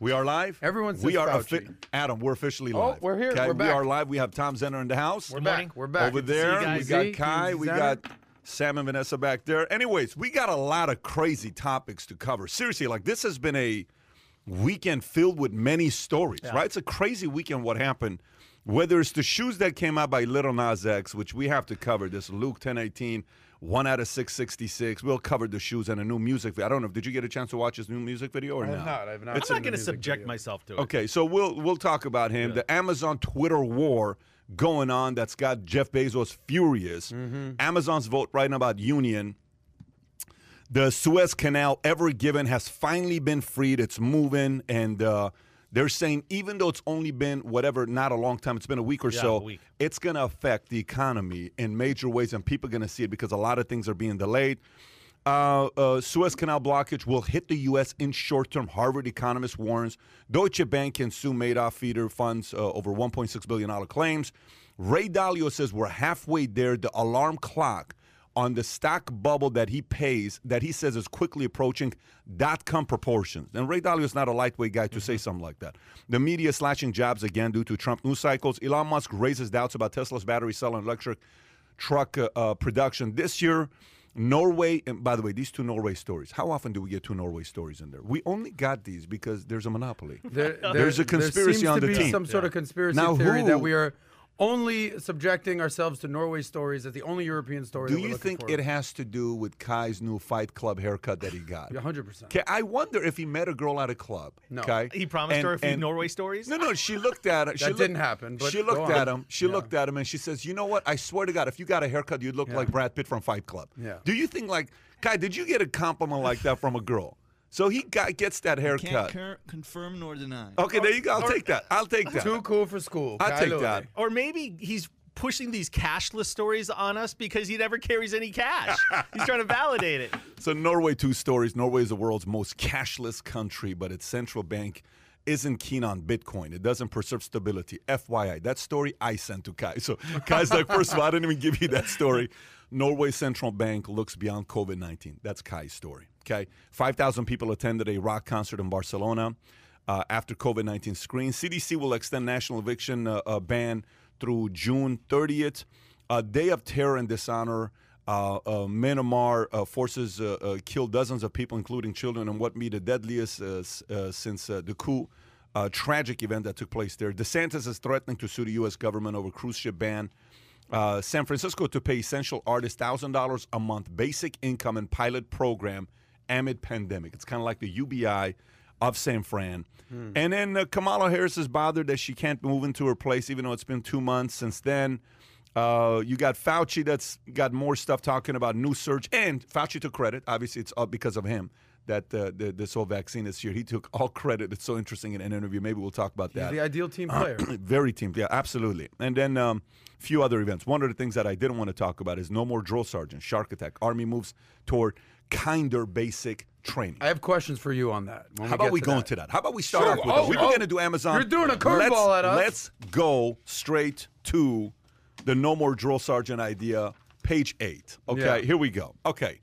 We are live. Everyone we says are Fauci. Adam. We're officially live. Oh, live. we're here. Okay, We're back. We are live. We have Tom Zenner in the house. We're back. We're back. Over Good see you there, guys. we got See? Kai, we Zenner? got Sam and Vanessa back there. Anyways, we got a lot of crazy topics to cover. Seriously, like this has been a weekend filled with many stories, right? It's a crazy weekend. What happened? Whether it's the shoes that came out by Lil Nas X, which we have to cover. This Luke ten eighteen. One out of six sixty six. We'll cover the shoes and a new music. video. I don't know. Did you get a chance to watch his new music video or I have not? not. I have not. It's I'm not going to subject video. myself to it. Okay, so we'll we'll talk about him. The Amazon Twitter war going on that's got Jeff Bezos furious. Amazon's vote right now about union. The Suez Canal, ever given, has finally been freed. It's moving, and uh, they're saying even though it's only been whatever, not a long time, it's been a week or Yeah, so, week. it's going to affect the economy in major ways, and people are going to see it because a lot of things are being delayed. Uh, uh, Suez Canal blockage will hit the U.S. in short term. Harvard economist warns. Deutsche Bank can sue Madoff feeder funds uh, over 1.6 billion dollar claims. Ray Dalio says we're halfway there. The alarm clock on the stock bubble that he pays, that he says is quickly approaching dot com proportions. And Ray Dalio is not a lightweight guy to say something like that. The media slashing jobs again due to Trump news cycles. Elon Musk raises doubts about Tesla's battery cell and electric truck uh, uh, production this year. Norway, and by the way, these two Norway stories. How often do we get two Norway stories in there? We only got these because there's a monopoly. There, there- There's a there conspiracy seems on to the be team. Some sort of conspiracy Now theory who- that we are only subjecting ourselves to Norway stories as the only European story. Do that we're you think for. it has to do with Kai's new Fight Club haircut that he got? 100%. Okay, I wonder if he met a girl at a club. No. Okay? He promised And- her a few and- Norway stories. No, no. She looked at it. She That looked- didn't happen, but she looked at him. She Yeah. looked at him, and she says, "You know what? I swear to God, if you got a haircut, you'd look Yeah. like Brad Pitt from Fight Club." Yeah. Do you think like Kai? Did you get a compliment like that from a girl? So he got, gets that Can't haircut. cur- confirm nor deny. Okay, there you go. I'll take that. I'll take that. Too cool for school. I'll Kai take Louie. that. Or maybe he's pushing these cashless stories on us because he never carries any cash. he's trying to validate it. So Norway, two stories. Norway is the world's most cashless country, but its central bank isn't keen on Bitcoin. It doesn't preserve stability. FYI, that story I sent to Kai. So Kai's like, first of all, I didn't even give you that story. Norway central bank looks beyond COVID 19. That's Kai's story. Okay. 5,000 people attended a rock concert in Barcelona uh, after COVID 19 screen. CDC will extend national eviction uh, uh, ban through June 30th. A day of terror and dishonor. Uh, uh, Myanmar uh, forces killed dozens of people, including children, in what may be the deadliest since the coup. Tragic event that took place there. DeSantis is threatening to sue the U.S. government over cruise ship ban. Uh, San Francisco to pay essential artists thousand dollars a month basic income and pilot program amid pandemic. It's kind of like the UBI of San Fran. And then uh, Kamala Harris is bothered that she can't move into her place, even though it's been two months since then. Uh, you got Fauci that's got more stuff talking about new surge, and Fauci took credit. Obviously, it's all because of him that uh, the, this whole vaccine this year. He took all credit. It's so interesting in an interview. Maybe we'll talk about He's that. the ideal team player. Very team, yeah, absolutely. And then um, a few other events. One of the things that I didn't want to talk about is no more drill sergeants, shark attack. Army moves toward kinder basic training. I have questions for you on that. How about we go into that? How about we start Sure. off with Oh? We were oh. going to do Amazon. You're doing a curveball at us. Let's go straight to the no more drill sergeant idea, page eight. Okay, Yeah. here we go. Okay.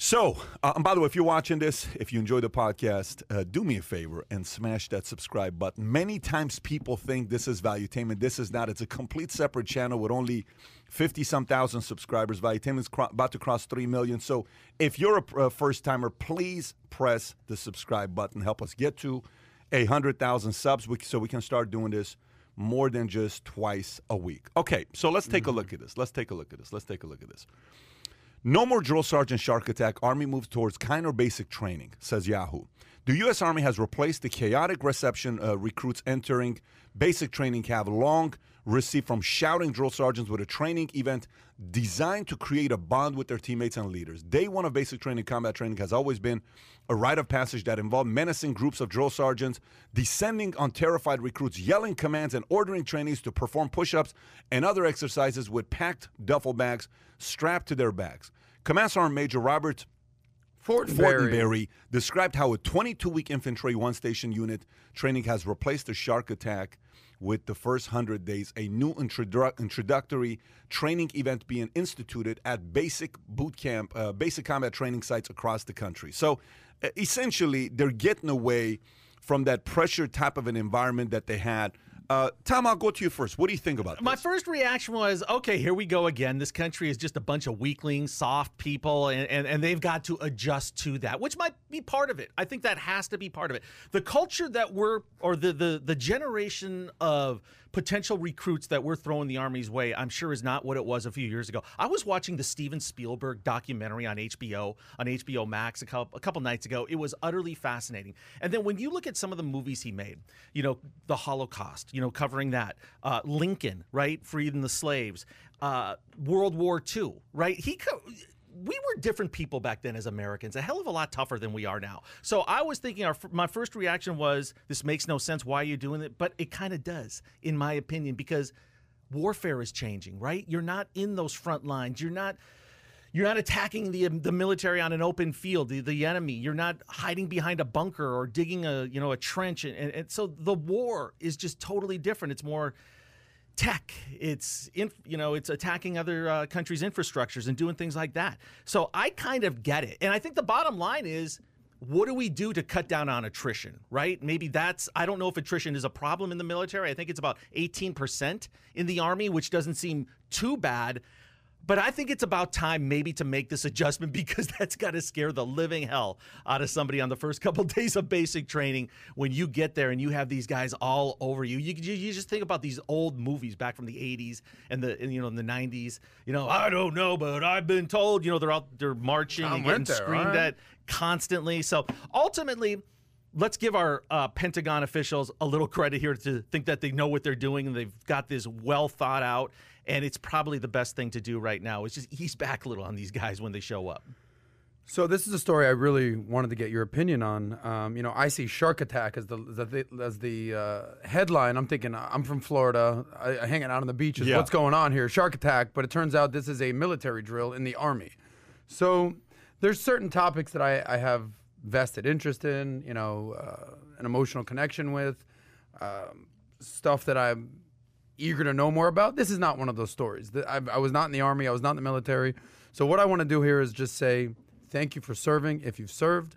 So, uh, and by the way, if you're watching this, if you enjoy the podcast, uh, do me a favor and smash that subscribe button. Many times people think this is Valuetainment. This is not. It's a complete separate channel with only 50 some thousand subscribers. Valuetainment is cro- about to cross 3 million. So, if you're a uh, first timer, please press the subscribe button. Help us get to a 100,000 subs we- so we can start doing this more than just twice a week. Okay, so let's take a look at this. Let's take a look at this. Let's take a look at this. No more drill sergeant shark attack. Army moves towards kinder basic training, says Yahoo. The U.S. Army has replaced the chaotic reception uh, recruits entering basic training have long received from shouting drill sergeants with a training event designed to create a bond with their teammates and leaders. Day one of basic training combat training has always been a rite of passage that involved menacing groups of drill sergeants descending on terrified recruits, yelling commands, and ordering trainees to perform push ups and other exercises with packed duffel bags strapped to their backs. Command Sergeant Major Robert Fortenberry. Fortenberry described how a 22 week infantry one station unit training has replaced the shark attack with the first 100 days, a new introdu- introductory training event being instituted at basic boot camp, uh, basic combat training sites across the country. So uh, essentially, they're getting away from that pressure type of an environment that they had. Uh, Tom, I'll go to you first. What do you think about it? My first reaction was, okay, here we go again. This country is just a bunch of weaklings, soft people, and, and, and they've got to adjust to that, which might be part of it. I think that has to be part of it. The culture that we're, or the the, the generation of potential recruits that we're throwing the Army's way, I'm sure is not what it was a few years ago. I was watching the Steven Spielberg documentary on HBO, on HBO Max a couple, a couple nights ago. It was utterly fascinating. And then when you look at some of the movies he made, you know, the Holocaust, you know, covering that, uh, Lincoln, right, freeing the slaves, uh, World War II, right? He co- we were different people back then as Americans, a hell of a lot tougher than we are now. So I was thinking, our, my first reaction was, this makes no sense. Why are you doing it? But it kind of does, in my opinion, because warfare is changing, right? You're not in those front lines. You're not. You're not attacking the the military on an open field, the, the enemy. You're not hiding behind a bunker or digging a you know a trench, and, and, and so the war is just totally different. It's more tech. It's in, you know it's attacking other uh, countries' infrastructures and doing things like that. So I kind of get it, and I think the bottom line is. What do we do to cut down on attrition, right? Maybe that's, I don't know if attrition is a problem in the military. I think it's about 18% in the Army, which doesn't seem too bad. But I think it's about time maybe to make this adjustment because that's got to scare the living hell out of somebody on the first couple days of basic training when you get there and you have these guys all over you. You, you, just think about these old movies back from the 80s and the and, you know in the 90s. You know, I don't know, but I've been told, you know, they're out they're marching Tom and getting there, screamed right. at constantly. So ultimately, let's give our uh, Pentagon officials a little credit here to think that they know what they're doing and they've got this well thought out. And it's probably the best thing to do right now is just ease back a little on these guys when they show up. So this is a story I really wanted to get your opinion on. Um, you know, I see shark attack as the the, as the uh, headline. I'm thinking I'm from Florida, I, I hanging out on the beaches. Yeah. What's going on here? Shark attack. But it turns out this is a military drill in the army. So there's certain topics that I, I have vested interest in. You know, uh, an emotional connection with, um, stuff that I'm eager to know more about. This is not one of those stories. I, I was not in the army. I was not in the military. So what I want to do here is just say thank you for serving. If you've served,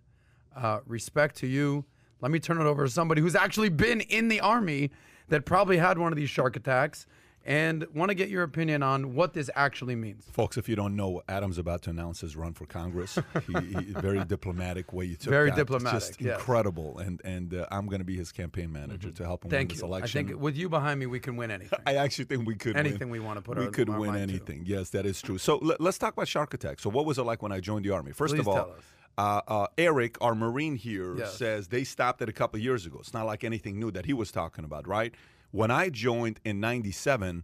uh, respect to you. Let me turn it over to somebody who's actually been in the army that probably had one of these shark attacks and want to get your opinion on what this actually means. Folks, if you don't know, Adam's about to announce his run for Congress. he, he, very diplomatic way you took Very that. diplomatic, Just yes. incredible. And and uh, I'm going to be his campaign manager to help him win Thank this you. I think with you behind me, we can win anything. I actually think we could Anything win. we wanna put we our- could our win mind to. anything. Yes, that is true. So let, us talk about shark attack. So what was it like when I joined the army? First Please of all. Uh, uh, Eric, our Marine here, Yes. says they stopped it a couple of years ago. It's not like anything new that he was talking about, right? When I joined in '97,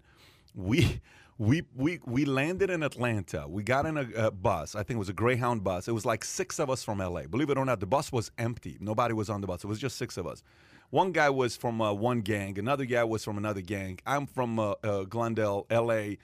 we. We, we, we landed in Atlanta. We got in a, a bus. I think it was a Greyhound bus. It was like six of us from LA. Believe it or not, the bus was empty. Nobody was on the bus. It was just six of us. One guy was from uh, one gang. Another guy was from another gang. I'm from uh, uh, Glendale, LA.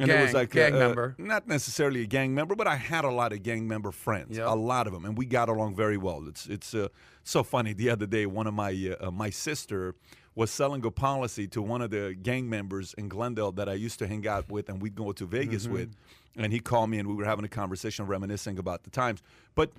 And it was Gang- like gang uh, member. not necessarily a gang member, but I had a lot of gang member friends, Yep. a lot of them, and we got along very well. It's it's uh, so funny. The other day, one of my uh, uh, my sister was selling a policy to one of the gang members in Glendale that I used to hang out with, and we'd go to Vegas Mm-hmm. with, and he called me, and we were having a conversation, reminiscing about the times. But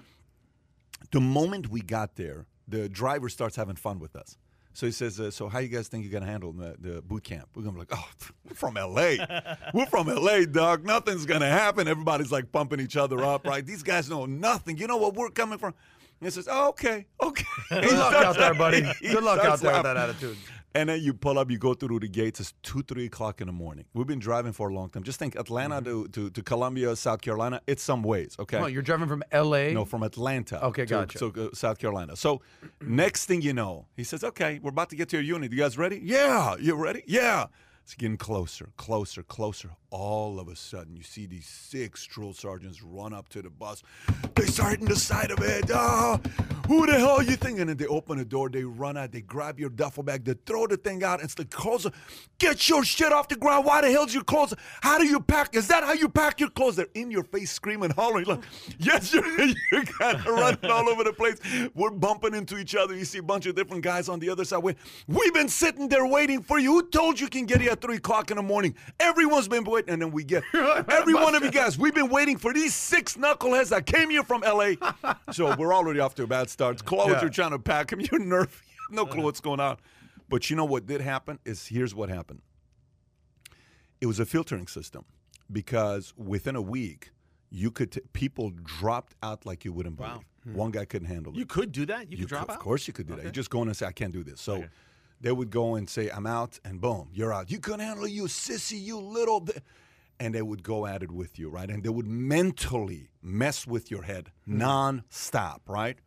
the moment we got there, the driver starts having fun with us. So he says, uh, "So how you guys think you're gonna handle the, the boot camp?" We're gonna be like, "Oh, we're from LA. we're from LA, dog. Nothing's gonna happen." Everybody's like pumping each other up, right? These guys know nothing. You know what we're coming from? And he says, oh, "Okay, okay." Good luck out there, buddy. Good luck out there with that attitude. And then you pull up, you go through the gates. It's two, three o'clock in the morning. We've been driving for a long time. Just think, Atlanta to, to, to Columbia, South Carolina. It's some ways, okay? Oh, you're driving from L.A. No, from Atlanta. Okay, to, gotcha. to, uh, South Carolina. So, next thing you know, he says, "Okay, we're about to get to your unit. You guys ready? Yeah. You ready? Yeah." It's getting closer, closer, closer. All of a sudden, you see these six drill sergeants run up to the bus. They start hitting the side of it. Oh, ah, who the hell are you think? And they open the door, they run out, they grab your duffel bag, they throw the thing out. It's the clothes. Get your shit off the ground. Why the hell's your clothes? How do you pack? Is that how you pack your clothes? They're in your face, screaming, hollering. Like, yes, you're, you're kind of running all over the place. We're bumping into each other. You see a bunch of different guys on the other side. Wait, we've been sitting there waiting for you. Who told you can get here at three o'clock in the morning? Everyone's been waiting, and then we get every one of you guys. We've been waiting for these six knuckleheads that came here from LA. so we're already off to a bad start. Clothes, Yeah. you're trying to pack them. You're nervous. no clue what's going on. But you know what did happen is here's what happened. It was a filtering system because within a week, you could t- people dropped out like you wouldn't believe. Hmm. One guy couldn't handle it. You could do that. You, You could drop could- out. Of course, you could do that. You Okay. just go in and say, "I can't do this." So Okay. They would go and say, "I'm out," and boom, you're out. You couldn't handle you sissy, you little. Th-. And they would go at it with you, right? And they would mentally mess with your head Hmm. non-stop, right?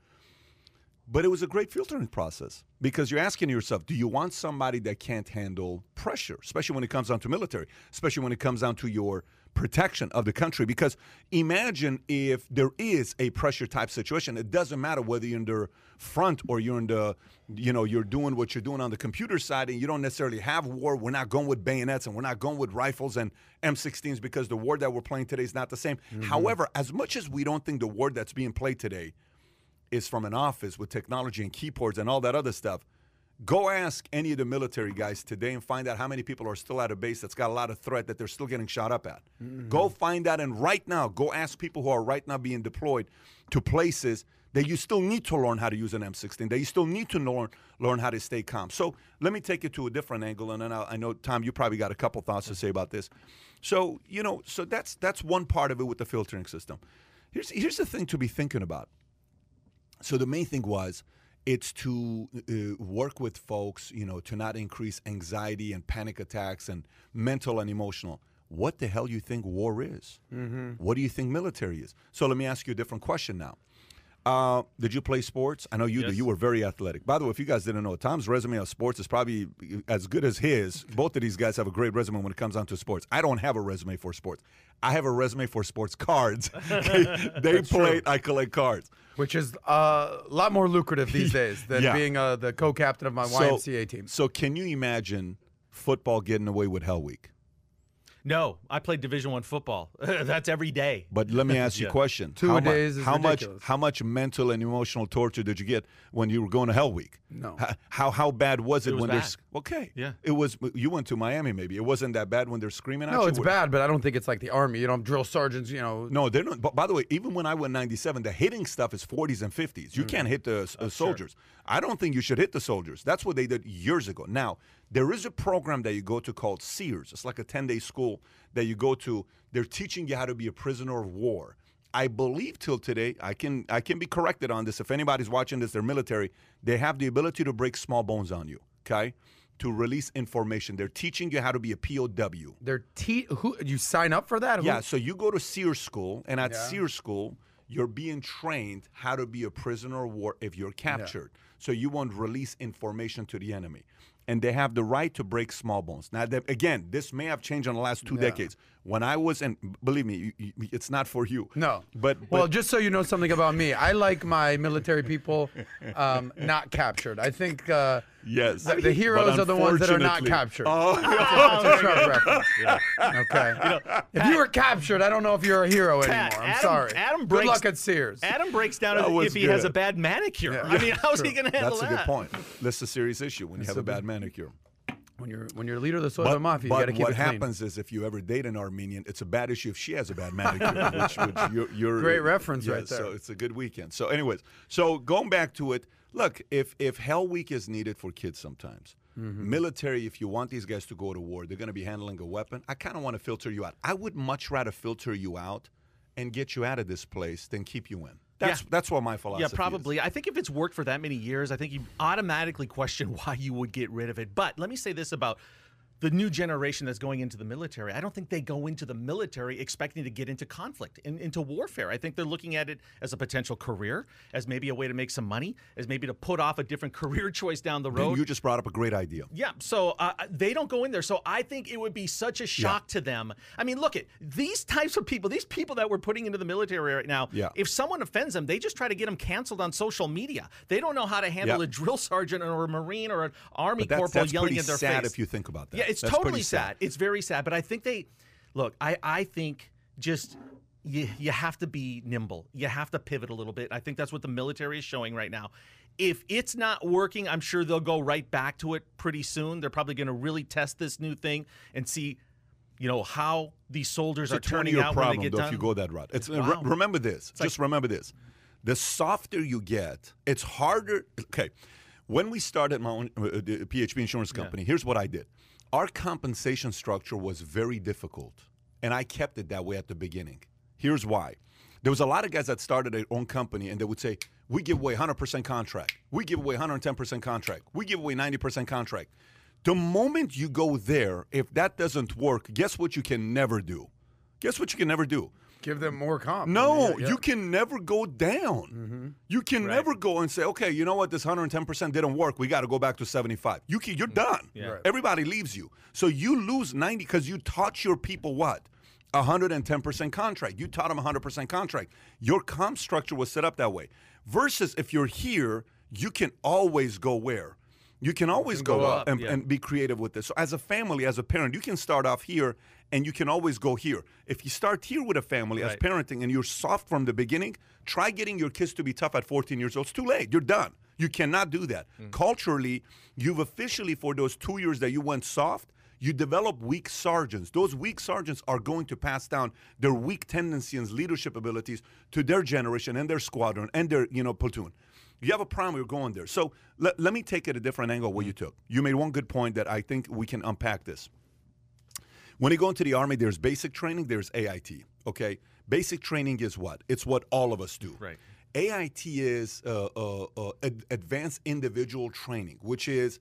But it was a great filtering process because you're asking yourself, do you want somebody that can't handle pressure, especially when it comes down to military, especially when it comes down to your protection of the country? Because imagine if there is a pressure type situation, it doesn't matter whether you're in the front or you're in the, you know, you're doing what you're doing on the computer side and you don't necessarily have war. We're not going with bayonets and we're not going with rifles and M16s because the war that we're playing today is not the same. Mm-hmm. However, as much as we don't think the war that's being played today is from an office with technology and keyboards and all that other stuff. Go ask any of the military guys today and find out how many people are still at a base that's got a lot of threat that they're still getting shot up at. Go mm-hmm. find out, and right now, go ask people who are right now being deployed to places that you still need to learn how to use an M16, that you still need to learn learn how to stay calm. So let me take it to a different angle, and then I'll, I know Tom, you probably got a couple thoughts to say about this. So you know, so that's that's one part of it with the filtering system. Here's here's the thing to be thinking about. So the main thing was it's to uh, work with folks, you know, to not increase anxiety and panic attacks and mental and emotional. What the hell you think war is? Mm-hmm. What do you think military is? So let me ask you a different question now. Uh, did you play sports? I know you Yes. do. You were very athletic. By the way, if you guys didn't know, Tom's resume of sports is probably as good as his. Both of these guys have a great resume when it comes down to sports. I don't have a resume for sports. I have a resume for sports cards. they play. I collect cards. which is uh, a lot more lucrative these days than Yeah. being uh, the co-captain of my YMCA team. So can you imagine football getting away with Hell Week? No, I played Division One football. That's every day. But let me ask you a question: Two how a mu- days is how ridiculous. much how much mental and emotional torture did you get when you were going to Hell Week? No. H- How how bad was it, It was when bad. there's okay? Yeah. It was. You went to Miami, maybe it wasn't that bad when they're screaming at you. No, it's Were- bad, but I don't think it's like the army. You know, drill sergeants. You know, No, they're not. But by the way, even when I went 97, the hitting stuff is 40s and 50s. You can't hit the uh, soldiers. I don't think you should hit the soldiers. That's what they did years ago. Now, there is a program that you go to called SERE. It's like a 10 day school that you go to. They're teaching you how to be a prisoner of war. I believe till today, I can I can be corrected on this. If anybody's watching this, they're military. They have the ability to break small bones on you. Okay, to release information. They're teaching you how to be a POW. they're te- who you sign up for that? Who- Yeah, so you go to SERE School, and at Yeah. SERE School, you're being trained how to be a prisoner of war if you're captured. So you won't release information to the enemy. And they have the right to break small bones. Now, again, this may have changed in the last two decades. When I was, and believe me, you, you, it's not for you. No, But, well, just so you know something about me, I like my military people um, not captured. I think uh, yes, the, the heroes are the ones that are not captured. Oh, That's a sharp reference. Okay. if you were captured, I don't know if you're a hero Pat, anymore. I'm Adam- sorry. Adam Good luck at SERE. Adam breaks down That if- was if he has a bad manicure. Yeah. I mean, how's he going to handle that? that's a that? good point. That's a serious issue when you have a bad manicure. When you're when you're leader of the Soy But, Mafia, you but got to keep what it clean. happens is if you ever date an Armenian, it's a bad issue if she has a bad manicure. which, which you're, you're, Great reference yeah, right there. So it's a good weekend. So, anyways, so going back to it, look, if if Hell Week is needed for kids sometimes, Mm-hmm. military, if you want these guys to go to war, they're going to be handling a weapon. I kind of want to filter you out. I would much rather filter you out and get you out of this place than keep you in. That's Yeah. that's what my philosophy is. Yeah, is. probably. I think if it's worked for that many years, I think you automatically question why you would get rid of it. But let me say this about the new generation that's going into the military. I don't think they go into the military expecting to get into conflict and into warfare. I think they're looking at it as a potential career, as maybe a way to make some money, as maybe to put off a different career choice down the And road. you just brought up a great idea. Yeah, so uh, they don't go in there. So I think it would be such a shock to them. I mean, look at these types of people, these people that we're putting into the military right now. Yeah. If someone offends them, they just try to get them canceled on social media. They don't know how to handle Yeah. a drill sergeant or a marine or an army that's, corporal that's yelling pretty in their sad face. if you think about that. yeah, it's That's totally pretty sad. It's very sad. But I think they look. I I think just. You, you have to be nimble. You have to pivot a little bit. I think that's what the military is showing right now. If it's not working, I'm sure they'll go right back to it pretty soon. They're probably going to really test this new thing and see, you know, how these soldiers It's are turning 20-year out problem when they get though, done. if you go that route. It's, uh, re- remember this. Just remember this. The softer you get, it's harder. Okay, When we started my own uh, the PHP insurance company, here's what I did. Our compensation structure was very difficult, and I kept it that way at the beginning. Here's why. There was a lot of guys that started their own company, and they would say, "We give away 100% contract. We give away 110% contract. We give away 90% contract." The moment you go there, if that doesn't work, guess what you can never do? Guess what you can never do? Give them more comp. No, Yeah, yeah. you can never go down. Mm-hmm. You can never go and say, okay, you know what, this 110% didn't work. We got to go back to 75. You can, you're mm-hmm. done. Yeah. Right. Everybody leaves you. So you lose 90 because you taught your people what? 110% contract. You taught them 100% contract. Your comp structure was set up that way. Versus if you're here, you can always go where? You can always go, go up, up, and, yeah. and be creative with this. So as a family, as a parent, you can start off here and you can always go here. If you start here with a family as parenting and you're soft from the beginning, try getting your kids to be tough at 14 years old. It's too late. You're done. You cannot do that. Mm. Culturally, you've officially, for those two years that you went soft, you develop weak sergeants. Those weak sergeants are going to pass down their weak tendencies and leadership abilities to their generation and their squadron and their you know platoon. You have a problem, you're going there. So let, let me take it a different angle what mm. you took. You made one good point that I think we can unpack this. When you go into the Army, there's basic training, there's AIT. Okay? Basic training is what? It's what all of us do. Right. AIT is uh, uh, uh, ad- advanced individual training, which is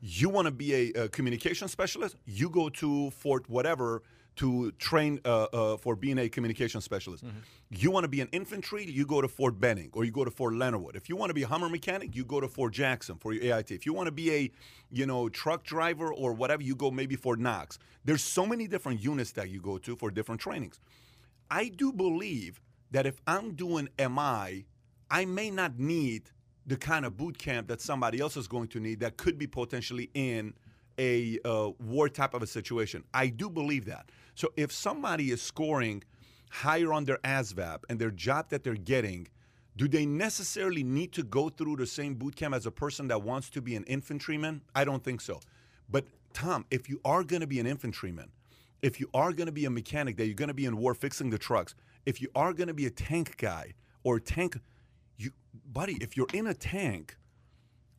you want to be a, a communication specialist, you go to Fort whatever to train uh, uh, for being a communication specialist. You want to be an infantry, you go to Fort Benning or you go to Fort Leonard Wood. If you want to be a Hummer mechanic, you go to Fort Jackson for your AIT. If you want to be a, you know, truck driver or whatever, you go maybe Fort Knox. There's so many different units that you go to for different trainings. I do believe that if I'm doing MI, I may not need the kind of boot camp that somebody else is going to need that could be potentially in a uh, war type of a situation. I do believe that. So if somebody is scoring higher on their ASVAB and their job that they're getting, do they necessarily need to go through the same boot camp as a person that wants to be an infantryman? I don't think so. But Tom, if you are going to be an infantryman, if you are going to be a mechanic, that you're going to be in war fixing the trucks, if you are going to be a tank guy or tank, you, buddy, if you're in a tank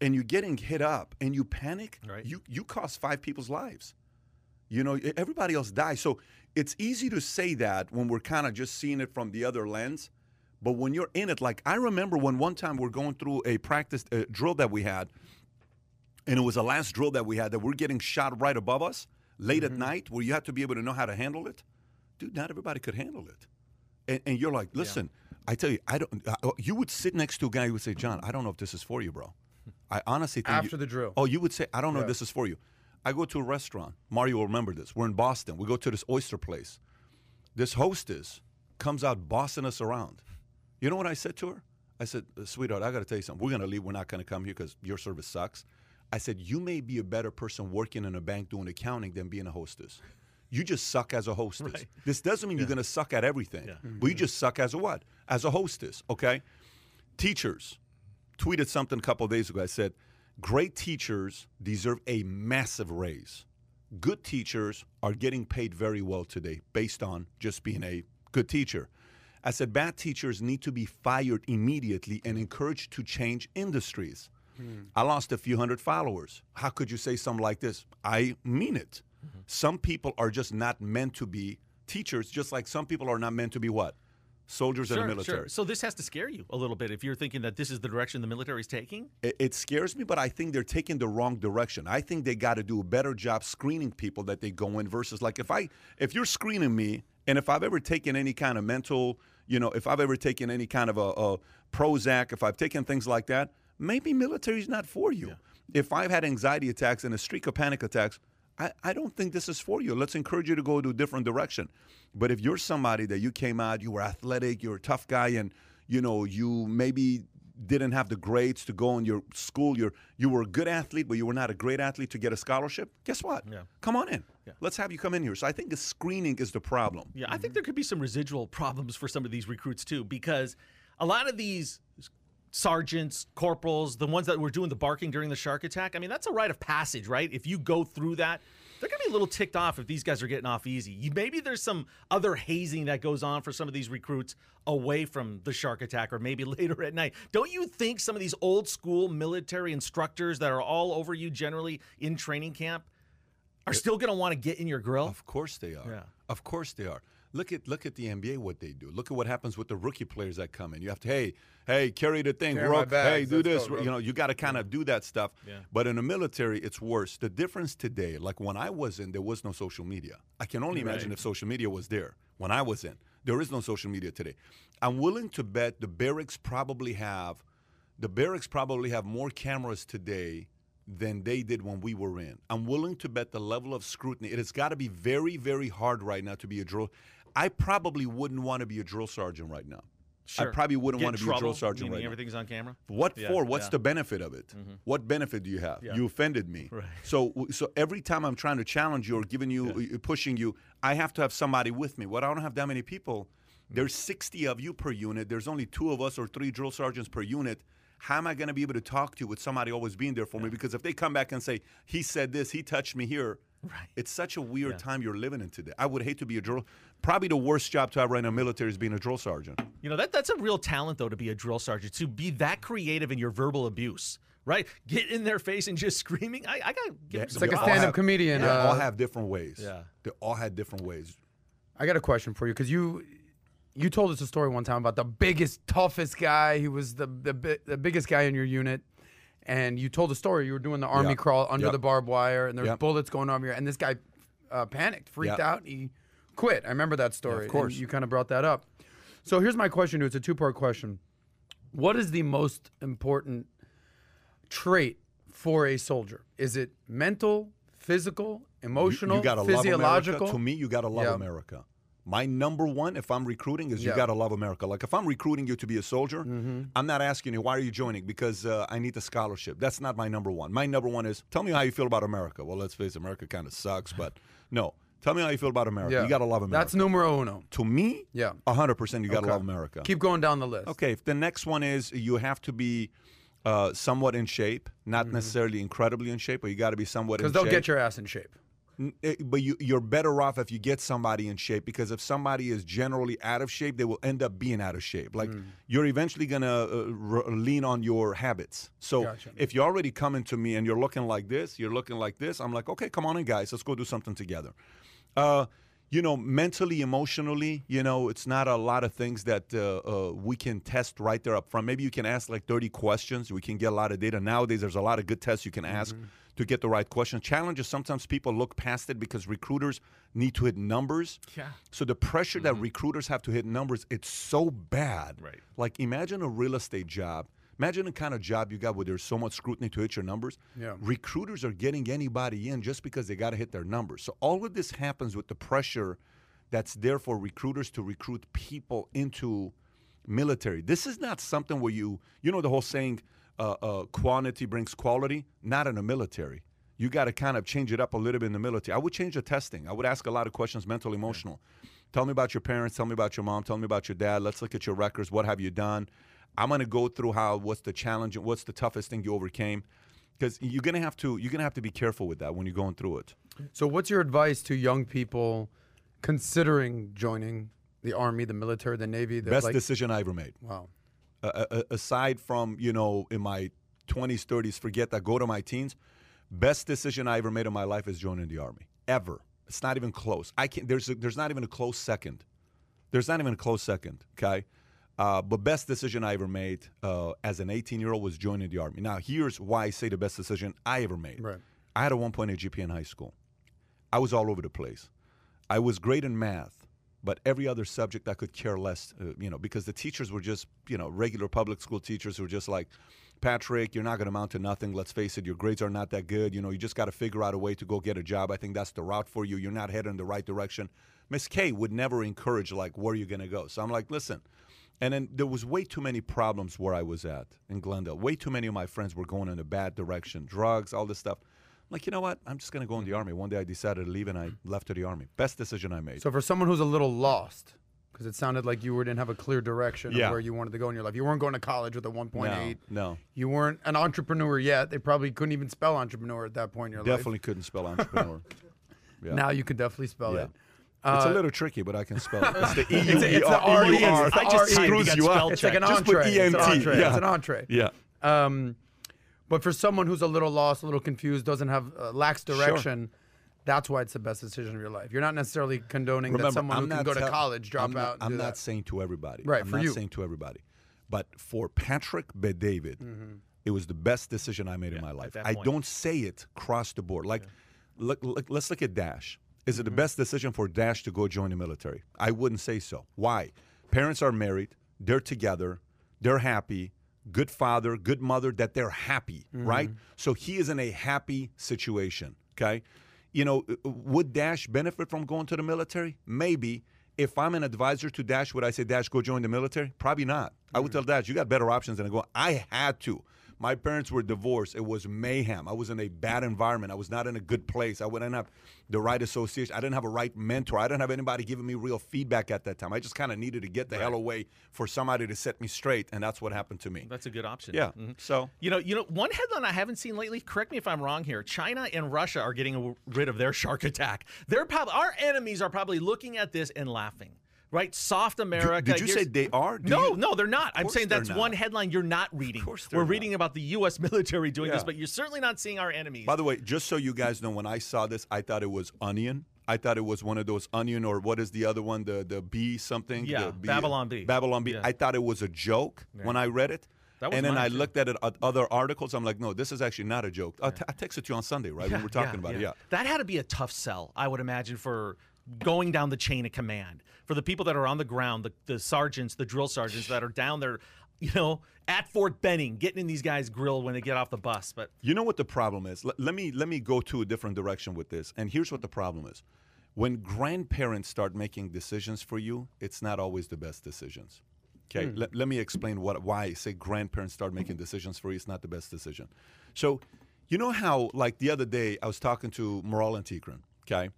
and you're getting hit up and you panic, Right. you you cost five people's lives. You know, everybody else dies. So it's easy to say that when we're kind of just seeing it from the other lens. But when you're in it, like I remember when one time we're going through a practice uh, drill that we had, and it was the last drill that we had that we're getting shot right above us late at night, where you have to be able to know how to handle it. Dude, not everybody could handle it. And, and you're like, listen, I tell you, I don't. Uh, you would sit next to a guy who would say, John, I don't know if this is for you, bro. I honestly think After you- the drill. Oh, you would say, I don't know if Yeah. this is for you. I go to a restaurant. Mario will remember this. We're in Boston. We go to this oyster place. This hostess comes out bossing us around. You know what I said to her? I said, uh, sweetheart, I got to tell you something. We're going to leave. We're not going to come here because your service sucks. I said, you may be a better person working in a bank doing accounting than being a hostess. You just suck as a hostess. This doesn't mean you're going to suck at everything, but you just suck as a what? As a hostess, okay? Teachers tweeted something a couple of days ago. I said, great teachers deserve a massive raise. Good teachers are getting paid very well today based on just being a good teacher. I said, bad teachers need to be fired immediately and encouraged to change industries. Hmm. I lost a few hundred followers. How could you say something like this? I mean it. Mm-hmm. Some people are just not meant to be teachers, just like some people are not meant to be what? Soldiers in the military. So this has to scare you a little bit if you're thinking that this is the direction the military is taking. It, it scares me, but I think they're taking the wrong direction. I think they got to do a better job screening people that they go in versus like if I if you're screening me and if I've ever taken any kind of mental, you know, if I've ever taken any kind of a, a Prozac, if I've taken things like that, maybe military's not for you. If I've had anxiety attacks and a streak of panic attacks, I, I don't think this is for you. Let's encourage you to go to a different direction. But if you're somebody that you came out, you were athletic, you're a tough guy, and you know you maybe didn't have the grades to go in your school, you're you were a good athlete, but you were not a great athlete to get a scholarship. Guess what? Yeah. Come on in. Let's have you come in here. So I think the screening is the problem. Yeah, I think there could be some residual problems for some of these recruits too, because a lot of these sergeants, corporals, the ones that were doing the barking during the shark attack, I mean, that's a rite of passage, right? If you go through that, they're going to be a little ticked off if these guys are getting off easy. You, maybe there's some other hazing that goes on for some of these recruits away from the shark attack or maybe later at night. Don't you think some of these old school military instructors that are all over you generally in training camp are still going to want to get in your grill? Of course they are. Yeah. Of course they are. Look at look at the NBA what they do. Look at what happens with the rookie players that come in. You have to hey hey carry the thing, Carry Rook. Hey, do let's this. go, you know you got to kind of do that stuff. Yeah. But in the military, it's worse. The difference today, like when I was in, there was no social media. I can only imagine Right. if social media was there when I was in. There is no social media today. I'm willing to bet the barracks probably have the barracks probably have more cameras today than they did when we were in. I'm willing to bet the level of scrutiny. It has got to be very, very hard right now to be a drill. I probably wouldn't want to be a drill sergeant right now. I probably wouldn't Get want to be a drill sergeant right now. Everything's on camera. What Yeah, for? What's yeah. the benefit of it? What benefit do you have? You offended me. Right. So, so every time I'm trying to challenge you or giving you, uh, pushing you, I have to have somebody with me. What I don't have that many people. There's 60 of you per unit. There's only two of us or three drill sergeants per unit. How am I going to be able to talk to you with somebody always being there for me? Because if they come back and say he said this, he touched me here. Right. It's such a weird time you're living in today. I would hate to be a drill. Probably the worst job to have right now in the military is being a drill sergeant. You know, that that's a real talent though to be a drill sergeant, to be that creative in your verbal abuse. Right? Get in their face and just screaming. I, I gotta Yeah, him some like a They stand-up have- comedian, They all uh, have different ways. Yeah. They all had different ways. I got a question for you because you you told us a story one time about the biggest, toughest guy. He was the the, the biggest guy in your unit, and you told a story. You were doing the army Yeah. crawl under Yep. the barbed wire, and there's Yep. bullets going over here, and this guy uh, panicked, freaked Yep. out, he quit. I remember that story. and course. you kind of brought that up. So here's my question to you. It's a two part question. What is the most important trait for a soldier? Is it mental, physical, You- emotional, you, gotta physiological? love America. To me, you gotta love Yeah. America. My number one, if I'm recruiting, is you gotta love America. Like if I'm recruiting you to be a soldier, Mm-hmm. I'm not asking you why are you joining because uh, I need the scholarship. That's not my number one. My number one is tell me how you feel about America. Well, let's face it, America kind of sucks, but no, tell me how you feel about America. Yeah. You gotta love America. That's numero uno. to me, Yeah. hundred percent. You gotta Okay. love America. Keep going down the list. Okay, if the next one is you have to be uh, somewhat in shape, not necessarily incredibly in shape, but you got to be somewhat in Because shape. they'll get your ass in shape. Eh, but you, you're better off if you get somebody in shape because if somebody is generally out of shape, they will end up being out of shape. Like Mm. you're eventually gonna uh, r- lean on your habits. So Gotcha. if you're already coming to me and you're looking like this, you're looking like this, I'm like, okay, come on in, guys, let's go do something together. Uh, you know, mentally, emotionally, you know, it's not a lot of things that uh, uh, we can test right there up front. Maybe you can ask like 30 questions. We can get a lot of data. Nowadays, there's a lot of good tests you can ask to get the right question. Challenges, sometimes people look past it because recruiters need to hit numbers. Yeah. So the pressure that mm-hmm. recruiters have to hit numbers, it's so bad. Right. Like imagine a real estate job. Imagine the kind of job you got where there's so much scrutiny to hit your numbers. Yeah. Recruiters are getting anybody in just because they got to hit their numbers. So all of this happens with the pressure that's there for recruiters to recruit people into military. This is not something where you, you know, the whole saying, uh, uh, quantity brings quality. Not in the military. You got to kind of change it up a little bit in the military. I would change the testing. I would ask a lot of questions, mental, emotional. Tell me about your parents. Tell me about your mom. Tell me about your dad. Let's look at your records. What have you done? I'm gonna go through how what's the challenge and what's the toughest thing you overcame, because you're gonna have to you're gonna have to be careful with that when you're going through it. So, what's your advice to young people considering joining the army, the military, the navy? The, Best like, decision I ever made. wow. Uh, aside from you know in my 20s 30s forget that go to my teens best decision i ever made in my life is joining the army. Ever. It's not even close. I can't there's a, there's not even a close second. There's not even a close second okay? Uh, but best decision i ever made uh, as an 18 year old was joining the army. Now here's why i say the best decision i ever made. Right. i had a 1.8 gpa in high school. I was all over the place. I was great in math, but every other subject I could care less, uh, you know, because the teachers were just, you know, regular public school teachers who were just like, Patrick, you're not going to amount to nothing. Let's face it, your grades are not that good. You know, you just got to figure out a way to go get a job. I think that's the route for you. You're not headed in the right direction. Miss K would never encourage, like, where are you're going to go. So I'm like, listen. And then there was way too many problems where I was at in Glendale. Way too many of my friends were going in a bad direction, drugs, all this stuff. I'm like, you know what? I'm just going to go in the army. One day I decided to leave and I left to the army. Best decision I made. So, for someone who's a little lost, because it sounded like you were, didn't have a clear direction Yeah. of where you wanted to go in your life. You weren't going to college with a 1.8. No, no. You weren't an entrepreneur yet. They probably couldn't even spell entrepreneur at that point in your life. Definitely couldn't spell entrepreneur. Yeah. Now you can definitely spell Yeah. it. it's a Uh, little tricky, but I can spell it. It's the E U It's, E it's the R R E R. It's the I just R-E. typed, you screws got you up. spell It's like an check. Just put entree. It's an ENT, entree. yeah. It's an entree. Yeah. Um, but for someone who's a little lost, a little confused, doesn't have uh, lacks direction, that's why it's the best decision of your life. You're not necessarily condoning Remember, that someone I'm who can not go to college, drop I'm out. Not, and I'm not that. saying to everybody. Right, I'm for not you. saying to everybody. But for Patrick Bet David, it was the best decision I made in my life. I don't say it across the board. Like, look, look, let's look at Dash. Is Mm-hmm. it the best decision for Dash to go join the military? I wouldn't say so. Why? Parents are married, they're together, they're happy, good father, good mother, that they're happy, Mm-hmm. right? So he is in a happy situation, okay? You know, uh, would Dash benefit from going to the military? Maybe. If I'm an advisor to Dash, would I say, Dash, go join the military? Probably not. I would tell Dash, you got better options than to go. I had to. My parents were divorced. It was mayhem. I was in a bad environment. I was not in a good place. I wouldn't have the right association. I didn't have a right mentor. I didn't have anybody giving me real feedback at that time. I just kind of needed to get the hell away for somebody to set me straight, and that's what happened to me. That's a good option. Yeah. Mhm. So You know, you know, one headline I haven't seen lately. Correct me if I'm wrong here. China and Russia are getting rid of their shark attack. They're probably our enemies are probably looking at this and laughing. Right? Soft America. did you here's- say they are? Do no, you- no, they're not. I'm saying that's not. one headline you're not reading. course they're We're not. reading about the U.S. military doing this, but you're certainly not seeing our enemies. By the way, just so you guys know, when I saw this, I thought it was onion. I thought it was one of those onion or what is the other one? The the B something. Yeah, Babylon Bee. Babylon Bee. Yeah. I thought it was a joke when I read it. And then I too. looked at it at other articles. I'm like, no, this is actually not a joke. I t- I texted you on Sunday, right? when we were talking about it. Yeah. That had to be a tough sell, I would imagine, for going down the chain of command. For the people that are on the ground, the, the sergeants, the drill sergeants that are down there, you know, at Fort Benning, getting in these guys' grill when they get off the bus. But You know what the problem is? Let, let me let me go to a different direction with this. And here's what the problem is. When grandparents start making decisions for you, it's not always the best decisions. Okay, hmm. let, let me explain what why I say grandparents start making decisions for you. It's not the best decision. So, you know how like the other day I was talking to Moral and Tikran, okay,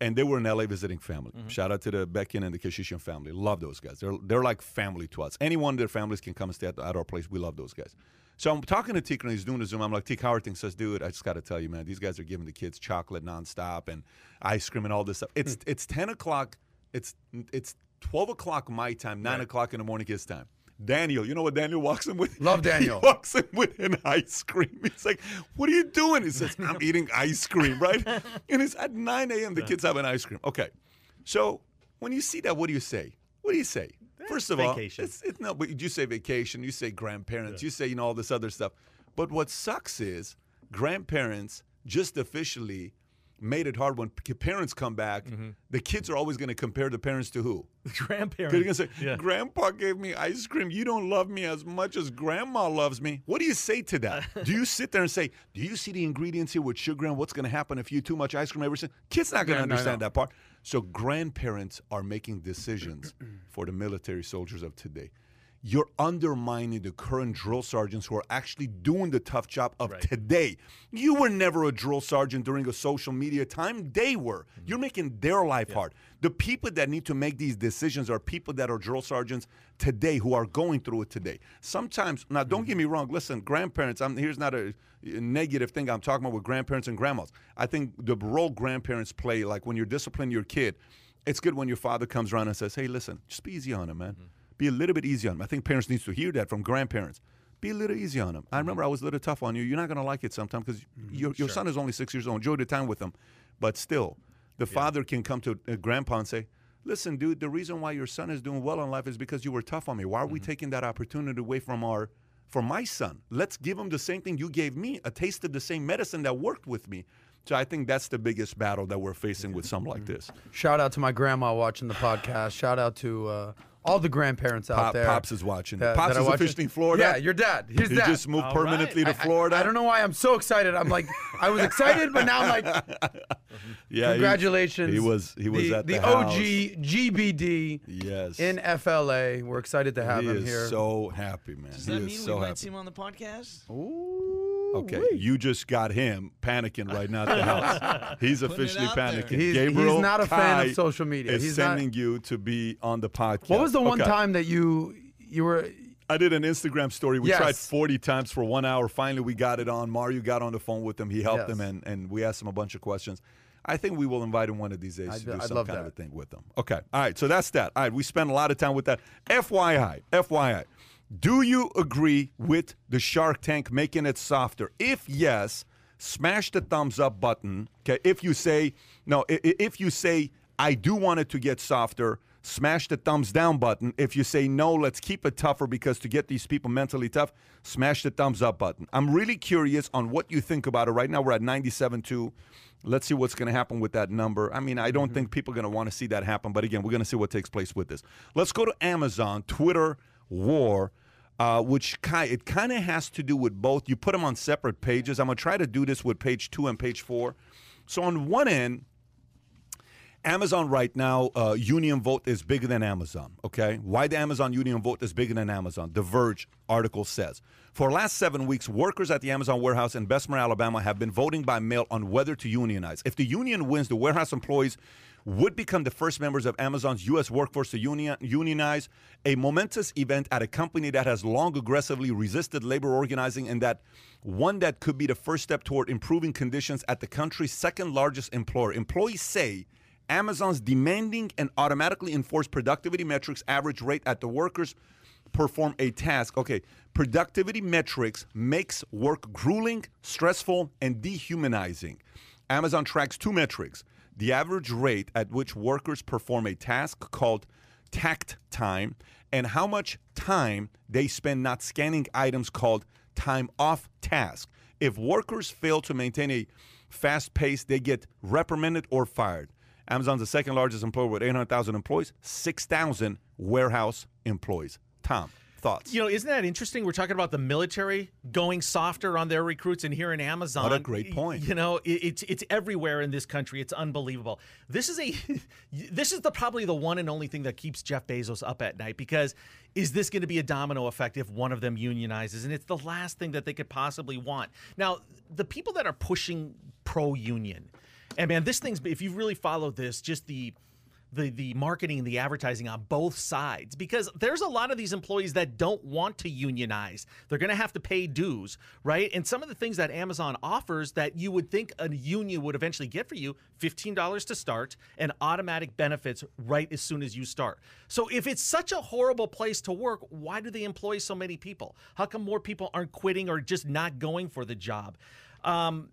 and they were in LA visiting family. Mm-hmm. Shout out to the Beckin and the Kashishian family. Love those guys. They're they're like family to us. Anyone of their families can come and stay at, at our place. We love those guys. So I'm talking to Tikran. He's doing the Zoom. I'm like, Tik, how are things? Says, dude, I just got to tell you, man, these guys are giving the kids chocolate nonstop and ice cream and all this stuff. It's hmm. it's 10 o'clock. It's it's 12 o'clock my time, 9 o'clock in the morning his time. Daniel, you know what Daniel walks in with? Love Daniel. He walks in with an ice cream. He's like, "What are you doing?" He says, "I'm eating ice cream." Right? And it's at 9 a.m. The kids have an ice cream. Okay, so when you see that, what do you say? What do you say? Eh, First of vacation. all, it's, it's no, but you say vacation, you say grandparents, you say you know all this other stuff. But what sucks is grandparents just officially made it hard when p- parents come back. Mm-hmm. The kids are always going to compare the parents to who? grandparents. They're gonna say, Yeah. "Grandpa gave me ice cream. You don't love me as much as Grandma loves me." What do you say to that? do you sit there and say, "Do you see the ingredients here with sugar and what's gonna happen if you eat too much ice cream every single?" Kids not gonna Yeah, no, understand no. that part. So grandparents are making decisions for the military soldiers of today. You're undermining the current drill sergeants who are actually doing the tough job of Right. today. You were never a drill sergeant during a social media time. They were. Mm-hmm. You're making their life hard. The people that need to make these decisions are people that are drill sergeants today who are going through it today. Sometimes, now don't Mm-hmm. get me wrong. Listen, grandparents. I'm here's not a, a negative thing I'm talking about with grandparents and grandmas. I think the role grandparents play, like when you're disciplining your kid, it's good when your father comes around and says, "Hey, listen, just be easy on him, man. Be a little bit easy on them. I think parents need to hear that from grandparents. Be a little easy on them. I remember I was a little tough on you. You're not going to like it sometimes because your, your son is only six years old. Enjoy the time with him. But still, the father can come to uh, grandpa and say, Listen, dude, the reason why your son is doing well in life is because you were tough on me. Why are we taking that opportunity away from our from my son? Let's give him the same thing you gave me, a taste of the same medicine that worked with me. So I think that's the biggest battle that we're facing with something like this. Shout out to my grandma watching the podcast. Shout out to uh, all the grandparents out Pop, there. Pops is watching. that- Pops that are is watching- officially in Florida. Yeah, your dad. He's he dad. just moved All permanently right. to Florida. I don't know why I'm so excited. I'm like, I was excited, but now I'm like, yeah, congratulations. He, was he was the, at the, the house. OG GBD Yes. in FLA. We're excited to have he him is here. so happy, man. Does he that is mean so we might happy. see him on the podcast? Ooh, Okay, wait. you just got him panicking right now at the house. He's officially panicking. He's- he's Gabriel not a fan of social media. Is He's not- sending you to be on the podcast. What was the one Okay. time that you you were? I did an Instagram story. We Yes. tried 40 times for one hour. Finally, we got it on. Mario got on the phone with him. He helped Yes. him, and, and we asked him a bunch of questions. I think we will invite him one of these days I'd- to do I'd some love kind of a thing with them. Okay. All right. So that's that. All right. We spent a lot of time with that. FYI, FYI. Do you agree with the Shark Tank making it softer? If yes, smash the thumbs up button. Okay. If you say no, if you say I do want it to get softer, smash the thumbs down button. If you say no, let's keep it tougher because to get these people mentally tough, smash the thumbs up button. I'm really curious on what you think about it. Right now we're at 97.2. Let's see what's going to happen with that number. I mean, I don't mm-hmm. think people are going to want to see that happen, but again, we're going to see what takes place with this. Let's go to Amazon, Twitter war, uh, which ki- it kind of has to do with both. You put them on separate pages. I'm going to try to do this with page two and page four. So on one end, Amazon right now, uh, union vote is bigger than Amazon. Okay, why the Amazon union vote is bigger than Amazon? The Verge article says for last seven weeks, workers at the Amazon warehouse in Bessemer, Alabama, have been voting by mail on whether to unionize. If the union wins, the warehouse employees would become the first members of Amazon's U.S. workforce to unionize. A momentous event at a company that has long aggressively resisted labor organizing, and that one that could be the first step toward improving conditions at the country's second largest employer. Employees say. Amazon's demanding and automatically enforced productivity metrics average rate at the workers perform a task. Okay, productivity metrics makes work grueling, stressful, and dehumanizing. Amazon tracks two metrics: the average rate at which workers perform a task called takt time and how much time they spend not scanning items called time off task. If workers fail to maintain a fast pace, they get reprimanded or fired. Amazon's the second largest employer with 800,000 employees, 6,000 warehouse employees. Tom, thoughts? You know, isn't that interesting? We're talking about the military going softer on their recruits, and here in Amazon, What a great point. You know, it, it's it's everywhere in this country. It's unbelievable. This is a this is the probably the one and only thing that keeps Jeff Bezos up at night because is this going to be a domino effect if one of them unionizes? And it's the last thing that they could possibly want. Now, the people that are pushing pro union, and man, this thing's if you really follow this, just the the the marketing and the advertising on both sides because there's a lot of these employees that don't want to unionize. They're going to have to pay dues, right? And some of the things that Amazon offers that you would think a union would eventually get for you, $15 to start and automatic benefits right as soon as you start. So if it's such a horrible place to work, why do they employ so many people? How come more people aren't quitting or just not going for the job? Um,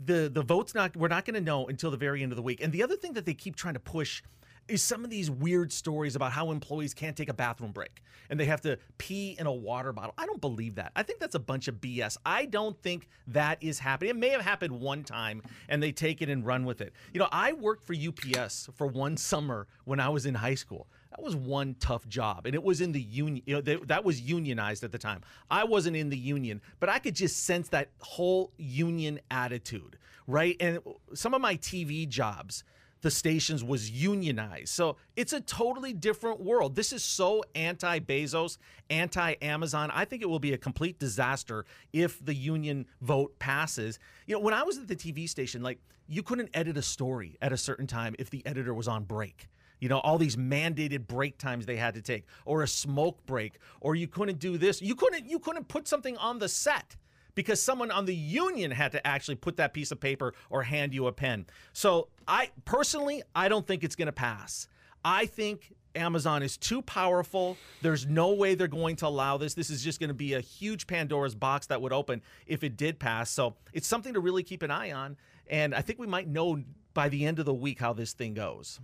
the the vote's not we're not going to know until the very end of the week. And the other thing that they keep trying to push is some of these weird stories about how employees can't take a bathroom break and they have to pee in a water bottle. I don't believe that. I think that's a bunch of BS. I don't think that is happening. It may have happened one time and they take it and run with it. You know, I worked for UPS for one summer when I was in high school. That was one tough job, and it was in the union. You know, they, that was unionized at the time. I wasn't in the union, but I could just sense that whole union attitude, right? And some of my TV jobs, the stations was unionized. So it's a totally different world. This is so anti Bezos, anti Amazon. I think it will be a complete disaster if the union vote passes. You know, when I was at the TV station, like you couldn't edit a story at a certain time if the editor was on break. You know, all these mandated break times they had to take, or a smoke break, or you couldn't do this. You couldn't you couldn't put something on the set because someone on the union had to actually put that piece of paper or hand you a pen. So I personally, I don't think it's going to pass. I think Amazon is too powerful. There's no way they're going to allow this. This is just going to be a huge Pandora's box that would open if it did pass. So it's something to really keep an eye on. And I think we might know by the end of the week how this thing goes.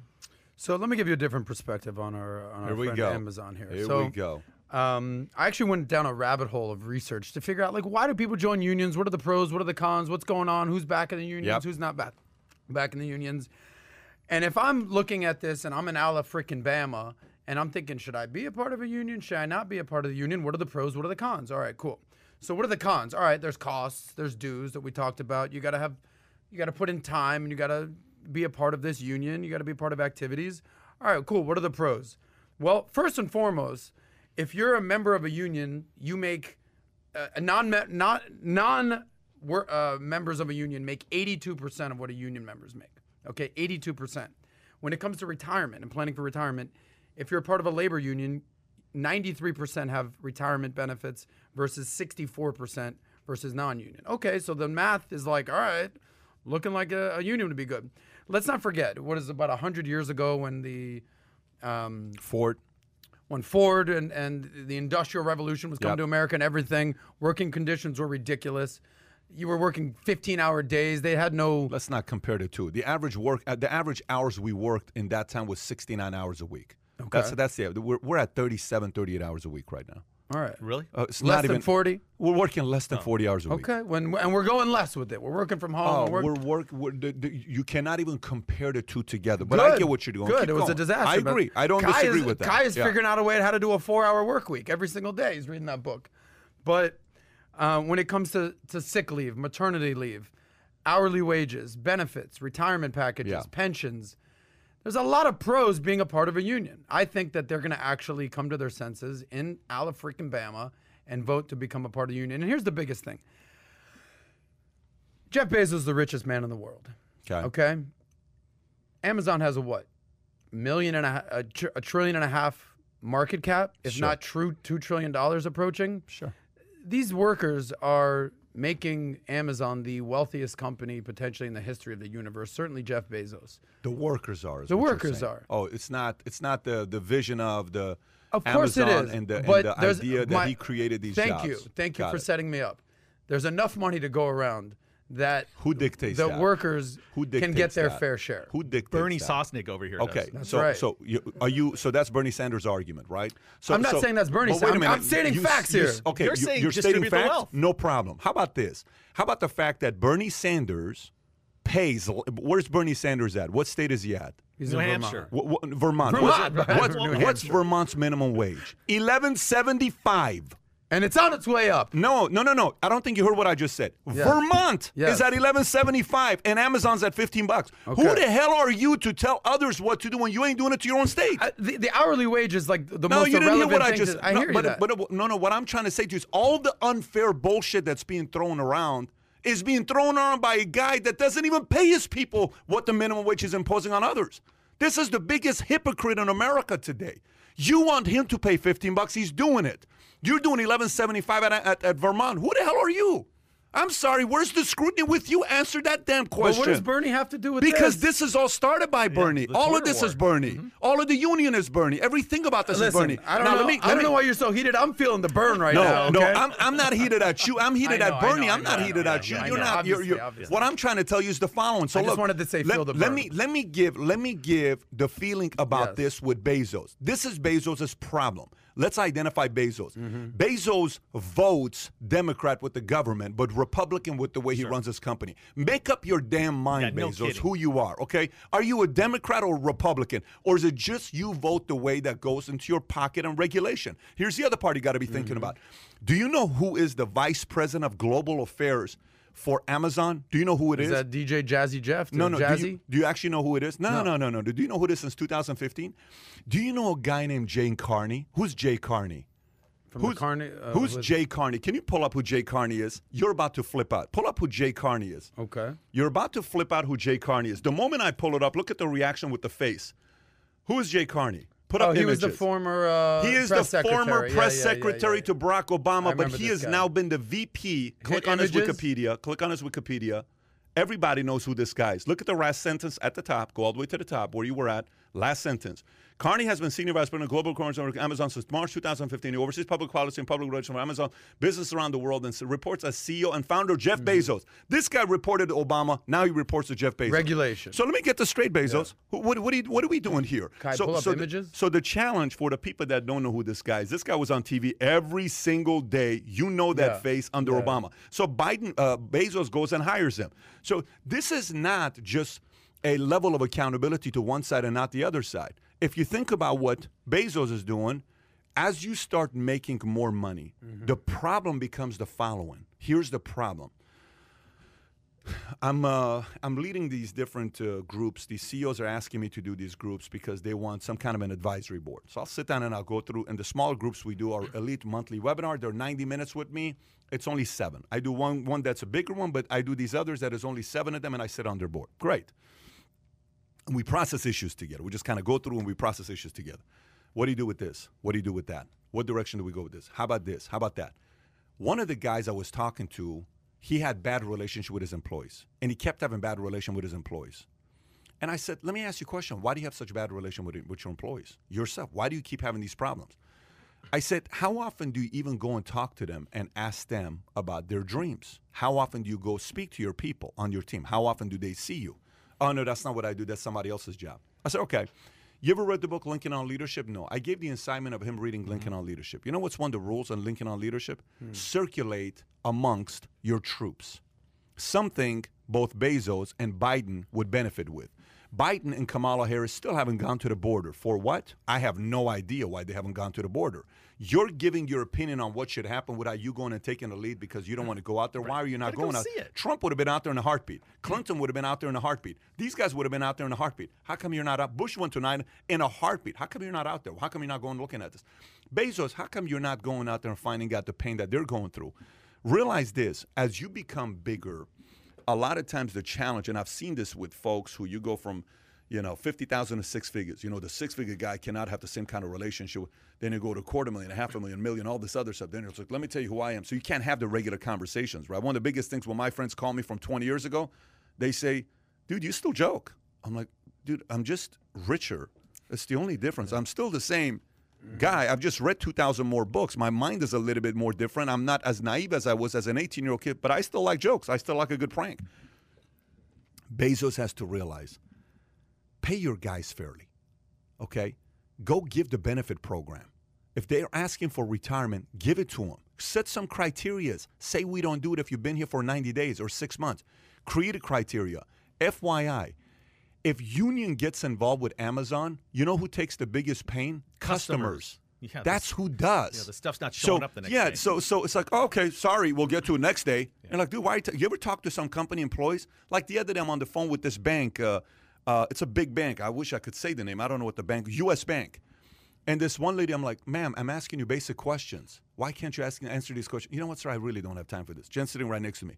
So let me give you a different perspective on our on Here our we friend. Amazon here. Here so, we go. Um, I actually went down a rabbit hole of research to figure out like why do people join unions? What are the pros? What are the cons? What's going on? Who's back in the unions? Yep. Who's not back back in the unions? And if I'm looking at this and I'm an Ala freaking Bama and I'm thinking, should I be a part of a union? Should I not be a part of the union? What are the pros? What are the cons? All right, cool. So what are the cons? All right, there's costs, there's dues that we talked about. You got to have, you got to put in time, and you got to be a part of this union. You got to be part of activities. All right, cool. What are the pros? Well, first and foremost, if you're a member of a union, you make uh, non not non uh, members of a union make 82% of what a union members make. Okay, 82%. When it comes to retirement and planning for retirement, if you're a part of a labor union, 93% have retirement benefits versus 64% versus non-union. Okay, so the math is like, all right, looking like a, a union would be good. Let's not forget what is about hundred years ago when the um, Ford. when Ford and, and the Industrial Revolution was coming Yep. to America and everything, working conditions were ridiculous. You were working 15 hour days. They had no. Let's not compare the two. The average work, uh, the average hours we worked in that time was 69 hours a week. Okay. That's that's the we're, we're at 37, 38 hours a week right now. All right. Really? Uh, it's Less not than even 40? We're working less than 40 hours a week. Okay. When And we're going less with it. We're working from home. Oh, we're we're work. We're, the, the, you cannot even compare the two together. But I get what you're doing. Good. Keep it was a disaster. I agree. I don't Kai disagree is, with that. Kai is Yeah. figuring out a way how to do a four hour work week every single day. He's reading that book. But uh, when it comes to, to sick leave, maternity leave, hourly wages, benefits, retirement packages, Yeah. pensions, there's a lot of pros being a part of a union. I think that they're going to actually come to their senses in freaking Bama and vote to become a part of the union. And here's the biggest thing Jeff Bezos is the richest man in the world. Okay. Okay. Amazon has a what? Million and a, a, tr- a trillion and a half market cap, if Sure. not true, two trillion dollars approaching. Sure. These workers are making Amazon the wealthiest company potentially in the history of the universe. Certainly Jeff Bezos. The workers are. The workers are. Oh, it's not. It's not the the vision of the. Of course it is. And the, but and the idea that my- he created these Thank jobs. you. Thank you Got for it. setting me up. There's enough money to go around that Who dictates the that? workers Who can get their that? fair share. Who dictates Bernie that? Sosnick over here. Okay, does. so right. so you, are you? So that's Bernie Sanders' argument, right? So I'm not so- saying that's Bernie but wait a Sanders. I'm- I'm stating You- facts you- here. Okay, You're you- saying you're stating facts. No problem. How about this? How about the fact that Bernie Sanders pays? Where's Bernie Sanders at? What state is he at? He's New in Hampshire. Vermont. What, what, Vermont. Vermont, What's, what's, what's Vermont's minimum wage? Eleven seventy five. And it's on its way up. No, no, no, no. I don't think you heard what I just said. Vermont Yes. is at eleven seventy five, and Amazon's at fifteen bucks. Who the hell are you to tell others what to do when you ain't doing it to your own state? I, the, the hourly wage is like the most no, most you didn't hear what I just. to- I no, hear you but, that. but no, no. What I'm trying to say to you is all the unfair bullshit that's being thrown around is being thrown around by a guy that doesn't even pay his people what the minimum wage is imposing on others. This is the biggest hypocrite in America today. You want him to pay 15 bucks, he's doing it. You're doing 11.75 at, at, at Vermont. Who the hell are you? I'm sorry. Where's the scrutiny with you? Answer that damn But question. what does Bernie have to do with Because this? Because this is all started by Bernie. the all of this war. is Bernie. Mm-hmm. All of the union is Bernie. Everything about this is Bernie. I don't now, know. Let me, I don't me, know why you're so heated. I'm feeling the burn right no, now. no, okay? I'm, I'm not heated at you. I'm heated I at Bernie. know, I'm not know, heated I at you. I You're know. not. You're, you're, obviously. what I'm trying to tell you is the following. So I just look, wanted to say let, feel the let me let me give let me give the feeling about Yes. this with Bezos. This is Bezos' problem. Let's identify Bezos. Mm-hmm. Bezos votes Democrat with the government, but Republican with the way he runs his company. Make up your damn mind, Yeah, Bezos, kidding. who you are. Okay, are you a Democrat or Republican, or is it just you vote the way that goes into your pocket and regulation? Here's the other part you got to be thinking Mm-hmm. about. Do you know who is the vice president of global affairs for Amazon? Do you know who it is? Is that DJ Jazzy Jeff? no, no. Jazzy? Do you, do you actually know who it is? No, no, no, no, no. Do you know who it is since 2015? Do you know a guy named Jay Carney? Who's Jay Carney? From Who's, Carney- uh, who's Jay Carney? Can you pull up who Jay Carney is? You're about to flip out. Pull up who Jay Carney is. Okay. You're about to flip out who Jay Carney is. The moment I pull it up, look at the reaction with the face. Who is Jay Carney? Put up Oh, he was the former. Uh, He is the press former secretary. Yeah, press yeah, secretary yeah, to Barack Obama, but he has guy. now been the VP. Click on his? Wikipedia. Click on his Wikipedia. Everybody knows who this guy is. Look at the last sentence at the top. Go all the way to the top where you were at. Last sentence. Carney has been senior vice president of global commerce at Amazon since March 2015. He oversees public policy and public relations for Amazon business around the world and reports as CEO and founder Jeff Mm-hmm. Bezos. This guy reported to Obama. Now he reports to Jeff Bezos. Regulation. So let me get this straight, Bezos. What, what, what, are you- what are we doing here? Kai, so, pull up so the- images. so the challenge for the people that don't know who this guy is, this guy was on TV every single day. You know that Yeah. face under Yeah. Obama. So Biden, uh, Bezos goes and hires him. So this is not just a level of accountability to one side and not the other side. If you think about what Bezos is doing, as you start making more money, Mm-hmm. the problem becomes the following. Here's the problem. I'm uh, I'm leading these different uh, groups. These CEOs are asking me to do these groups because they want some kind of an advisory board. So I'll sit down and I'll go through. And the small groups we do our elite monthly webinar. They're 90 minutes with me. It's only seven. I do one one that's a bigger one, but I do these others that is only seven of them, and I sit on their board. Great. And we process issues together. We just kind of go through and we process issues together. What do you do with this? What do you do with that? What direction do we go with this? How about this? How about that? One of the guys I was talking to, he had bad relationship with his employees, and he kept having bad relation with his employees. And I said, let me ask you a question. Why do you have such a bad relation with, with your employees yourself? Why do you keep having these problems? I said, how often do you even go and talk to them and ask them about their dreams? How often do you go speak to your people on your team? How often do they see you? Oh, no, that's not what I do. That's somebody else's job. I said, okay. You ever read the book Lincoln on Leadership? No. I gave the assignment of him reading Lincoln mm-hmm. on Leadership. You know what's one of the rules on Lincoln on Leadership? Mm. Circulate amongst your troops. Something both Bezos and Biden would benefit with. Biden and Kamala Harris still haven't gone to the border. For what? I have no idea why they haven't gone to the border. You're giving your opinion on what should happen without you going and taking the lead because you don't want to go out there. Right. Why are you not going go out? Trump would have been out there in a heartbeat. Clinton would have been out there in a heartbeat. These guys would have been out there in a heartbeat. How come you're not out? Bush went tonight in a heartbeat. How come you're not out there? How come you're not going looking at this? Bezos, how come you're not going out there and finding out the pain that they're going through? Realize this as you become bigger, a lot of times the challenge, and I've seen this with folks who you go from – you know, 50,000 to six figures. You know, the six figure guy cannot have the same kind of relationship. Then you go to a quarter million, a half a million, million, all this other stuff. Then it's like, let me tell you who I am. So you can't have the regular conversations, right? One of the biggest things when my friends call me from 20 years ago, they say, dude, you still joke. I'm like, dude, I'm just richer. It's the only difference. I'm still the same guy. I've just read 2,000 more books. My mind is a little bit more different. I'm not as naive as I was as an 18 year old kid, but I still like jokes. I still like a good prank. Bezos has to realize – pay your guys fairly. Okay? Go give the benefit program. If they're asking for retirement, give it to them. Set some criterias. Say we don't do it if you've been here for 90 days or six months. Create a criteria. FYI, if union gets involved with Amazon, you know who takes the biggest pain? Customers. Customers. Yeah, That's who does. Yeah, the stuff's not showing so, up the next yeah, day. so so it's like, oh, okay, sorry, we'll get to it next day. Yeah. And like, dude, why? you ever talk to some company employees? Like the other day, I'm on the phone with this bank. Uh, uh, it's a big bank. I wish I could say the name. I don't know what the bank. U.S. Bank. And this one lady, I'm like, ma'am, I'm asking you basic questions. Why can't you ask answer these questions? You know what, sir? I really don't have time for this. Jen's sitting right next to me.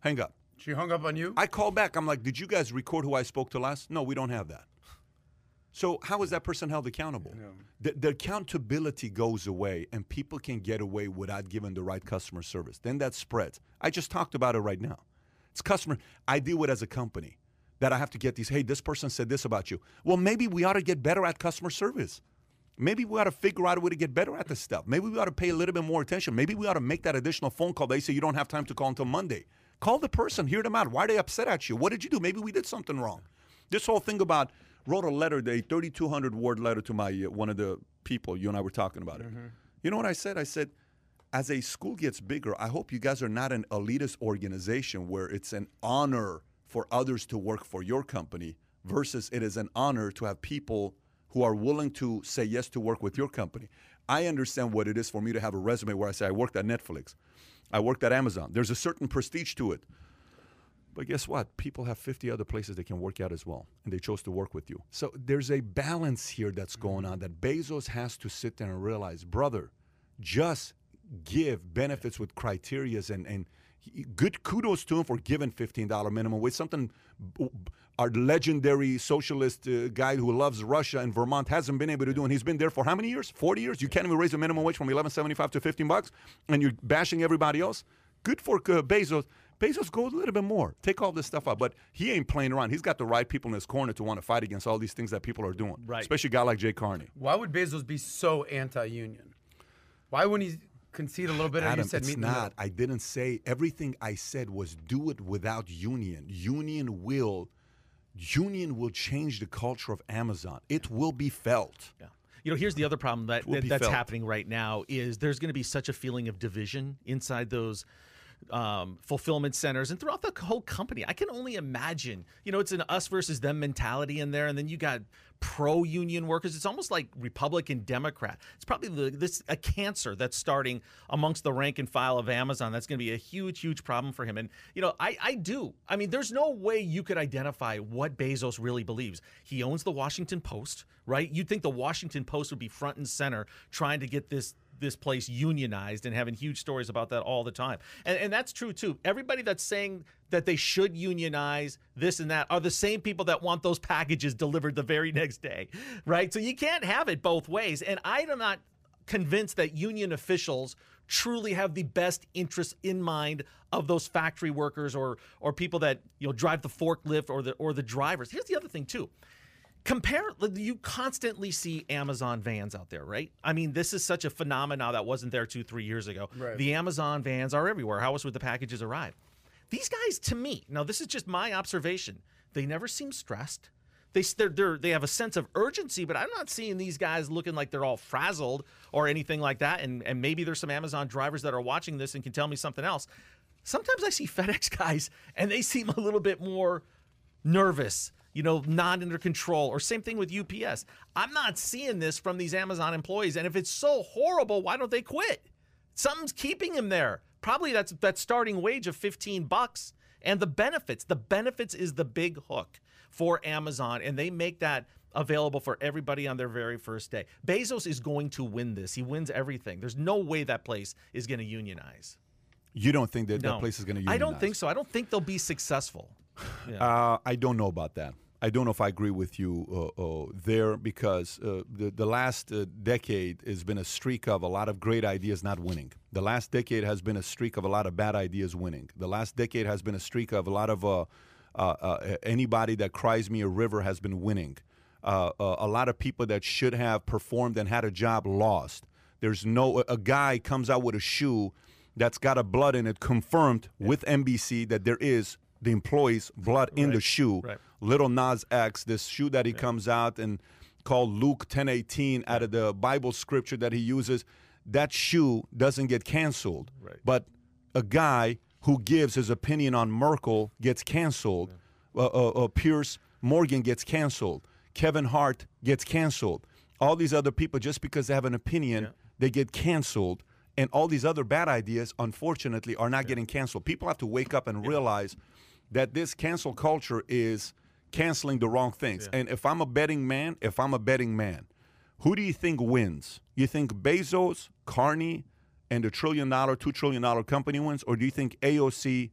Hang up. She hung up on you? I call back. I'm like, did you guys record who I spoke to last? No, we don't have that. So how is that person held accountable? Yeah. The, the, accountability goes away, and people can get away without giving the right customer service. Then that spreads. I just talked about it right now. It's customer. I deal with as a company that I have to get these, hey, this person said this about you. Well, maybe we ought to get better at customer service. Maybe we ought to figure out a way to get better at this stuff. Maybe we ought to pay a little bit more attention. Maybe we ought to make that additional phone call. They say you don't have time to call until Monday. Call the person, hear them out. Why are they upset at you? What did you do? Maybe we did something wrong. This whole thing about wrote a letter, a 3,200 word letter to my uh, one of the people you and I were talking about mm-hmm. it. You know what I said? I said, as a school gets bigger, I hope you guys are not an elitist organization where it's an honor for others to work for your company versus it is an honor to have people who are willing to say yes to work with your company. I understand what it is for me to have a resume where I say I worked at Netflix, I worked at Amazon. There's a certain prestige to it. But guess what? People have 50 other places they can work at as well, and they chose to work with you. So there's a balance here that's going mm-hmm. on that Bezos has to sit there and realize, brother, just give benefits with criterias and, and good kudos to him for giving $15 minimum wage. Something our legendary socialist uh, guy who loves Russia and Vermont hasn't been able to do. And he's been there for how many years? 40 years? You can't even raise the minimum wage from 11.75 to 15 bucks and you're bashing everybody else? Good for uh, Bezos. Bezos goes a little bit more. Take all this stuff out. But he ain't playing around. He's got the right people in his corner to want to fight against all these things that people are doing. Right. Especially a guy like Jay Carney. Why would Bezos be so anti union? Why wouldn't he concede a little bit? Adam, said it's not. I didn't say everything. I said was do it without union. Union will, union will change the culture of Amazon. It will be felt. Yeah. You know, here's the other problem that, that that's felt. happening right now is there's going to be such a feeling of division inside those um, fulfillment centers and throughout the whole company. I can only imagine, you know, it's an us versus them mentality in there. And then you got pro union workers. It's almost like Republican Democrat. It's probably the, this a cancer that's starting amongst the rank and file of Amazon. That's going to be a huge, huge problem for him. And, you know, I, I do. I mean, there's no way you could identify what Bezos really believes. He owns the Washington Post, right? You'd think the Washington Post would be front and center trying to get this this place unionized and having huge stories about that all the time. And, and that's true too. Everybody that's saying that they should unionize this and that are the same people that want those packages delivered the very next day, right? So you can't have it both ways. And I am not convinced that union officials truly have the best interests in mind of those factory workers or or people that you know drive the forklift or the or the drivers. Here's the other thing too. Compare you constantly see Amazon vans out there, right? I mean, this is such a phenomenon that wasn't there two, three years ago. Right. The Amazon vans are everywhere. How else would the packages arrive? These guys, to me, now this is just my observation. They never seem stressed. They they're, they're, they have a sense of urgency, but I'm not seeing these guys looking like they're all frazzled or anything like that. And and maybe there's some Amazon drivers that are watching this and can tell me something else. Sometimes I see FedEx guys and they seem a little bit more nervous, you know, not under control. Or same thing with UPS. I'm not seeing this from these Amazon employees. And if it's so horrible, why don't they quit? Something's keeping them there. Probably that's that starting wage of 15 bucks and the benefits. The benefits is the big hook for Amazon, and they make that available for everybody on their very first day. Bezos is going to win this. He wins everything. There's no way that place is going to unionize. You don't think that No. that place is going to unionize? I don't think so. I don't think they'll be successful. Uh, I don't know about that. I don't know if I agree with you uh, uh, there because uh, the the last uh, decade has been a streak of a lot of great ideas not winning. The last decade has been a streak of a lot of bad ideas winning. The last decade has been a streak of a lot of uh, uh, uh, anybody that cries me a river has been winning. Uh, uh, a lot of people that should have performed and had a job lost. There's no a guy comes out with a shoe that's got a blood in it, confirmed with NBC that there is the employee's blood in the shoe. right. Lil Nas X, this shoe that he comes out and called Luke 10:18 out of the Bible scripture that he uses, that shoe doesn't get canceled. Right. But a guy who gives his opinion on Merkel gets canceled. Uh, uh, uh, Piers Morgan gets canceled. Kevin Hart gets canceled. All these other people, just because they have an opinion, they get canceled. And all these other bad ideas, unfortunately, are not getting canceled. People have to wake up and realize that this cancel culture is canceling the wrong things. And if I'm a betting man, if I'm a betting man, who do you think wins? You think Bezos, Carney, and the trillion dollar, two trillion dollar company wins, or do you think AOC,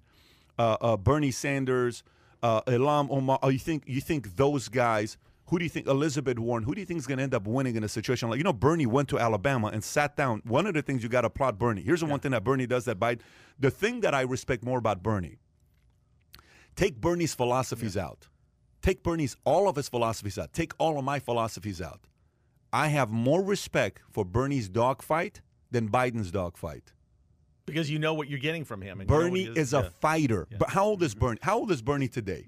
uh, uh, Bernie Sanders, uh, Ilhan Omar? Or you think you think those guys? Who do you think Elizabeth Warren? Who do you think is going to end up winning in a situation like you know Bernie went to Alabama and sat down. One of the things you got to applaud Bernie. Here's the one thing that Bernie does that Biden. The thing that I respect more about Bernie. Take Bernie's philosophies out. Take Bernie's all of his philosophies out. Take all of my philosophies out. I have more respect for Bernie's dogfight than Biden's dogfight. Because you know what you're getting from him. And you know Bernie is a yeah. fighter. But how old is mm-hmm. Bernie? How old is Bernie today?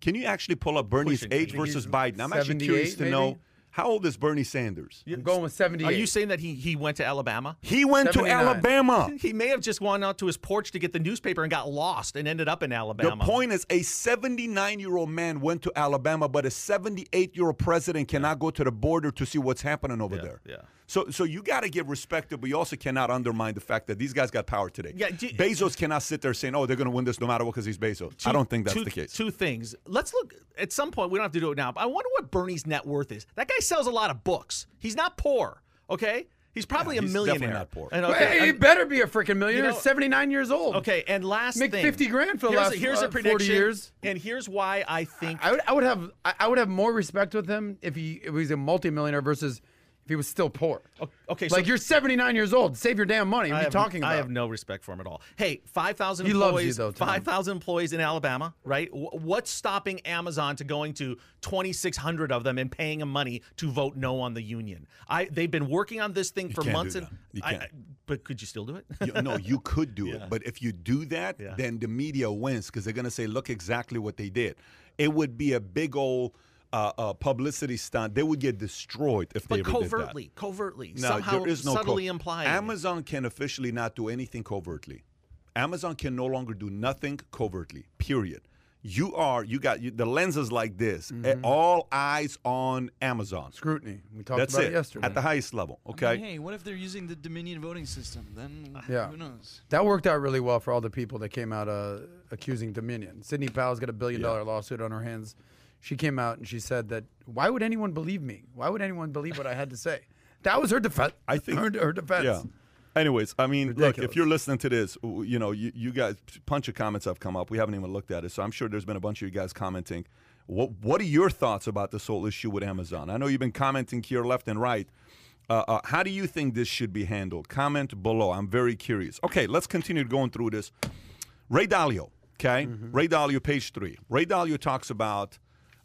Can you actually pull up Bernie's Pushing. age versus Biden? I'm actually curious 78 to know maybe? How old is Bernie Sanders? I'm going with 78. Are you saying that he, he went to Alabama? He went to Alabama. He may have just gone out to his porch to get the newspaper and got lost and ended up in Alabama. The point is, a 79 year old man went to Alabama, but a 78 year old president cannot go to the border to see what's happening over Yeah, there. yeah. So, so you got to give respect to, but you also cannot undermine the fact that these guys got power today. Yeah, do- Bezos cannot sit there saying, "Oh, they're going to win this no matter what" because he's Bezos. I don't think that's two, the case. Two things. Let's look at some point. We don't have to do it now. But I wonder what Bernie's net worth is. That guy sells a lot of books. He's not poor. Okay, he's probably Yeah, a he's millionaire. definitely not poor. And, Hey, okay, he and- better be a freaking millionaire. You know- 79 years old. okay, and last Make thing, 50 grand for the here's last, a, here's uh, a 40 prediction. years. And here's why I think I would, I would have I I would have more respect with him if he if he's a multimillionaire versus if he was still poor. okay, so like you're 79 years old. Save your damn money. What I are you have, talking about? I have no respect for him at all. Hey, 5,000 He loves you, employees, though, 5,000 employees in Alabama, right? What's stopping Amazon to going to 2,600 of them and paying them money to vote no on the union? I They've been working on this thing for can't do months. and that. You I- can't. I- but could you still do it? You- no, you could do it, but if you do that, Yeah. then the media wins because they're going to say, "Look exactly what they did." It would be a big old uh, uh, publicity stunt. They would get destroyed if they but ever did that. But covertly, covertly, No, somehow there is no co- subtly implying. Amazon can officially not do anything covertly. Amazon can no longer do nothing covertly. Period. You are you got you, the lenses like this. eh, All eyes on Amazon. Scrutiny. We talked That's about it, it, yesterday. at the highest level. I mean, Okay. hey, what if they're using the Dominion voting system? Then Yeah. who knows? That worked out really well for all the people that came out uh, accusing Dominion. Sidney Powell's got a billion Yeah. dollar lawsuit on her hands. She came out and she said that why would anyone believe me? Why would anyone believe what I had to say? That was her defense. I think- her, her defense. Yeah. Anyways, I mean, look, if you're listening to this, you know, you, you guys, a bunch of comments have come up. We haven't even looked at it, so I'm sure there's been a bunch of you guys commenting. What What are your thoughts about this whole issue with Amazon? I know you've been commenting here left and right. Uh, uh, how do you think this should be handled? Comment below. I'm very curious. Okay, let's continue going through this. Ray Dalio, okay? Ray Dalio, page three. Ray Dalio talks about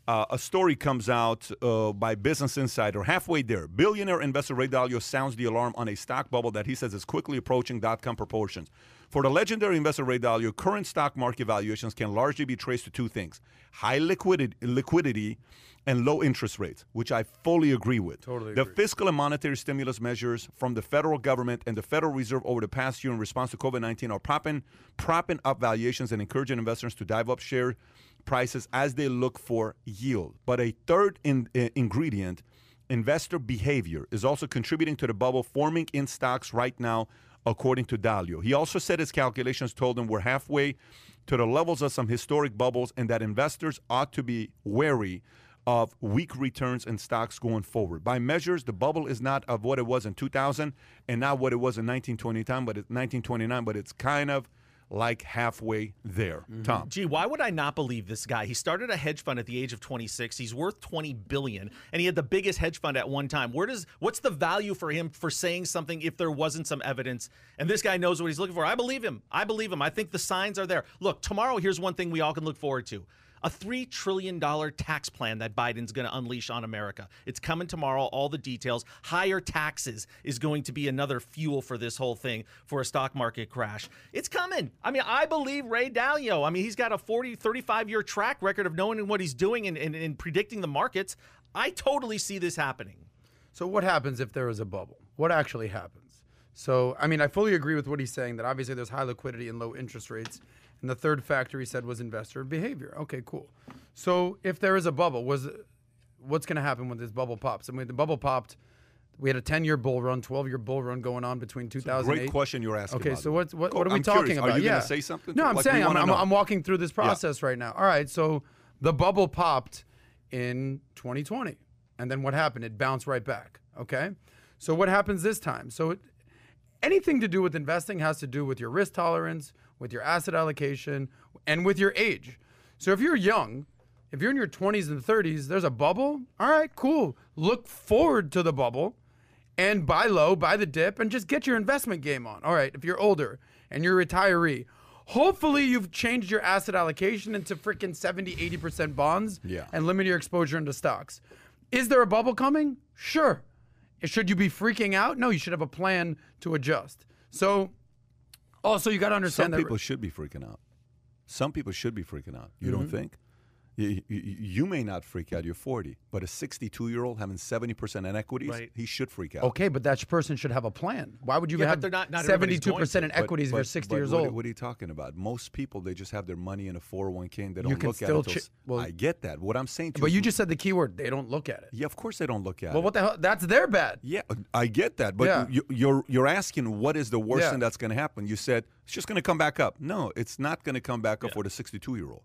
uh, a story comes out uh, by Business Insider halfway there. Billionaire investor Ray Dalio sounds the alarm on a stock bubble that he says is quickly approaching dot com proportions. For the legendary investor Ray Dalio, current stock market valuations can largely be traced to two things high liquidity, liquidity and low interest rates, which I fully agree with. Totally The agree. fiscal and monetary stimulus measures from the federal government and the Federal Reserve over the past year in response to COVID 19 are propping, propping up valuations and encouraging investors to dive up share prices as they look for yield. But a third in, uh, ingredient, investor behavior, is also contributing to the bubble forming in stocks right now, according to Dalio. He also said his calculations told him we're halfway to the levels of some historic bubbles and that investors ought to be wary of weak returns in stocks going forward. By measures, the bubble is not of what it was in 2000 and not what it was in 1929, but it's 1929, but it's kind of like halfway there. Mm-hmm. Tom. Gee, why would I not believe this guy? He started a hedge fund at the age of 26. He's worth 20 billion and he had the biggest hedge fund at one time. Where does what's the value for him for saying something if there wasn't some evidence? And this guy knows what he's looking for. I believe him. I believe him. I think the signs are there. Look, tomorrow here's one thing we all can look forward to. A $3 trillion tax plan that Biden's going to unleash on America. It's coming tomorrow, all the details. Higher taxes is going to be another fuel for this whole thing for a stock market crash. It's coming. I mean, I believe Ray Dalio. I mean, he's got a 40, 35 year track record of knowing what he's doing and, and, and predicting the markets. I totally see this happening. So what happens if there is a bubble? What actually happens? So I mean, I fully agree with what he's saying that obviously there's high liquidity and low interest rates, and the third factor he said was investor behavior. Okay, cool. So if there is a bubble, was what's going to happen when this bubble pops? I mean, the bubble popped. We had a 10-year bull run, 12-year bull run going on between 2008. Great question you're asking. Okay, so what's, what, what are oh, we I'm talking curious. about? Are you yeah. going to say something? No, I'm Like, saying I'm, I'm. I'm walking through this process right now. All right, so the bubble popped in 2020, and then what happened? It bounced right back. Okay, so what happens this time? So it, anything to do with investing has to do with your risk tolerance, with your asset allocation, and with your age. So if you're young, if you're in your 20s and 30s, there's a bubble. All right, cool. Look forward to the bubble and buy low, buy the dip, and just get your investment game on. All right, if you're older and you're a retiree, hopefully you've changed your asset allocation into freaking 70, 80% bonds Yeah. and limit your exposure into stocks. Is there a bubble coming? Sure. Should you be freaking out? No, you should have a plan to adjust. So, also, you got to Some understand that. Some people should be freaking out. Some people should be freaking out. You Mm-hmm. don't think? You, you, you may not freak out. You're 40, but a 62 year old having 70% in equities, Right. he should freak out. Okay, but that person should have a plan. Why would you Yeah, but have they're not, not 72 percent in to. equities if you're 60 years what, old? What are you talking about? Most people, they just have their money in a 401k and they don't can look at still it. until chi- well- I get that. What I'm saying to but is- you just said the key word. They don't look at it. Yeah, of course they don't look at Well, it. Well, what the hell? That's their bad. Yeah, I get that, but Yeah. you, you're you're asking what is the worst Yeah. thing that's going to happen. You said it's just going to come back up. No, it's not going to come back up for the 62 year old.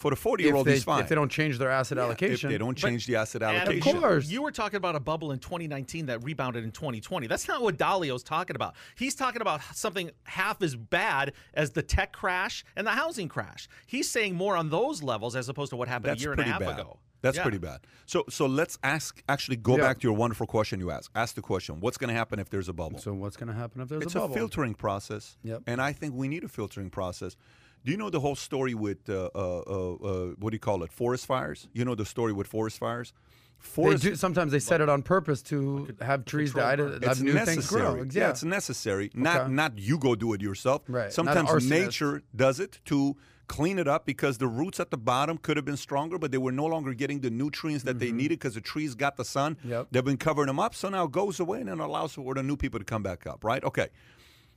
For the 40 year old, they, he's fine. if they don't change their asset Yeah, allocation. if they don't change the asset And of course. You were talking about a bubble in 2019 that rebounded in 2020. That's not what Dalio's talking about. He's talking about something half as bad as the tech crash and the housing crash. He's saying more on those levels as opposed to what happened That's a year and pretty a half bad. ago. That's Yeah. pretty bad. So so let's ask. Actually, go Yeah. back to your wonderful question you asked. Ask the question: What's going to happen if there's a bubble? So what's going to happen if there's it's a bubble? It's a, filtering process, Yep. and I think we need a filtering process. Do you know the whole story with uh, uh, uh, uh, what do you call it? Forest fires. You know the story with forest fires. They do, sometimes they set it on purpose to have trees die to burn. have it's new necessary. things grow. Yeah. it's necessary. Not Okay. not you go do it yourself. Right, Sometimes nature does it to clean it up because the roots at the bottom could have been stronger, but they were no longer getting the nutrients that they needed because the trees got the sun. Mm-hmm. Yep. They've been covering them up, so now it goes away and then allows for the new people to come back up. Right? Okay.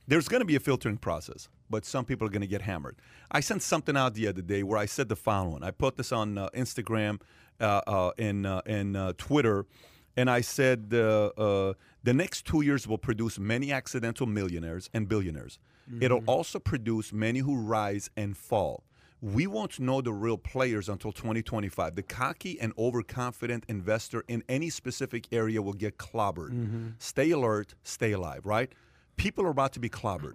There's going to be a filtering process, but some people are going to get hammered. I sent something out the other day where I said the following. I put this on uh, Instagram uh, uh, and uh, and uh, Twitter, and I said uh, uh, the next two years will produce many accidental millionaires and billionaires. It'll also produce many who rise and fall. We won't know the real players until 2025. The cocky and overconfident investor in any specific area will get clobbered. Stay alert, stay alive, right? People are about to be clobbered.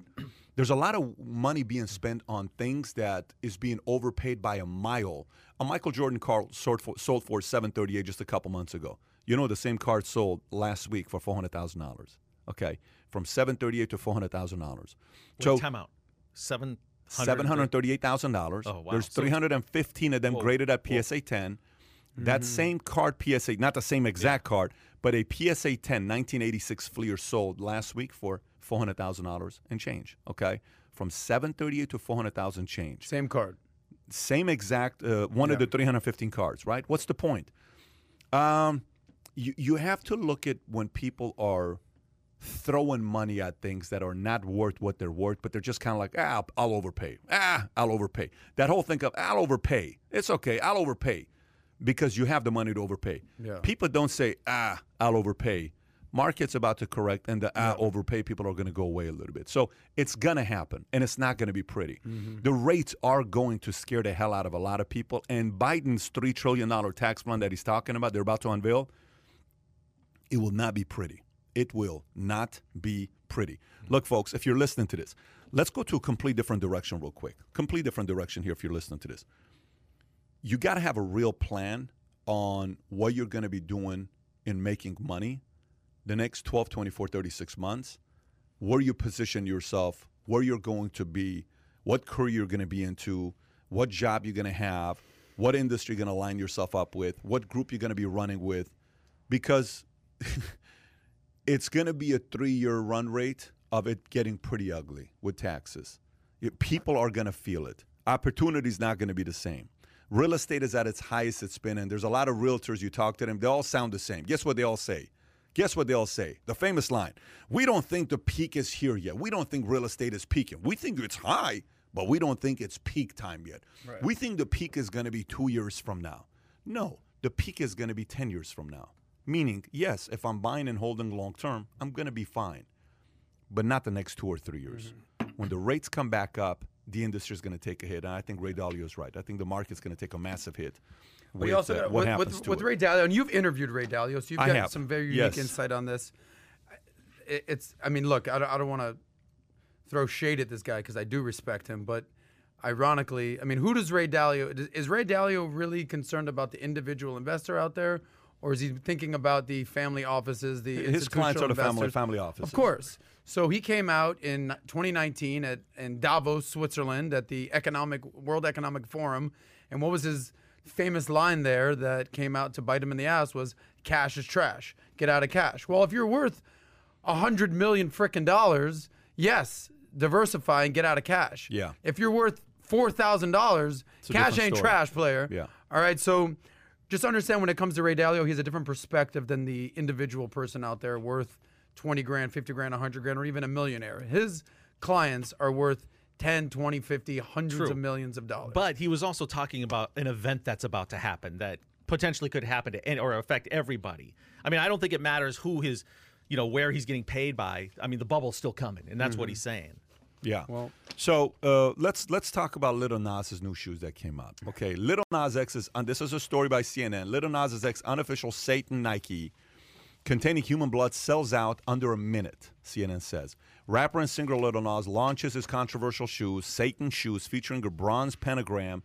There's a lot of money being spent on things that is being overpaid by a mile. A Michael Jordan car sold for, sold for 738 just a couple months ago. You know, the same card sold last week for four hundred thousand dollars. Okay, from seven thirty-eight to four hundred thousand dollars. So time out. Seven. Seven hundred thirty-eight thousand dollars. Oh, wow. There's three hundred and fifteen of them Whoa, graded at PSA 10. That mm. same card, PSA, not the same exact card, but a PSA 10 1986 Fleer sold last week for four hundred thousand dollars and change. Okay, from seven thirty-eight to four hundred thousand change. Same card. Same exact uh, one of the 315 cards, right? What's the point? Um, you you have to look at when people are throwing money at things that are not worth what they're worth, but they're just kind of like, ah, I'll, I'll overpay. Ah, I'll overpay. That whole thing of I'll overpay. It's okay. I'll overpay because you have the money to overpay. Yeah. People don't say, ah, I'll overpay. Market's about to correct, and the ah, overpay people are going to go away a little bit. So it's going to happen, and it's not going to be pretty. The rates are going to scare the hell out of a lot of people, and Biden's $3 trillion tax plan that he's talking about, they're about to unveil, it will not be pretty. It will not be pretty. Look, folks, if you're listening to this, let's go to a complete different direction real quick. Complete different direction here if you're listening to this. You got to have a real plan on what you're going to be doing in making money the next 12, 24, 36 months, where you position yourself, where you're going to be, what career you're going to be into, what job you're going to have, what industry you're going to line yourself up with, what group you're going to be running with, because it's going to be a three year run rate of it getting pretty ugly with taxes. People are going to feel it. Opportunity is not going to be the same. Real estate is at its highest it's been, and there's a lot of realtors you talk to them, they all sound the same. Guess what they all say? Guess what they all say? The famous line We don't think the peak is here yet. We don't think real estate is peaking. We think it's high, but we don't think it's peak time yet. We think the peak is going to be two years from now. No, the peak is going to be 10 years from now. Meaning, yes, if I'm buying and holding long term, I'm going to be fine, but not the next two or three years. Mm-hmm. When the rates come back up, the industry is going to take a hit. And I think Ray Dalio is right. I think the market's going to take a massive hit. We with, also uh, got, what with, happens with, to with it. Ray Dalio, and you've interviewed Ray Dalio, so you've I got have. some very unique Yes. insight on this. It, it's, I mean, look, I don't, I don't want to throw shade at this guy because I do respect him, but ironically, I mean, who does Ray Dalio? Is Ray Dalio really concerned about the individual investor out there, or is he thinking about the family offices, the His clients are the family family offices. Of course. So he came out in 2019 at in Davos, Switzerland, at the Economic World Economic Forum, and what was his famous line there that came out to bite him in the ass was "Cash is trash. Get out of cash." Well, if you're worth a hundred million frickin' dollars, yes, diversify and get out of cash. Yeah. If you're worth four thousand dollars, cash ain't story. trash, player. Yeah. All right. So just understand when it comes to Ray Dalio, he has a different perspective than the individual person out there worth 20 grand, 50 grand, a 100 grand, or even a millionaire. His clients are worth 10, 20, 50, hundreds True. of millions of dollars. But he was also talking about an event that's about to happen that potentially could happen to any, or affect everybody. I mean, I don't think it matters who his, you know, where he's getting paid by. I mean, the bubble's still coming, and that's what he's saying. Yeah. Well- so uh, let's let's talk about Lil Nas's new shoes that came out. Okay, Lil Nas X's. And this is a story by CNN. Lil Nas X unofficial Satan Nike containing human blood sells out under a minute. CNN says. Rapper and singer Lil Nas launches his controversial shoes, Satan shoes, featuring a bronze pentagram,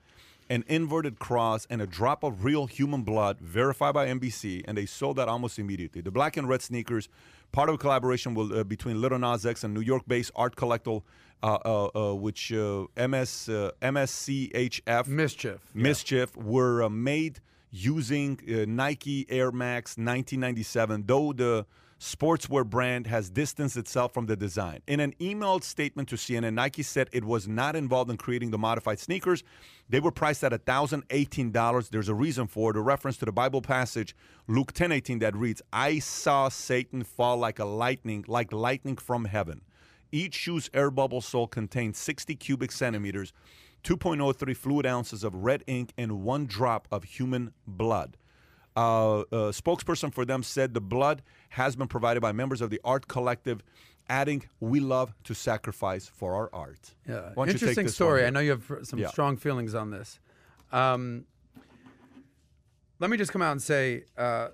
an inverted cross, and a drop of real human blood, verified by NBC, and they sold out almost immediately. The black and red sneakers, part of a collaboration will, uh, between Lil Nas X and New York-based art collector, uh, uh, uh, which uh, MS uh, MSCHF Mischief. Mischief were uh, made using uh, Nike Air Max 1997, though the sportswear brand has distanced itself from the design. In an emailed statement to CNN, Nike said it was not involved in creating the modified sneakers. They were priced at $1,018. There's a reason for it, a reference to the Bible passage, Luke 10:18, that reads, I saw Satan fall like a lightning, like lightning from heaven. Each shoe's air bubble sole contains 60 cubic centimeters, 2.03 fluid ounces of red ink, and one drop of human blood. Uh, a spokesperson for them said the blood has been provided by members of the art collective, adding, "We love to sacrifice for our art." Yeah, Why don't you take interesting story. I know you have some Yeah. strong feelings on this. Um, let me just come out and say uh,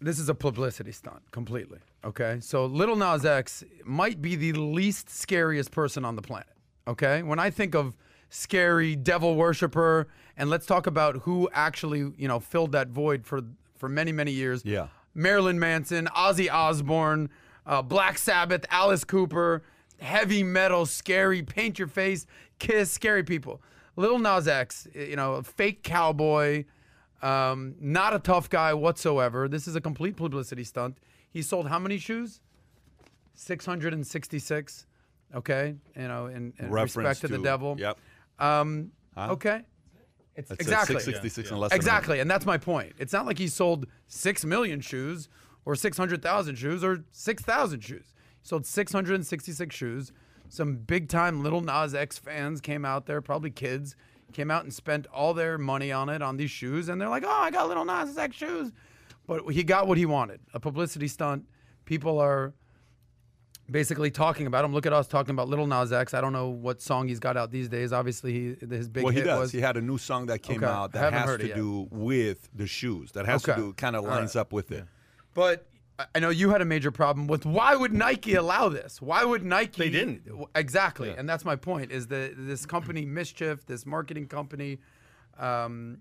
this is a publicity stunt completely. Okay, so Lil Nas X might be the least scariest person on the planet. Okay, when I think of scary devil worshiper, and let's talk about who actually you know filled that void for for many, many years. Yeah. Marilyn Manson, Ozzy Osbourne, uh, Black Sabbath, Alice Cooper, heavy metal, scary, paint your face, kiss, scary people. Lil Nas X, you know, fake cowboy, um, not a tough guy whatsoever. This is a complete publicity stunt. He sold how many shoes? 666. Okay. You know, in, in respect to, the devil. Yep. Um, Okay. It's That's exactly. 666 and less than Exactly, and that's my point. It's not like he sold six million shoes, or six hundred thousand shoes, or six thousand shoes. He sold six hundred and sixty-six shoes. Some big-time Lil Nas X fans came out there, probably kids, came out and spent all their money on it on these shoes, and they're like, "Oh, I got Lil Nas X shoes," but he got what he wanted—a publicity stunt. People are basically talking about him. Look at us talking about Little Nas X. I don't know what song he's got out these days. Obviously, he, his big Well, he does. was He had a new song that came Okay. out that has to do with the shoes. That has Okay. to do kind of lines right. up with it. But I- I know you had a major problem with why would Nike allow this? Why would Nike? They didn't. exactly, and that's my point. Is that this company MSCHF, this marketing company, um,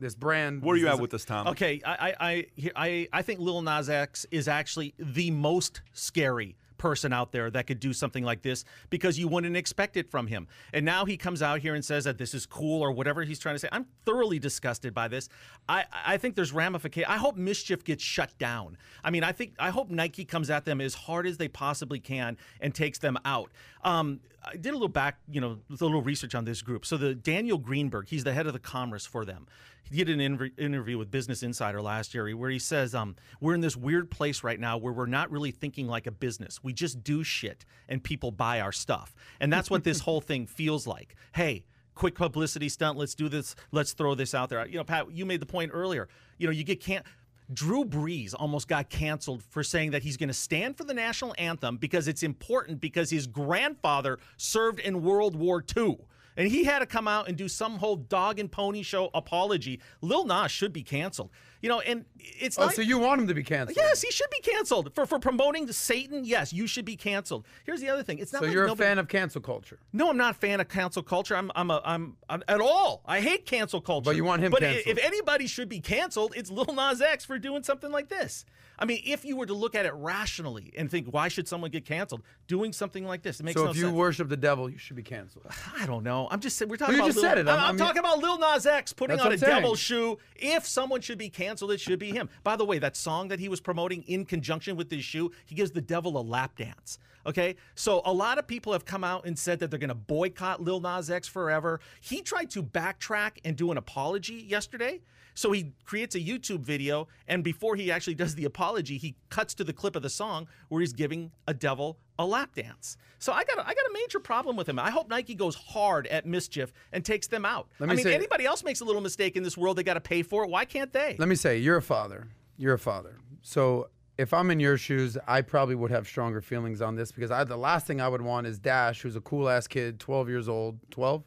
this brand? Where are you this at with this, Tom? Okay, I I I I, I think Lil Nas X is actually the most scary person out there that could do something like this because you wouldn't expect it from him. And now he comes out here and says that this is cool or whatever he's trying to say. I'm thoroughly disgusted by this. I I think there's ramification. I hope MSCHF gets shut down. I mean, I think I hope Nike comes at them as hard as they possibly can and takes them out. Um, I did a little back, you know, a little research on this group. So the Daniel Greenberg, he's the head of the commerce for them. He did an inter- interview with Business Insider last year where he says, um, "We're in this weird place right now where we're not really thinking like a business. We just do shit, and people buy our stuff, and that's what this whole thing feels like. Hey." Quick publicity stunt. Let's do this. Let's throw this out there. You know, Pat, you made the point earlier. You know, you get can't. Drew Brees almost got canceled for saying that he's going to stand for the national anthem because it's important because his grandfather served in World War II. And he had to come out and do some whole dog and pony show apology. Lil Nas should be canceled. You know, and it's Oh, not. so you want him to be canceled? Yes, he should be canceled for for promoting Satan. Yes, you should be canceled. Here's the other thing. It's not So like you're a fan of cancel culture? no, I'm not a fan of cancel culture. I'm, I'm, a, I'm, I'm at all. I hate cancel culture. But you want him But canceled. if anybody should be canceled, it's Lil Nas X for doing something like this. I mean, if you were to look at it rationally and think, why should someone get canceled? Doing something like this, it makes sense. So no if you sense. worship the devil, you should be canceled. I don't know. I'm just saying we're talking Well, you about. just Lil, said it. I'm- I'm, I'm I'm- talking about Lil Nas X putting on a saying. devil shoe. If someone should be canceled, it should be him. By the way, that song that he was promoting in conjunction with his shoe, he gives the devil a lap dance. Okay, so a lot of people have come out and said that they're going to boycott Lil Nas X forever. He tried to backtrack and do an apology yesterday. So he creates a YouTube video, and before he actually does the apology, he cuts to the clip of the song where he's giving a devil a lap dance. So I got a, I got a major problem with him. I hope Nike goes hard at MSCHF and takes them out. Let I mean, say- anybody else makes a little mistake in this world, they got to pay for it. Why can't they? Let me say, you're a father. You're a father. So if I'm in your shoes, I probably would have stronger feelings on this because I, the last thing I would want is Dash, who's a cool ass kid, 12 years old, 12,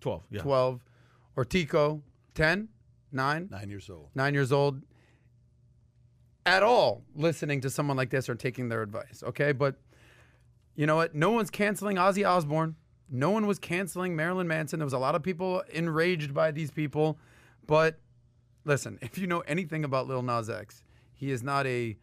Twelve. Yeah. 12, or Tico, 10, 9, Nine years old. nine years old, at all listening to someone like this or taking their advice. Okay, but you know what? No one's canceling Ozzy Osbourne. No one was canceling Marilyn Manson. There was a lot of people enraged by these people, but listen, if you know anything about Lil Nas X, he is not a.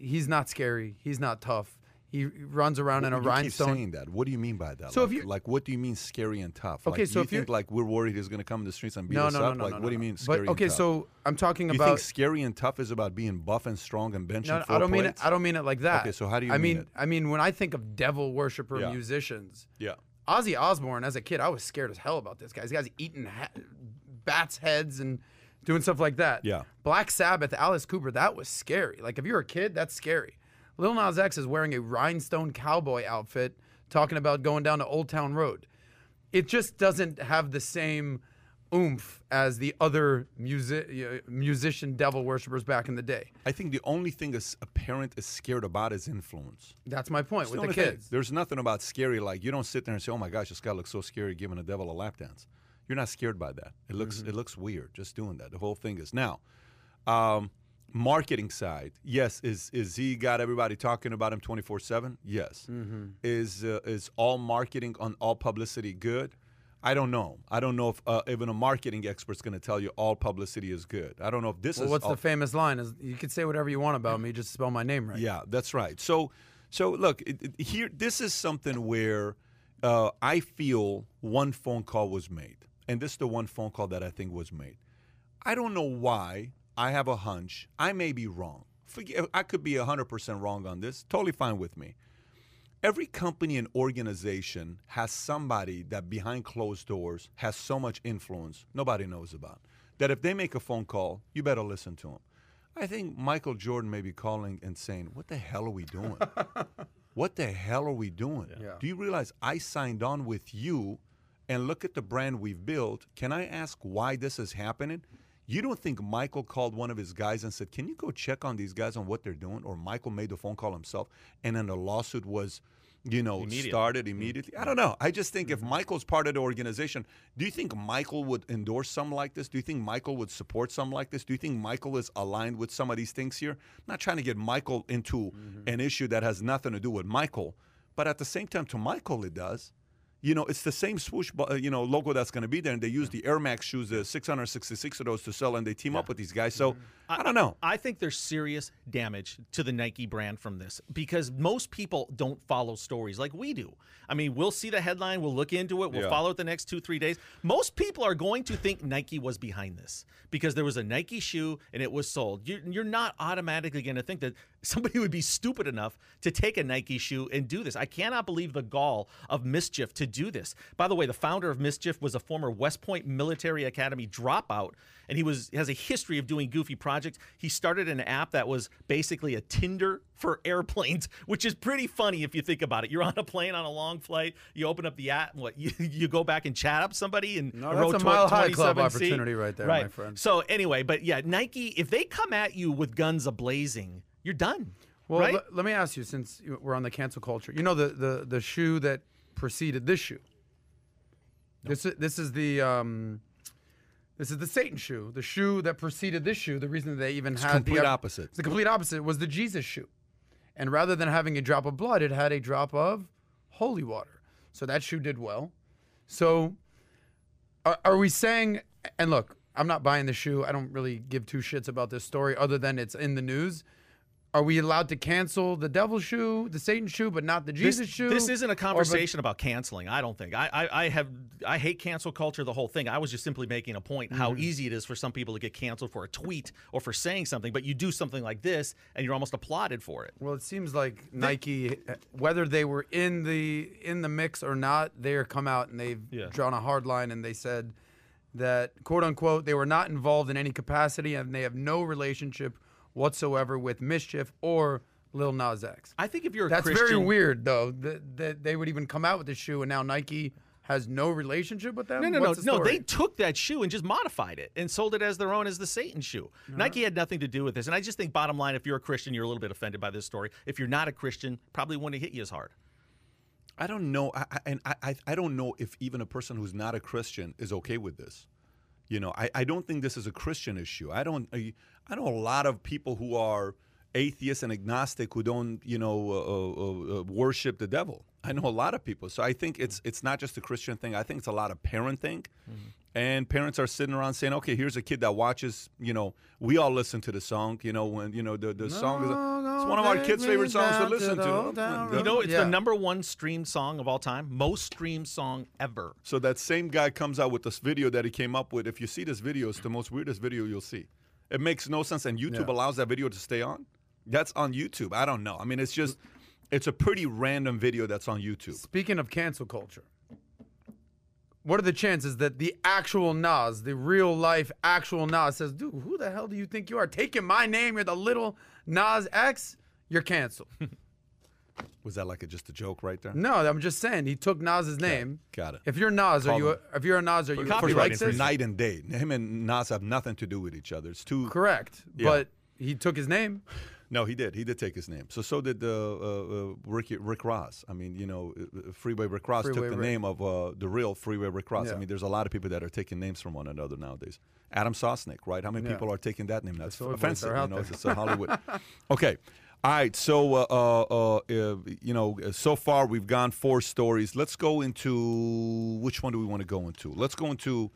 He's not scary. He's not tough. He runs around in a you keep rhinestone. saying that. What do you mean by that? So like, if you- like, what do you mean scary and tough? Okay, like, so you if you- think like we're worried he's going to come in the streets and beat No, us no, no, up? no, like, no, what do you no. mean But scary? okay, and tough? Okay, so I'm talking you about. You think scary and tough is about being buff and strong and benching No, four I don't mean it. I don't mean it like that. Okay, so how do you I mean mean, it? I mean, when I think of devil worshiper Yeah. musicians, Yeah. Ozzy Osbourne, as a kid, I was scared as hell about this guy. This guy's eating ha- bats' heads and doing stuff like that. Yeah. Black Sabbath, Alice Cooper, that was scary. Like if you're a kid, that's scary. Lil Nas X is wearing a rhinestone cowboy outfit, talking about going down to Old Town Road. It just doesn't have the same oomph as the other music musician devil worshippers back in the day. I think the only thing is a parent is scared about is influence. That's my point It's with the thing. kids. There's nothing about scary. Like you don't sit there and say, "Oh my gosh, this guy looks so scary giving a devil a lap dance." You're not scared by that. It looks Mm-hmm. it looks weird just doing that. The whole thing is now. Um, marketing side, yes. Is is he got everybody talking about him 24 seven? Yes. Mm-hmm. Is uh, is all marketing on all publicity good? I don't know. I don't know if uh, even a marketing expert's going to tell you all publicity is good. I don't know if this Well, is. what's all- the famous line? Is you can say whatever you want about me, just spell my name right. Yeah, that's right. So, so look, it, it- here, this is something where uh, I feel one phone call was made, and this is the one phone call that I think was made. I don't know why. I have a hunch. I may be wrong. Forget, I could be 100% wrong on this. Totally fine with me. Every company and organization has somebody that behind closed doors has so much influence nobody knows about. That if they make a phone call, you better listen to them. I think Michael Jordan may be calling and saying, What the hell are we doing? what the hell are we doing? Yeah. Do you realize I signed on with you and look at the brand we've built? Can I ask why this is happening? You don't think Michael called one of his guys and said, Can you go check on these guys on what they're doing? Or Michael made the phone call himself and then the lawsuit was, you know, started mm. immediately? I don't know. I just think if mm-hmm. Michael's part of the organization, do you think Michael would endorse something like this? Do you think Michael would support something like this? Do you think Michael is aligned with some of these things here? I'm not trying to get Michael into mm-hmm. an issue that has nothing to do with Michael, but at the same time, to Michael, it does. You know, it's the same swoosh, uh, you know, logo that's going to be there, and they use the Air Max shoes, the 666 of those to sell, and they team up with these guys. So I don't know. I think there's serious damage to the Nike brand from this because most people don't follow stories like we do. I mean, we'll see the headline, we'll look into it, we'll Yeah. follow it the next two, three days. Most people are going to think Nike was behind this because there was a Nike shoe and it was sold. You're, you're not automatically going to think that somebody would be stupid enough to take a Nike shoe and do this. I cannot believe the gall of MSCHF to do this. By the way, the founder of MSCHF was a former West Point Military Academy dropout and he was has a history of doing goofy projects. He started an app that was basically a Tinder for airplanes, which is pretty funny if you think about it. You're on a plane on a long flight, you open up the app, and what you, you go back and chat up somebody and No, that's a tw- Mile High Club 27C. opportunity right there, right. my friend. So anyway, but yeah, Nike, if they come at you with guns ablazing, you're done. Well, right? le- let me ask you, since we're on the cancel culture, you know the the the shoe that preceded this shoe. This is this is the um, this is the Satan shoe, the shoe that preceded this shoe. The reason they even had complete the opposite. It's the complete opposite was the Jesus shoe, and rather than having a drop of blood, it had a drop of holy water. So that shoe did well. So are, are we saying? And look, I'm not buying the shoe. I don't really give two shits about this story, other than it's in the news. Are we allowed to cancel the devil shoe, the Satan shoe, but not the Jesus this, shoe? This isn't a conversation about canceling. I don't think. I, I, I have I hate cancel culture, the whole thing. I was just simply making a point how Mm-hmm. easy it is for some people to get canceled for a tweet or for saying something, but you do something like this and you're almost applauded for it. Well, it seems like Nike, whether they were in the in the mix or not, they're come out and they've Yeah. drawn a hard line and they said that quote unquote they were not involved in any capacity and they have no relationship whatsoever with MSCHF or Lil Nas X. I think if you're a That's Christian, very weird though that, that they would even come out with this shoe and now Nike has no relationship with them. No, no, What's no, the no. They took that shoe and just modified it and sold it as their own as the Satan shoe. Nike had nothing to do with this. And I just think, bottom line, if you're a Christian, you're a little bit offended by this story. If you're not a Christian, probably wouldn't hit you as hard. I don't know, I, I, and I, I- I don't know if even a person who's not a Christian is okay with this. You know, I, I don't think this is a Christian issue. I don't. I, I know a lot of people who are atheists and agnostic who don't, you know, uh, uh, uh, worship the devil. I know a lot of people. So I think it's it's not just a Christian thing. I think it's a lot of parent thing. And parents are sitting around saying, "Okay, here's a kid that watches. You know, we all listen to the song. You know, when you know the the song is it's one of our kids' favorite songs to listen to. You know, it's Yeah. the number one streamed song of all time, most streamed song ever. So that same guy comes out with this video that he came up with. If you see this video, it's the most weirdest video you'll see. It makes no sense, and YouTube Yeah. allows that video to stay on. That's on YouTube. I don't know. I mean, it's just, it's a pretty random video that's on YouTube. Speaking of cancel culture, what are the chances that the actual Nas, the real life actual Nas, says, "Dude, who the hell do you think you are? Taking my name, you're the little Nas X. You're canceled." Was that like a, just a joke right there? no, I'm just saying he took Nas's name. Got it. If you're Nas, are you? him. A, if you're a Nas, are you? copyright you like infringement. this? Night and day. Him and Nas have nothing to do with each other. It's too. Correct, Yeah. but he took his name. No, he did. He did take his name. So so did uh, uh, uh, Rick, Rick Ross. I mean, you know, uh, uh, Freeway Rick Ross Freeway took the Rick. name of uh, the real Freeway Rick Ross. I mean, there's a lot of people that are taking names from one another nowadays. Adam Sosnick, right? How many Yeah. people are taking that name? That's offensive. are You out know, there. it's a Hollywood. okay. All right, so uh, uh, uh, uh, you know, so far we've gone four stories. Let's go into which one do we want to go into? Let's go into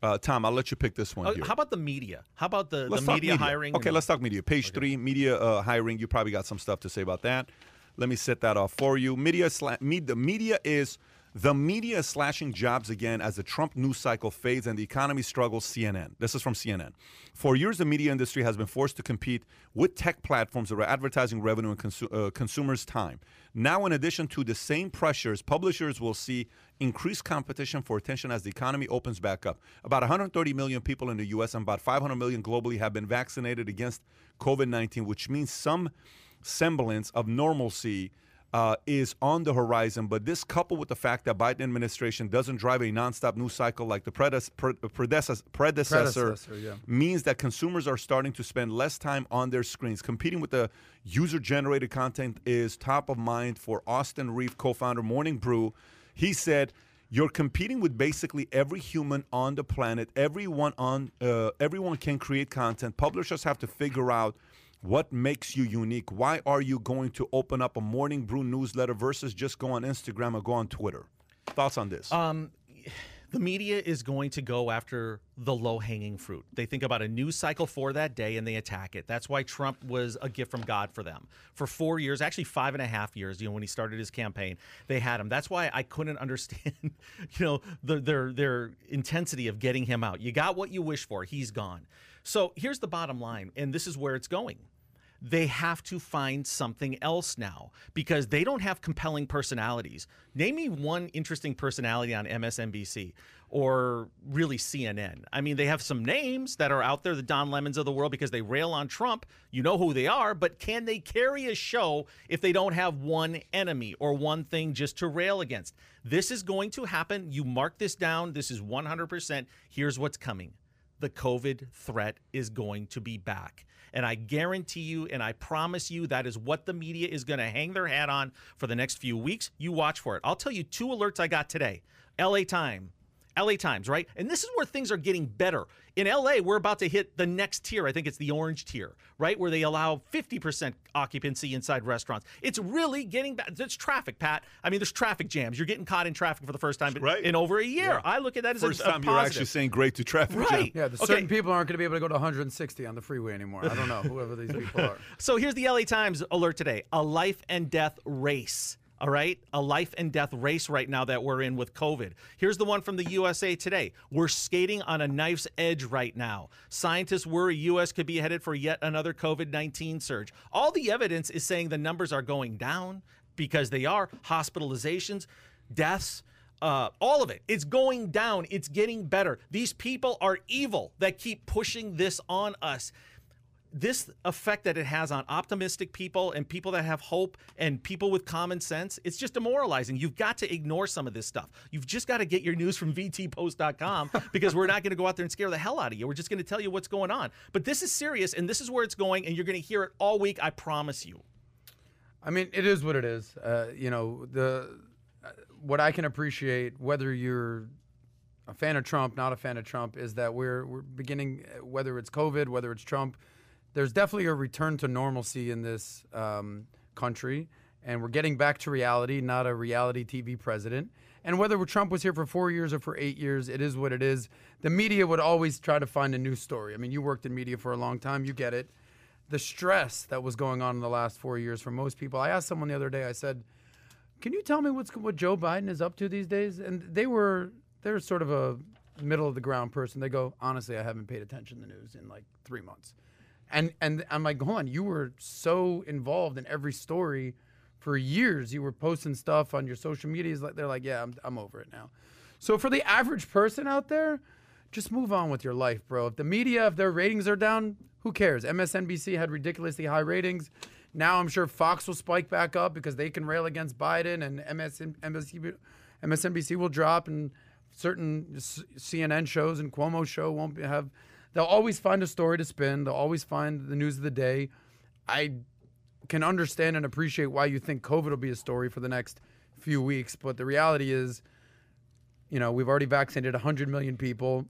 uh, Tom. I'll let you pick this one Uh, here. how about the media? How about the, the talk media, hiring? Okay, and- let's talk media. Page three, media uh, hiring. You probably got some stuff to say about that. Let me set that off for you. Media, sla- me, the media is the media is slashing jobs again as the Trump news cycle fades and the economy struggles. CNN. This is from CNN. For years, the media industry has been forced to compete with tech platforms that are advertising revenue and consu- uh, consumers' time. Now, in addition to the same pressures, publishers will see increased competition for attention as the economy opens back up. About 130 million people in the U.S. and about 500 million globally have been vaccinated against COVID 19, which means some semblance of normalcy uh, is on the horizon. But this, coupled with the fact that Biden administration doesn't drive a nonstop news cycle like the predes- pre- predecessor, predecessor, Predecessor, yeah. means that consumers are starting to spend less time on their screens. Competing with the user-generated content is top of mind for Austin Rief, co-founder Morning Brew. He said. You're competing with basically every human on the planet. Everyone on, uh, everyone can create content. Publishers have to figure out what makes you unique? Why are you going to open up a morning brew newsletter versus just go on Instagram or go on Twitter? Thoughts on this? Um, the media is going to go after the low hanging fruit. They think about a news cycle for that day and they attack it. That's why Trump was a gift from God for them. For four years, actually five and a half years, you know, when he started his campaign, they had him. That's why I couldn't understand, you know, the, their their intensity of getting him out. You got what you wish for. He's gone. So here's the bottom line, and this is where it's going they have to find something else now because they don't have compelling personalities. Name me one interesting personality on MSNBC or really CNN. I mean, they have some names that are out there, the Don Lemons of the world, because they rail on Trump. You know who they are, but can they carry a show if they don't have one enemy or one thing just to rail against? This is going to happen. You mark this down. This is 100%. Here's what's coming the COVID threat is going to be back. And I guarantee you and I promise you that is what the media is going to hang their hat on for the next few weeks. You watch for it. I'll tell you two alerts I got today. LA Time. LA Times, right? And this is where things are getting better. In LA, we're about to hit the next tier. I think it's the orange tier, right? Where they allow 50% occupancy inside restaurants. It's really getting back. It's traffic, Pat. I mean, there's traffic jams. You're getting caught in traffic for the first time right. in over a year. I look at that as First a, a time you're actually saying great to traffic jam. Right. Yeah, the Okay. certain people aren't going to be able to go to 160 on the freeway anymore. I don't know whoever these people are. So here's the LA Times alert today a life and death race. All right, a life and death race right now that we're in with COVID. Here's the one from the USA Today. We're skating on a knife's edge right now. Scientists worry U.S. could be headed for yet another COVID 19 surge. All the evidence is saying the numbers are going down because they are hospitalizations, deaths. Uh, all of it. It's going down. It's getting better. These people are evil that keep pushing this on us this effect that it has on optimistic people and people that have hope and people with common sense, it's just demoralizing. You've got to ignore some of this stuff. You've just got to get your news from VTpost.com because we're not going to go out there and scare the hell out of you. We're just going to tell you what's going on. But this is serious and this is where it's going, and you're going to hear it all week. I promise you. I mean, it is what it is. Uh, you know, the uh, what I can appreciate, whether you're a fan of Trump, not a fan of Trump, is that we're we're beginning, uh, whether it's COVID, whether it's Trump, there's definitely a return to normalcy in this um, country, and we're getting back to reality, not a reality TV president. And whether Trump was here for four years or for eight years, it is what it is. The media would always try to find a new story. I mean, you worked in media for a long time, you get it. The stress that was going on in the last four years for most people. I asked someone the other day. I said, "Can you tell me what's what Joe Biden is up to these days?" And they were they're sort of a middle of the ground person. They go, "Honestly, I haven't paid attention to the news in like three months." And and I'm like, "Hold on, you were so involved in every story for years. You were posting stuff on your social medias. Like they're like, yeah, I'm I'm over it now." So for the average person out there, just move on with your life, bro. If the media, if their ratings are down, who cares? MSNBC had ridiculously high ratings. Now I'm sure Fox will spike back up because they can rail against Biden, and MSN, MSNBC, MSNBC will drop, and certain CNN shows and Cuomo show won't have. They'll always find a story to spin. They'll always find the news of the day. I can understand and appreciate why you think COVID will be a story for the next few weeks, but the reality is, you know, we've already vaccinated 100 million people.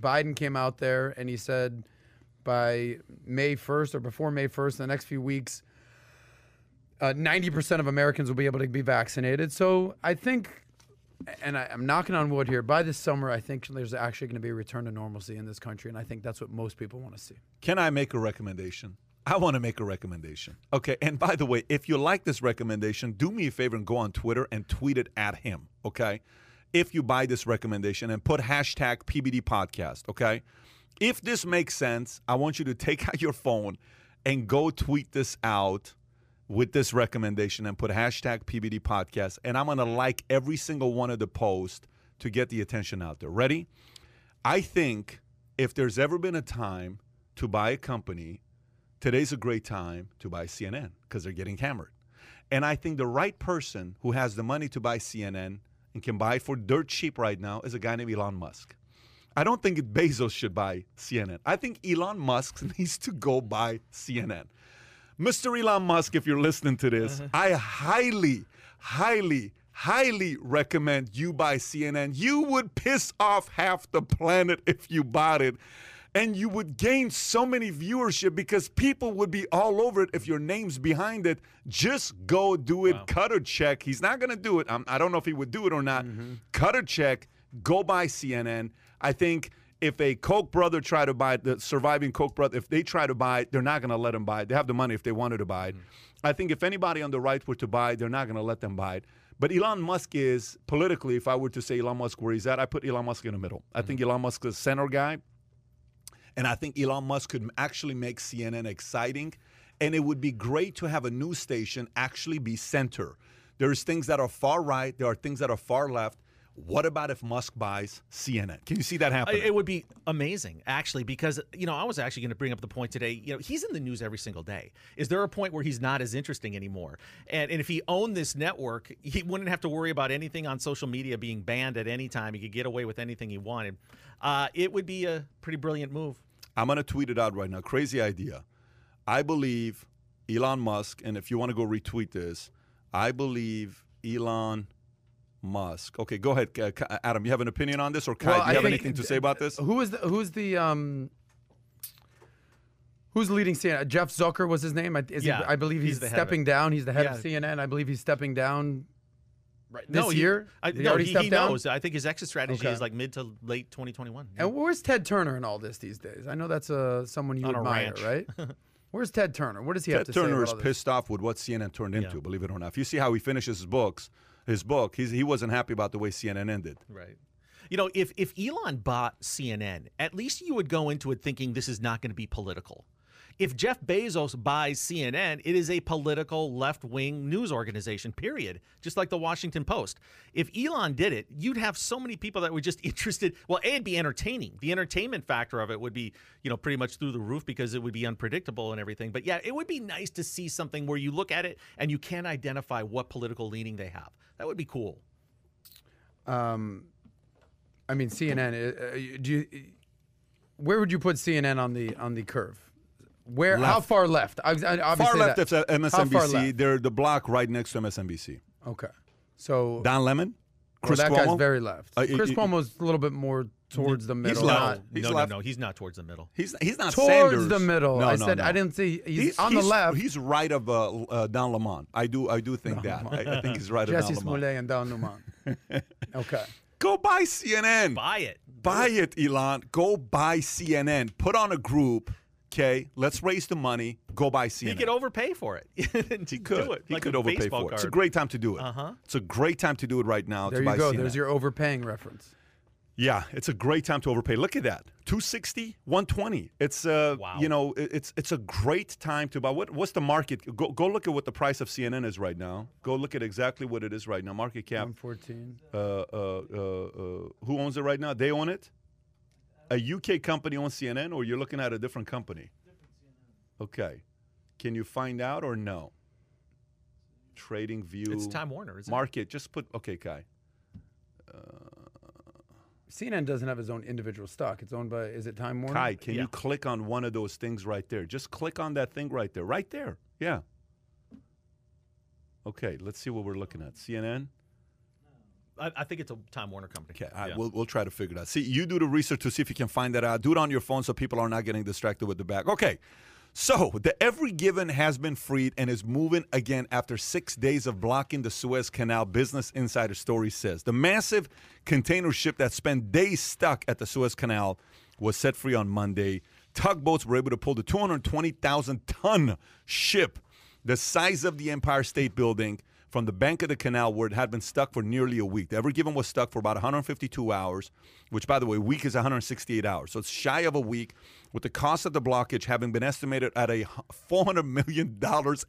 Biden came out there and he said by May 1st or before May 1st, in the next few weeks, Uh, 90% of Americans will be able to be vaccinated. So I think, and I, I'm knocking on wood here, by this summer, I think there's actually going to be a return to normalcy in this country. And I think that's what most people want to see. Can I make a recommendation? I want to make a recommendation. Okay. And by the way, if you like this recommendation, do me a favor and go on Twitter and tweet it at him. Okay. If you buy this recommendation and put hashtag PBD podcast. Okay. If this makes sense, I want you to take out your phone and go tweet this out with this recommendation and put hashtag PBD podcast. And I'm going to like every single one of the posts to get the attention out there. Ready? I think if there's ever been a time to buy a company, today's a great time to buy CNN because they're getting hammered. And I think the right person who has the money to buy CNN and can buy it for dirt cheap right now is a guy named Elon Musk. I don't think Bezos should buy CNN. I think Elon Musk needs to go buy CNN. Mr. Elon Musk, if you're listening to this, uh-huh. I highly, highly, highly recommend you buy CNN. You would piss off half the planet if you bought it. And you would gain so many viewership because people would be all over it if your name's behind it. Just go do it. Cut a check. He's not going to do it. I'm, I don't know if he would do it or not. Mm-hmm. Cut a check. Go buy CNN. I think if a Koch brother try to buy it, the surviving Koch brother, if they try to buy it, they're not going to let them buy it. They have the money if they wanted to buy it. Mm. I think if anybody on the right were to buy it, they're not going to let them buy it. But Elon Musk is politically, if I were to say Elon Musk where he's at, I put Elon Musk in the middle. I think mm. Elon Musk is a center guy. And I think Elon Musk could actually make CNN exciting. And it would be great to have a news station actually be center. There's things that are far right, there are things that are far left. What about if Musk buys CNN? Can you see that happening? It would be amazing, actually, because you know I was actually going to bring up the point today. You know, he's in the news every single day. Is there a point where he's not as interesting anymore? And, and if he owned this network, he wouldn't have to worry about anything on social media being banned at any time. He could get away with anything he wanted. Uh, it would be a pretty brilliant move. I'm going to tweet it out right now. Crazy idea. I believe Elon Musk, and if you want to go retweet this, I believe Elon Musk. Okay, go ahead, uh, Adam. You have an opinion on this, or Kai? Well, do I you have think- anything to say about this? Who is the, who's the um who's leading CNN? Jeff Zucker was his name. I, is Yeah, he, I believe he's he's, the head of stepping down. He's the head of CNN. I believe he's stepping down right this no, he- year. I, he no, already he, step he down? knows. I think his exit strategy Okay. is like mid to late 2021. And where's Ted Turner in all this these days? I know that's uh, someone you On admire, right? Where's Ted Turner? What does he have Ted to say Turner is this? pissed off with what CNN turned into. Yeah. Believe it or not, if you see how he finishes his books, his book, he's, he wasn't happy about the way CNN ended. Right. You know, if if Elon bought CNN, at least you would go into it thinking this is not going to be political. If Jeff Bezos buys CNN, it is a political left wing news organization, period. Just like the Washington Post. If Elon did it, you'd have so many people that were just interested. Well, A, it'd be entertaining. The entertainment factor of it would be, you know, pretty much through the roof because it would be unpredictable and everything. But yeah, it would be nice to see something where you look at it and you can identify what political leaning they have. That would be cool. Um, I mean, CNN. uh, uh, Do you? Where would you put CNN on the on the curve? Where? How far left? I, I, obviously Far left that- of MSNBC. left? They're the block right next to MSNBC. Okay. So Don Lemon, well, Chris that Cuomo. guy's very left. Uh, Chris y- y- Cuomo's a little bit more towards the middle. left. not- He's no, left. no, no, he's not towards the middle. He's he's not towards Sanders. the middle. No, I no, said no. I didn't see. He's, on the he's- left. He's right of uh, uh, Don Lemon. I do I do think that. I, I think he's right Jussie of Don Lemon. Smollett and Don Lemon. okay. Go buy CNN. Buy it. Buy it, Elon. Go buy CNN. Put on a group. Okay, let's raise the money. Go buy CNN. He could overpay for it. He could. Do it, he like could overpay for it. It's a great time to do it. Uh-huh. It's a great time to do it right now. There to you buy go. CNN. There's your overpaying reference. Yeah, it's a great time to overpay. Look at that. 260, 120. It's uh Wow. you know, it's it's a great time to buy. What what's the market? Go go look at what the price of CNN is right now. Go look at exactly what it is right now. Market cap. 114. Uh, uh, uh, uh, who owns it right now? They own it. A UK company on CNN, or you're looking at a different company. Okay, can you find out or no? Trading View. It's Time Warner, isn't Market. Just put okay, Kai. Uh, CNN doesn't have its own individual stock. It's owned by. Is it Time Warner? Kai, can Yeah. you click on one of those things right there? Just click on that thing right there. Right there. Yeah. Okay, let's see what we're looking at. CNN? I, I think it's a Time Warner company. Okay, right, Yeah. we'll, we'll try to figure it out. See, you do the research to see if you can find that out. Do it on your phone so people are not getting distracted with the bag. Okay, So, the Ever Given has been freed and is moving again after six days of blocking the Suez Canal. Business Insider Story says the massive container ship that spent days stuck at the Suez Canal was set free on Monday. Tugboats were able to pull the 220,000 ton ship, the size of the Empire State Building, from the bank of the canal where it had been stuck for nearly a week. The Ever Given was stuck for about 152 hours, which, by the way, week is 168 hours. So it's shy of a week, with the cost of the blockage having been estimated at a $400 million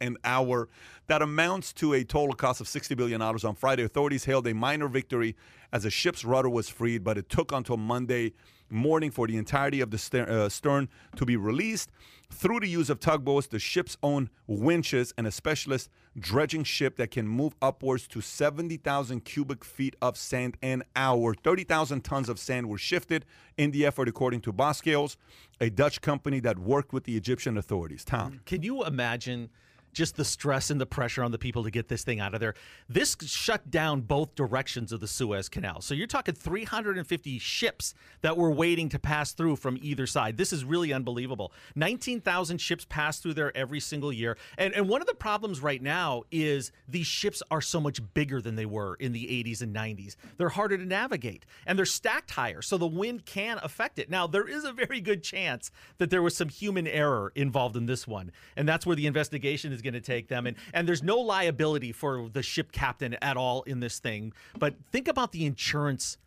an hour. That amounts to a total cost of $60 billion on Friday. Authorities hailed a minor victory as the ship's rudder was freed, but it took until Monday morning for the entirety of the uh, stern to be released. Through the use of tugboats, the ship's own winches, and a specialist dredging ship that can move upwards to 70,000 cubic feet of sand an hour. 30,000 tons of sand were shifted in the effort, according to Boskalis, a Dutch company that worked with the Egyptian authorities. Tom. Can you imagine just the stress and the pressure on the people to get this thing out of there? This shut down both directions of the Suez Canal. So you're talking 350 ships that were waiting to pass through from either side. This is really unbelievable. 19,000 ships pass through there every single year. And, and one of the problems right now is these ships are so much bigger than they were in the 80s and 90s. They're harder to navigate and they're stacked higher, so the wind can affect it. Now, there is a very good chance that there was some human error involved in this one. And that's where the investigation is going to take them. And, and there's no liability for the ship captain at all in this thing. But think about the insurance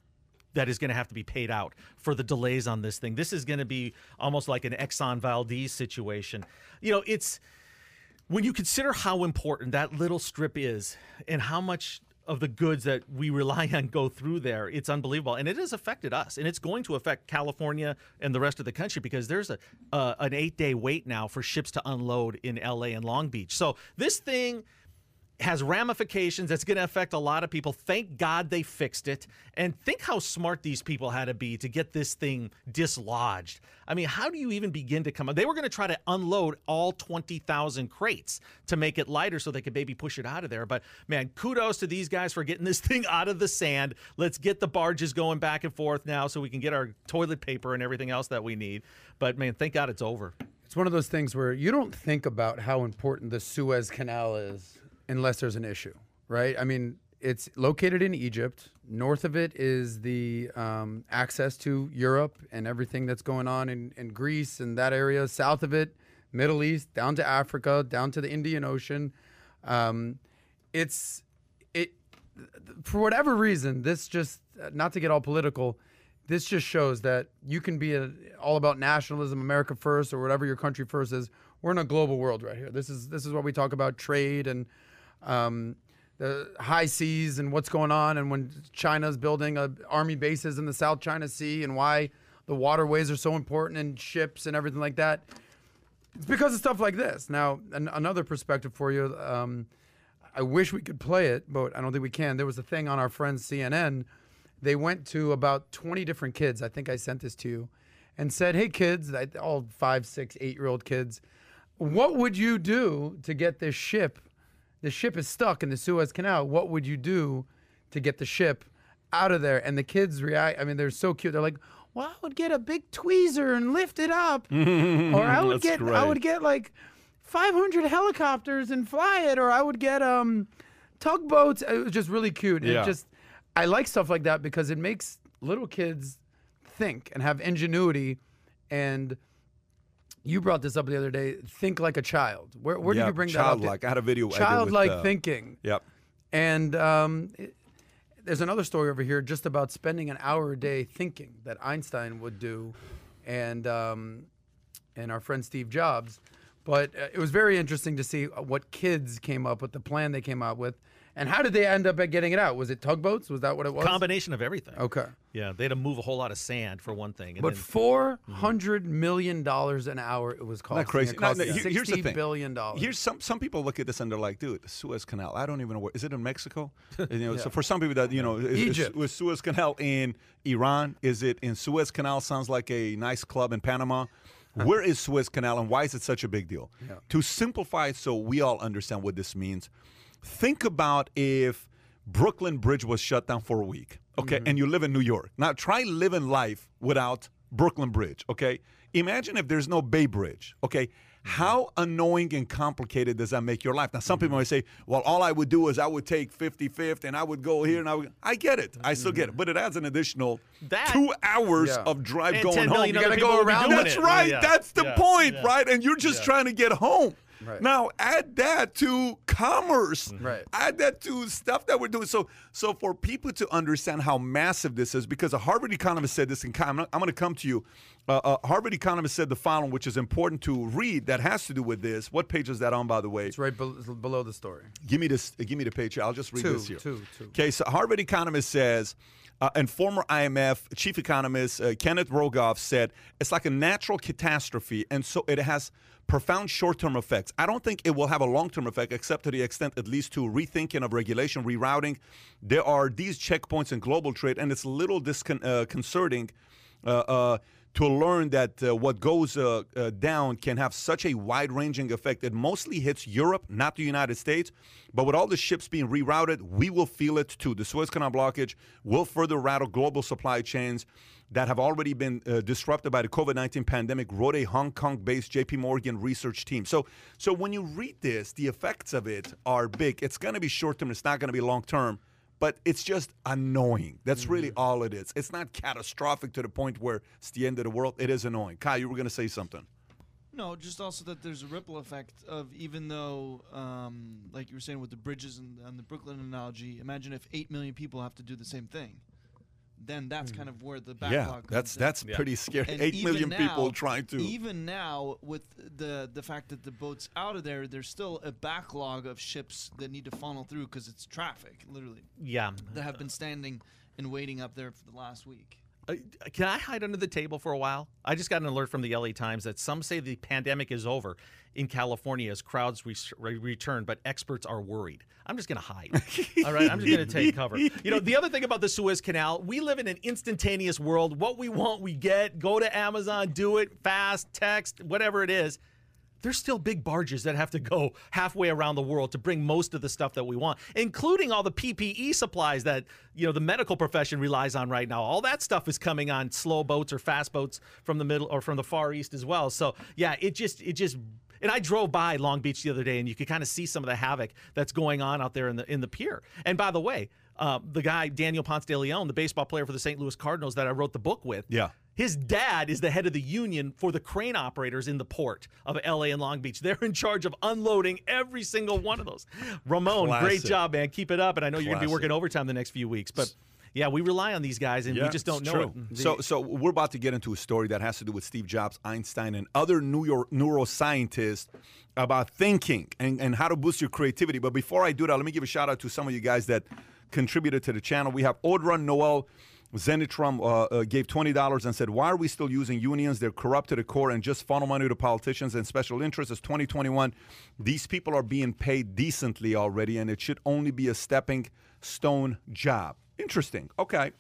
that is going to have to be paid out for the delays on this thing. This is going to be almost like an Exxon Valdez situation. You know, it's when you consider how important that little strip is and how much of the goods that we rely on go through there, it's unbelievable, and it has affected us, and it's going to affect California and the rest of the country because there's a uh, an eight day wait now for ships to unload in L.A. and Long Beach. So this thing has ramifications that's going to affect a lot of people. Thank God they fixed it. And think how smart these people had to be to get this thing dislodged. I mean, how do you even begin to come up? They were going to try to unload all 20,000 crates to make it lighter so they could maybe push it out of there. But man, kudos to these guys for getting this thing out of the sand. Let's get the barges going back and forth now so we can get our toilet paper and everything else that we need. But man, thank God it's over. It's one of those things where you don't think about how important the Suez Canal is unless there's an issue, right? I mean, it's located in Egypt. North of it is the um, access to Europe and everything that's going on in, in Greece and that area. South of it, Middle East, down to Africa, down to the Indian Ocean. Um, it's it for whatever reason. This just not to get all political. This just shows that you can be a, all about nationalism, America first, or whatever your country first is. We're in a global world right here. This is this is what we talk about trade and um, the high seas and what's going on, and when China's building uh, army bases in the South China Sea, and why the waterways are so important and ships and everything like that. It's because of stuff like this. Now, an- another perspective for you. Um, I wish we could play it, but I don't think we can. There was a thing on our friends CNN. They went to about 20 different kids. I think I sent this to you and said, Hey, kids, all five, six, eight year old kids, what would you do to get this ship? The ship is stuck in the Suez Canal. What would you do to get the ship out of there? And the kids react. I mean, they're so cute. They're like, well, I would get a big tweezer and lift it up. or I would That's get, I would get like 500 helicopters and fly it, or I would get um tugboats. It was just really cute. Yeah. It just I like stuff like that because it makes little kids think and have ingenuity. And you brought this up the other day. Think like a child. Where, where did you bring that up? childlike. I had a video did with, Childlike uh, thinking. Yep. And um, it- there's another story over here just about spending an hour a day thinking that Einstein would do, and um, and our friend Steve Jobs. But uh, it was very interesting to see what kids came up with, the plan they came out with, and how did they end up at getting it out? Was it tugboats? Was that what it was? Combination of everything. Okay. Yeah, they had to move a whole lot of sand for one thing. And But then, four hundred million dollars an hour it was costing. Not crazy. It cost no, here- here's the thing. billion dollars. Here's some some people look at this and they're like, dude, the Suez Canal. I don't even know where. Is it in Mexico? you know, so for some people that you know, is, is, Egypt. was Suez Canal in Iran? Is it in Suez Canal? Sounds like a nice club in Panama. Where is Suez Canal and why is it such a big deal? To simplify it so we all understand what this means, think about if Brooklyn Bridge was shut down for a week, okay, mm-hmm. and you live in New York. Now try living life without Brooklyn Bridge, okay? Imagine if there's no Bay Bridge, okay? Mm-hmm. How annoying and complicated does that make your life? Now, some mm-hmm. people might say, well, all I would do is I would take 55th and I would go here and I would. I get it. I still get it. But it adds an additional That- two hours Yeah. of drive And going 10 home. You gotta go around That's it. right. Yeah. That's the Yeah. point, right? And you're just trying to get home. Right. Now add that to commerce. Right. Add that to stuff that we're doing. So, so for people to understand how massive this is, because a Harvard economist said this, and I'm, I'm going to come to you. Uh, uh, Harvard economist said the following, which is important to read. That has to do with this. What page is that on, by the way? It's right bel below the story. Give me this. Give me the page. I'll just read Two, this here. two, two. Okay, so Harvard economist says, uh, and former IMF chief economist uh, Kenneth Rogoff said it's like a natural catastrophe, and so it has profound short-term effects. I don't think it will have a long-term effect, except to the extent, at least, to rethinking of regulation, rerouting. There are these checkpoints in global trade, and it's a little disconcerting. Uh, uh, to learn that uh, what goes uh, uh, down can have such a wide ranging effect. It mostly hits Europe, not the United States. But with all the ships being rerouted, we will feel it too. The Suez Canal blockage will further rattle global supply chains that have already been uh, disrupted by the COVID 19 pandemic, wrote a Hong Kong based JP Morgan research team. So, so when you read this, the effects of it are big. It's going to be short term, it's not going to be long term but it's just annoying. That's really all it is. It's not catastrophic to the point where it's the end of the world. It is annoying. Kai, you were going to say something. No, just also that there's a ripple effect of even though, um, like you were saying with the bridges and, and the Brooklyn analogy, imagine if 8 million people have to do the same thing. Then that's kind of where the backlog yeah, comes that's in. that's Yeah. pretty scary. And Eight even million now- people trying to. Even now, with the the fact that the boat's out of there, there's still a backlog of ships that need to funnel through because it's traffic, literally, Yeah. that have been standing and waiting up there for the last week. Uh, can I hide under the table for a while? I just got an alert from the LA Times that some say the pandemic is over in California as crowds re- re- return, but experts are worried. I'm just going to hide. All right, I'm just going to take cover. You know, the other thing about the Suez Canal, we live in an instantaneous world. What we want, we get. Go to Amazon, do it fast, text, whatever it is. There's still big barges that have to go halfway around the world to bring most of the stuff that we want, including all the PPE supplies that you know the medical profession relies on right now. All that stuff is coming on slow boats or fast boats from the middle or from the far east as well. So yeah, it just it just and I drove by Long Beach the other day, and you could kind of see some of the havoc that's going on out there in the in the pier. And by the way, uh, the guy Daniel Ponce de Leon, the baseball player for the St. Louis Cardinals that I wrote the book with, Yeah. his dad is the head of the union for the crane operators in the port of LA and Long Beach. They're in charge of unloading every single one of those. Ramon, great job, man. Keep it up. And I know you're going to be working overtime the next few weeks. But yeah, we rely on these guys and we just don't know true. it. So, so we're about to get into a story that has to do with Steve Jobs, Einstein, and other neuro- neuroscientists about thinking and, and how to boost your creativity. But before I do that, let me give a shout out to some of you guys that contributed to the channel. We have Audra Noel. Zenitrum uh, uh, gave $20 and said, Why are we still using unions? They're corrupt to the core and just funnel money to politicians and special interests. It's 2021. These people are being paid decently already, and it should only be a stepping stone job. Interesting. Okay.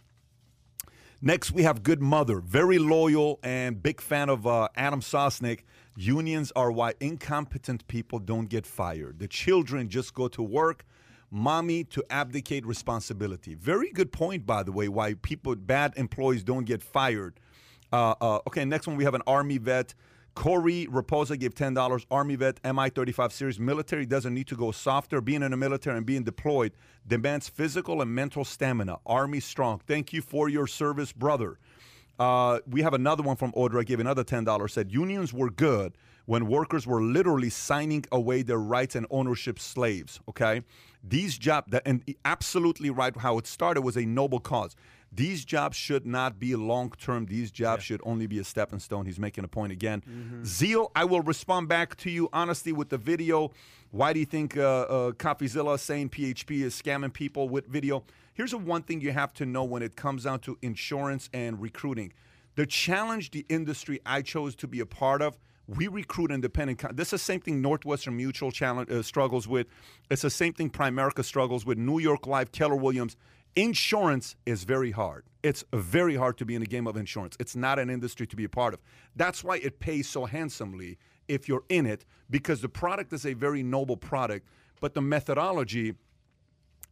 Next, we have Good Mother, very loyal and big fan of uh, Adam Sosnick. Unions are why incompetent people don't get fired. The children just go to work. Mommy to abdicate responsibility. Very good point, by the way, why people, bad employees, don't get fired. Uh, uh, okay, next one we have an Army vet. Corey Raposa gave $10. Army vet, MI 35 series. Military doesn't need to go softer. Being in the military and being deployed demands physical and mental stamina. Army strong. Thank you for your service, brother. Uh, we have another one from Audra, gave another $10. Said unions were good when workers were literally signing away their rights and ownership slaves. Okay? These jobs, that, and absolutely right, how it started was a noble cause. These jobs should not be long term. These jobs should only be a stepping stone. He's making a point again. Zeal, I will respond back to you honestly with the video. Why do you think uh, uh, CoffeeZilla saying PHP is scamming people with video? Here's a one thing you have to know when it comes down to insurance and recruiting. The challenge the industry I chose to be a part of we recruit independent. co- This is the same thing Northwestern Mutual challenge, uh, struggles with. It's the same thing Primerica struggles with. New York Life, Keller Williams. Insurance is very hard. It's very hard to be in the game of insurance. It's not an industry to be a part of. That's why it pays so handsomely if you're in it, because the product is a very noble product, but the methodology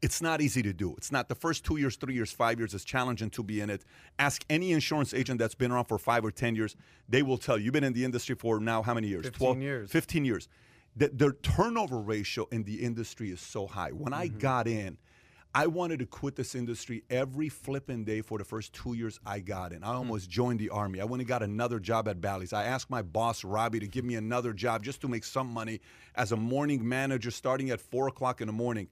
It's not easy to do. It's not the first two years, three years, five years. is challenging to be in it. Ask any insurance agent that's been around for five or 10 years. They will tell you. You've been in the industry for now how many years? 15 years. 15 years. The, the turnover ratio in the industry is so high. When I mm-hmm. got in, I wanted to quit this industry every flipping day for the first two years I got in. I almost joined the army. I went and got another job at Bally's. I asked my boss, Robbie, to give me another job just to make some money as a morning manager starting at four o'clock in the morning.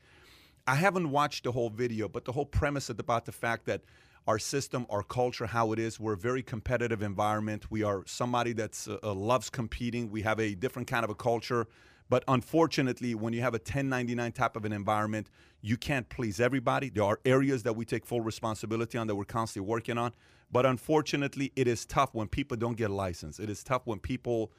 I haven't watched the whole video, but the whole premise is about the fact that our system, our culture, how it is, we're a very competitive environment. We are somebody that uh, uh, loves competing. We have a different kind of a culture. But unfortunately, when you have a 1099 type of an environment, you can't please everybody. There are areas that we take full responsibility on that we're constantly working on. But unfortunately, it is tough when people don't get licensed. It is tough when people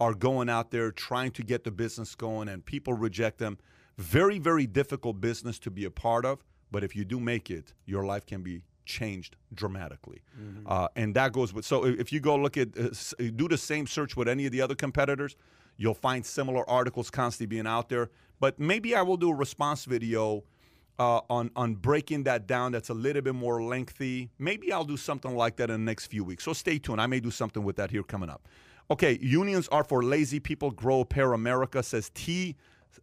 are going out there trying to get the business going and people reject them. Very, very difficult business to be a part of. But if you do make it, your life can be changed dramatically. Uh, and that goes with, so if you go look at, uh, do the same search with any of the other competitors, you'll find similar articles constantly being out there. But maybe I will do a response video uh, on on breaking that down. That's a little bit more lengthy. Maybe I'll do something like that in the next few weeks. So stay tuned. I may do something with that here coming up. Okay, unions are for lazy people. Grow Pair America says T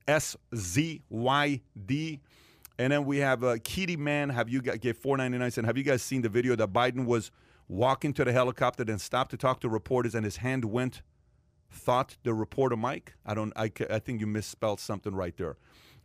S Z Y D. And then we have uh, Kitty Man. Have you got gave four ninety nine? Said, have you guys seen the video that Biden was walking to the helicopter, then stopped to talk to reporters, and his hand went thought the reporter Mike. I don't. I, I think you misspelled something right there.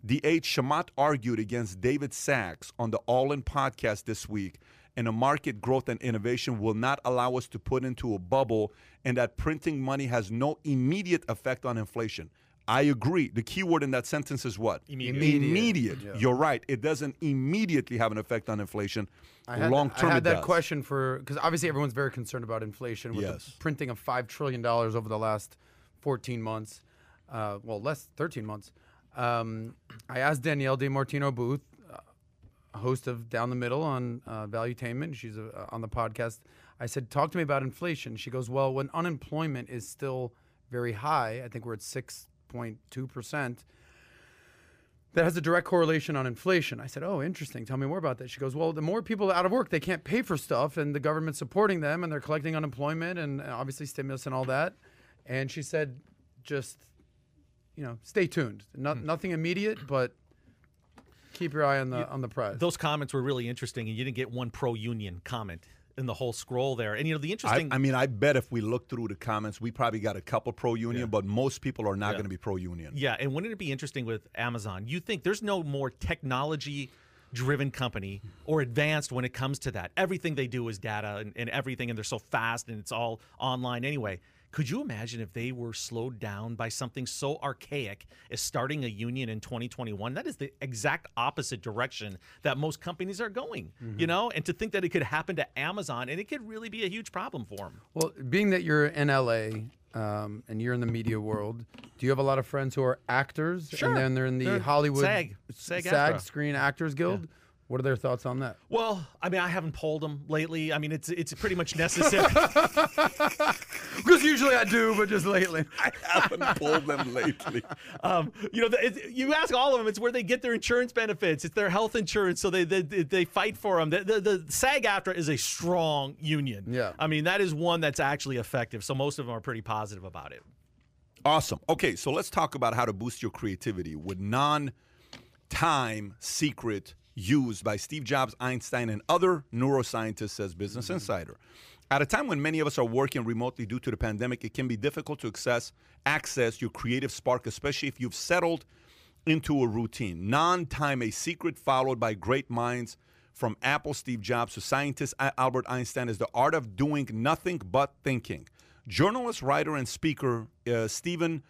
The H. Chamath argued against David Sacks on the All In podcast this week, and a market growth and innovation will not allow us to put into a bubble, and that printing money has no immediate effect on inflation. I agree. The key word in that sentence is what? Immediate. Immediate. Yeah. You're right. It doesn't immediately have an effect on inflation. Long term. I had that does. question for because obviously everyone's very concerned about inflation with yes. the printing of five trillion dollars over the last 14 months, uh, well less 13 months. Um, I asked Danielle DeMartino Booth, uh, host of Down the Middle on uh, Valuetainment. She's uh, on the podcast. I said, talk to me about inflation. She goes, well, when unemployment is still very high. I think we're at six 0.2%. That has a direct correlation on inflation. I said, Oh, interesting. Tell me more about that. She goes, Well, the more people out of work, they can't pay for stuff, and the government's supporting them, and they're collecting unemployment and obviously stimulus and all that. And she said, Just, you know, stay tuned. No, hmm. Nothing immediate, but keep your eye on the on the price." Those comments were really interesting, and you didn't get one pro union comment in the whole scroll there. And you know the interesting. I mean, I bet if we look through the comments, we probably got a couple pro union, but most people are not Yeah. going to be pro union. Yeah, and wouldn't it be interesting with Amazon? You think there's no more technology driven company or advanced when it comes to that. Everything they do is data and, and everything, and they're so fast and it's all online anyway. Could you imagine if they were slowed down by something so archaic as starting a union in 2021? That is the exact opposite direction that most companies are going, you know? And to think that it could happen to Amazon and it could really be a huge problem for them. Well, being that you're in LA um, and you're in the media world, do you have a lot of friends who are actors? Sure. And then they're in the They're Hollywood SAG. SAG-AFTRA. Screen Actors Guild. What are their thoughts on that? Well, I mean, I haven't polled them lately. I mean, it's it's pretty much necessary. Because usually I do, but just lately. I haven't polled them lately. um, you know, the, it's, you ask all of them, it's where they get their insurance benefits. It's their health insurance, so they they, they fight for them. The, the, the SAG-AFTRA is a strong union. Yeah. I mean, that is one that's actually effective. So most of them are pretty positive about it. Awesome. Okay, so let's talk about how to boost your creativity with non time secret used by Steve Jobs, Einstein, and other neuroscientists, says Business Insider. At a time when many of us are working remotely due to the pandemic, it can be difficult to access access your creative spark, especially if you've settled into a routine. Non-time, a secret followed by great minds from Apple Steve Jobs to scientist Albert Einstein is the art of doing nothing but thinking. Journalist, writer, and speaker uh, Steven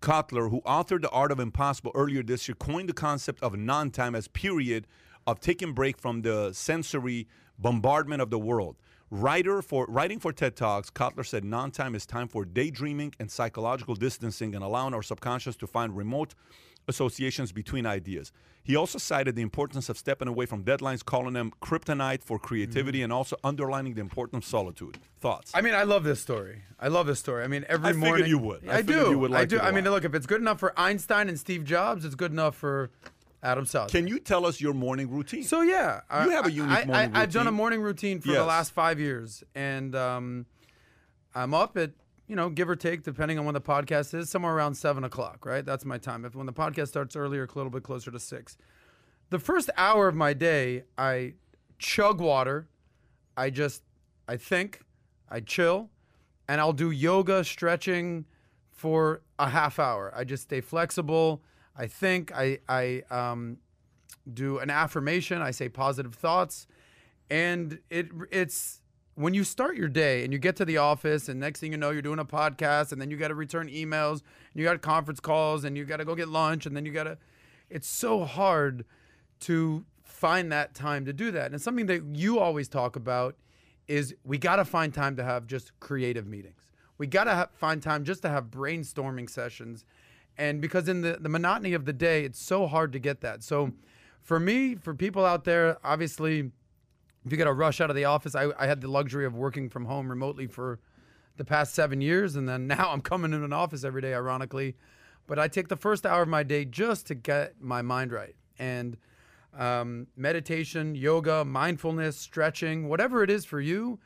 Kotler, who authored The Art of Impossible earlier this year, coined the concept of non-time as period of taking break from the sensory bombardment of the world. Writer for writing for TED Talks, Kotler said non-time is time for daydreaming and psychological distancing and allowing our subconscious to find remote associations between ideas. He also cited the importance of stepping away from deadlines, calling them kryptonite for creativity, mm-hmm. and also underlining the importance of solitude. Thoughts? I mean, I love this story. I love this story. I mean, every I morning you would. I I, do. you would I do. I mean, look, if it's good enough for Einstein and Steve Jobs, it's good enough for Adam South. Can you tell us your morning routine? So yeah, You have a unique I, morning I, I've done a morning routine for the last five years, and um, I'm up at you know give or take depending on when the podcast is, somewhere around seven o'clock. Right, that's my time. If when the podcast starts earlier, a little bit closer to six. The first hour of my day, I chug water. I just I think, I chill, and I'll do yoga, stretching for a half hour. I just stay flexible. I think I I um, do an affirmation. I say positive thoughts, and it it's when you start your day and you get to the office, and next thing you know, you're doing a podcast, and then you got to return emails, you got conference calls, and you got to go get lunch, and then you got to. It's so hard to find that time to do that, and something that you always talk about is we got to find time to have just creative meetings. We got to find time just to have brainstorming sessions. And because in the, the monotony of the day, it's so hard to get that. So for me, for people out there, obviously, if you got to rush out of the office, I, I had the luxury of working from home remotely for the past seven years. And then now I'm coming in an office every day, ironically. But I take the first hour of my day just to get my mind right. And um, meditation, yoga, mindfulness, stretching, whatever it is for you,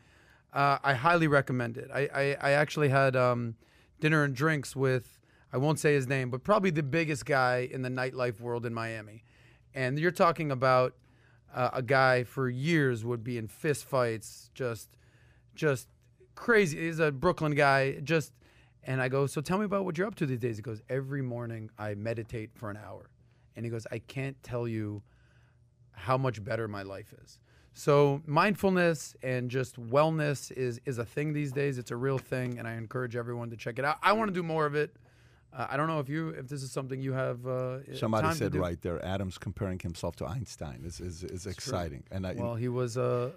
uh, I highly recommend it. I, I, I actually had um, dinner and drinks with, I won't say his name, but probably the biggest guy in the nightlife world in Miami. And you're talking about uh, a guy for years would be in fist fights, just, just crazy. He's a Brooklyn guy, just, and I go, so tell me about what you're up to these days. He goes, every morning I meditate for an hour. And he goes, I can't tell you how much better my life is. So mindfulness and just wellness is is a thing these days. It's a real thing, and I encourage everyone to check it out. I want to do more of it. Uh, I don't know if you if this is something you have. Uh, Somebody time to said do. right there, Adam's comparing himself to Einstein. Is is, is exciting, and I, Well, he was a,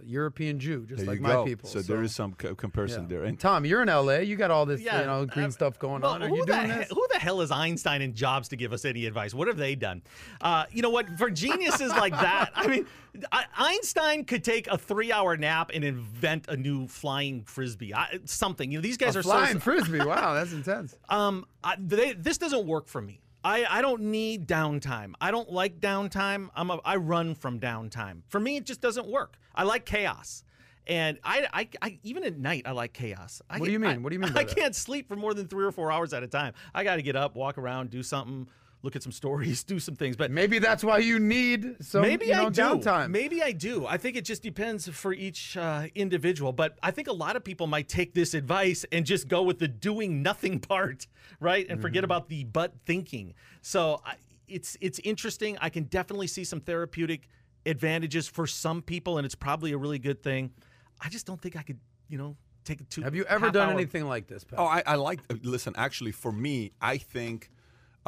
a European Jew, just like you my go. people. So, there is some co- comparison yeah. there. And Tom, you're in LA. You got all this, Yeah, you know, green uh, stuff going Well, on. Are who you the doing he- this? Who the hell is Einstein and Jobs to give us any advice? What have they done? Uh, you know what? For geniuses like that, I mean, I, Einstein could take a three-hour nap and invent a new flying frisbee, I, something. You know, these guys A are flying so. frisbee. Wow, that's intense. Um, I, they, this doesn't work for me. I, I don't need downtime. I don't like downtime. I'm a, I run from downtime. For me, it just doesn't work. I like chaos. And I, I, I even at night, I like chaos. I What do you I- mean? What do you mean I that? can't sleep for more than three or four hours at a time. I got to get up, walk around, do something, look at some stories, do some things. But Maybe that's why you need some Maybe you know, I do. downtime. Maybe I do. I think it just depends for each uh, individual. But I think a lot of people might take this advice and just go with the doing nothing part, right, and forget Mm-hmm. about the but thinking. So I, it's it's interesting. I can definitely see some therapeutic advantages for some people, and it's probably a really good thing. I just don't think I could, you know, take it too. Have you ever done hour- anything like this, Pat? Oh, I, I like. uh, Listen, actually, for me, I think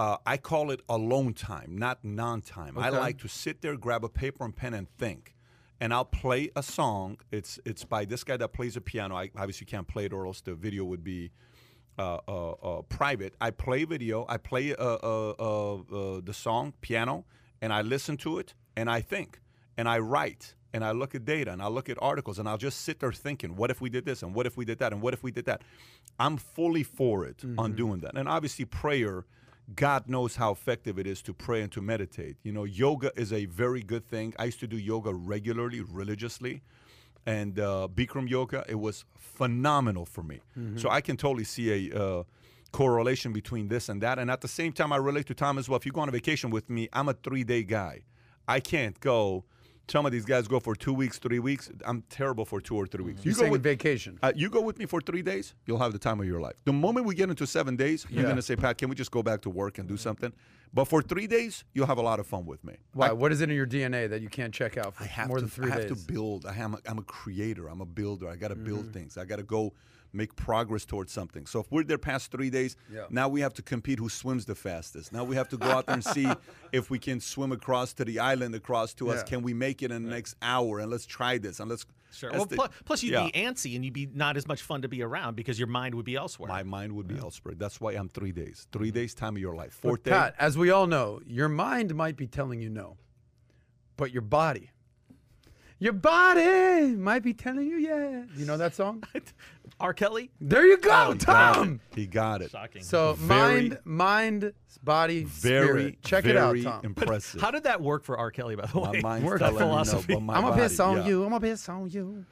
uh, I call it alone time, not non-time. I like to sit there, grab a paper and pen, and think. And I'll play a song. It's it's by this guy that plays a piano. I obviously can't play it, or else the video would be uh, uh, uh, private. I play video. I play uh, uh, uh, uh, the song piano, and I listen to it, and I think, and I write, and I look at data, and I look at articles, and I'll just sit there thinking, what if we did this, and what if we did that, and what if we did that. I'm fully for it on doing that, and obviously prayer. God knows how effective it is to pray and to meditate. You know, yoga is a very good thing. I used to do yoga regularly, religiously and uh, Bikram yoga. It was phenomenal for me. So I can totally see a uh, correlation between this and that. And at the same time, I relate to Tom as well. If you go on a vacation with me, I'm a three day guy. I can't go. Some of these guys go for two weeks, three weeks. I'm terrible for two or three weeks. You're go with vacation. uh, you go with me for three days, you'll have the time of your life. The moment we get into seven days, you're Yeah. gonna say, Pat, can we just go back to work and do something? But for three days, you'll have a lot of fun with me. Why? I- what is it in your DNA that you can't check out for more to, than three days? I have days? to build. I am a, I'm a creator. I'm a builder. I got to build Mm-hmm. things. I got to go make progress towards something. So if we're there past three days, Yeah. now we have to compete who swims the fastest. Now we have to go out there and see if we can swim across to the island across to us. Can we make it in the next hour? And let's try this. And let's. Sure. Well, the- plus, plus you'd yeah. be antsy and you'd be not as much fun to be around because your mind would be elsewhere. My mind would be elsewhere. That's why I'm three days. 3 Mm-hmm. days, time of your life. But Fourth day. Pat, as we all know, your mind might be telling you no, but your body, Your body might be telling you yeah. You know that song? R. Kelly. There you go, oh, Got Tom. it. He got it. Shocking. So Very- mind, mind, body, Very, spirit. Check it out, very Tom. impressive. How did that work for R. Kelly, by the way? my way? mind's Work telling me no, philosophy. but my I'm gonna body, piss on yeah. you. I'm gonna piss on you.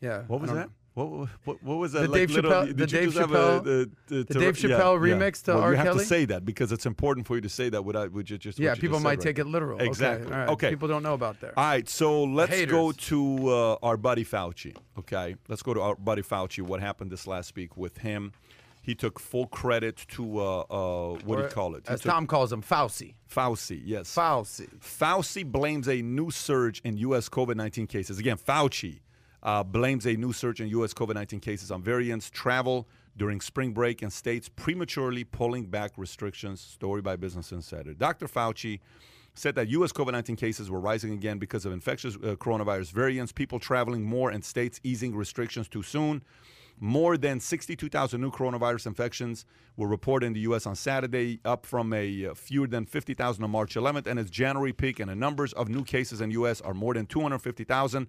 Yeah. What was I don't that? What, what, what was that? The like Dave little- Chappelle- the Dave Chappelle- a, the, the, the Dave Chappelle remix to well, R. You have Kelly? to say that because it's important for you to say that without you just Yeah, people might right take it literal. Exactly. Okay. all right. Okay. People don't know about there. All right, so let's go to uh, our buddy Fauci. Okay, let's go to our buddy Fauci. What happened this last week with him? He took full credit to uh, uh, what do you call it? He As took- Tom calls him, Fauci. Fauci, yes. Fauci. Fauci blames a new surge in U.S. COVID 19 cases. Again, Fauci uh, blames a new surge in U.S. COVID 19 cases on variants, travel during spring break, and states prematurely pulling back restrictions. Story by Business Insider. Dr. Fauci said that U.S. COVID 19 cases were rising again because of infectious uh, coronavirus variants, people traveling more, and states easing restrictions too soon. More than 62,000 new coronavirus infections were reported in the U.S. on Saturday, up from a uh, fewer than 50,000 on March 11th, and its January peak. And the numbers of new cases in the U.S. are more than 250,000.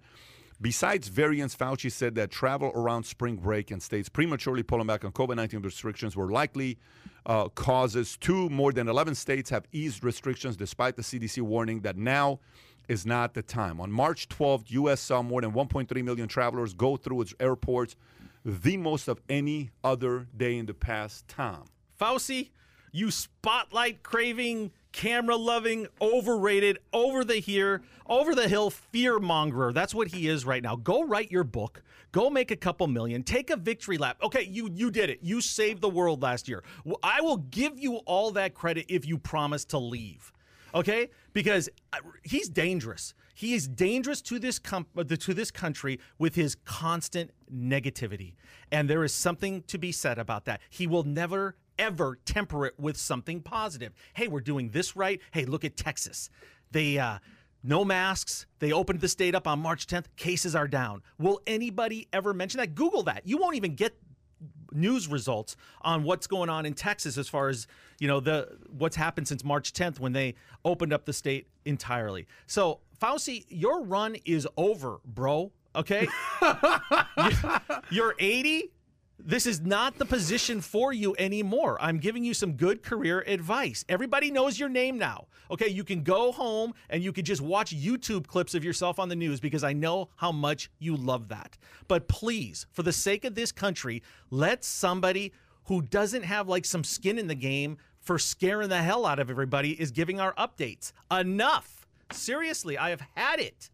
Besides variants, Fauci said that travel around spring break and states prematurely pulling back on COVID 19 restrictions were likely uh, causes. Two, more than 11 states have eased restrictions despite the CDC warning that now is not the time. On March 12th, U.S. saw more than 1.3 million travelers go through its airports, the most of any other day in the past. Tom. Fauci, you spotlight craving, camera loving, overrated, over the here, over the hill fear mongerer. That's what he is right now. Go write your book. Go make a couple million. Take a victory lap. Okay, you you did it. You saved the world last year. I will give you all that credit if you promise to leave. Okay? Because uh, he's dangerous. He is dangerous to this com- uh, to this country with his constant negativity. And there is something to be said about that. He will never ever temper it with something positive. Hey, we're doing this right. Hey, look at Texas. They uh no masks. They opened the state up on March 10th. Cases are down. Will anybody ever mention that? Google that. You won't even get news results on what's going on in Texas as far as you know the what's happened since March 10th when they opened up the state entirely. So Fauci, your run is over, bro. Okay, you're 80. This is not the position for you anymore. I'm giving you some good career advice. Everybody knows your name now. Okay, you can go home and you can just watch YouTube clips of yourself on the news because I know how much you love that. But please, for the sake of this country, let somebody who doesn't have like some skin in the game for scaring the hell out of everybody is giving our updates. Enough. Seriously, I have had it.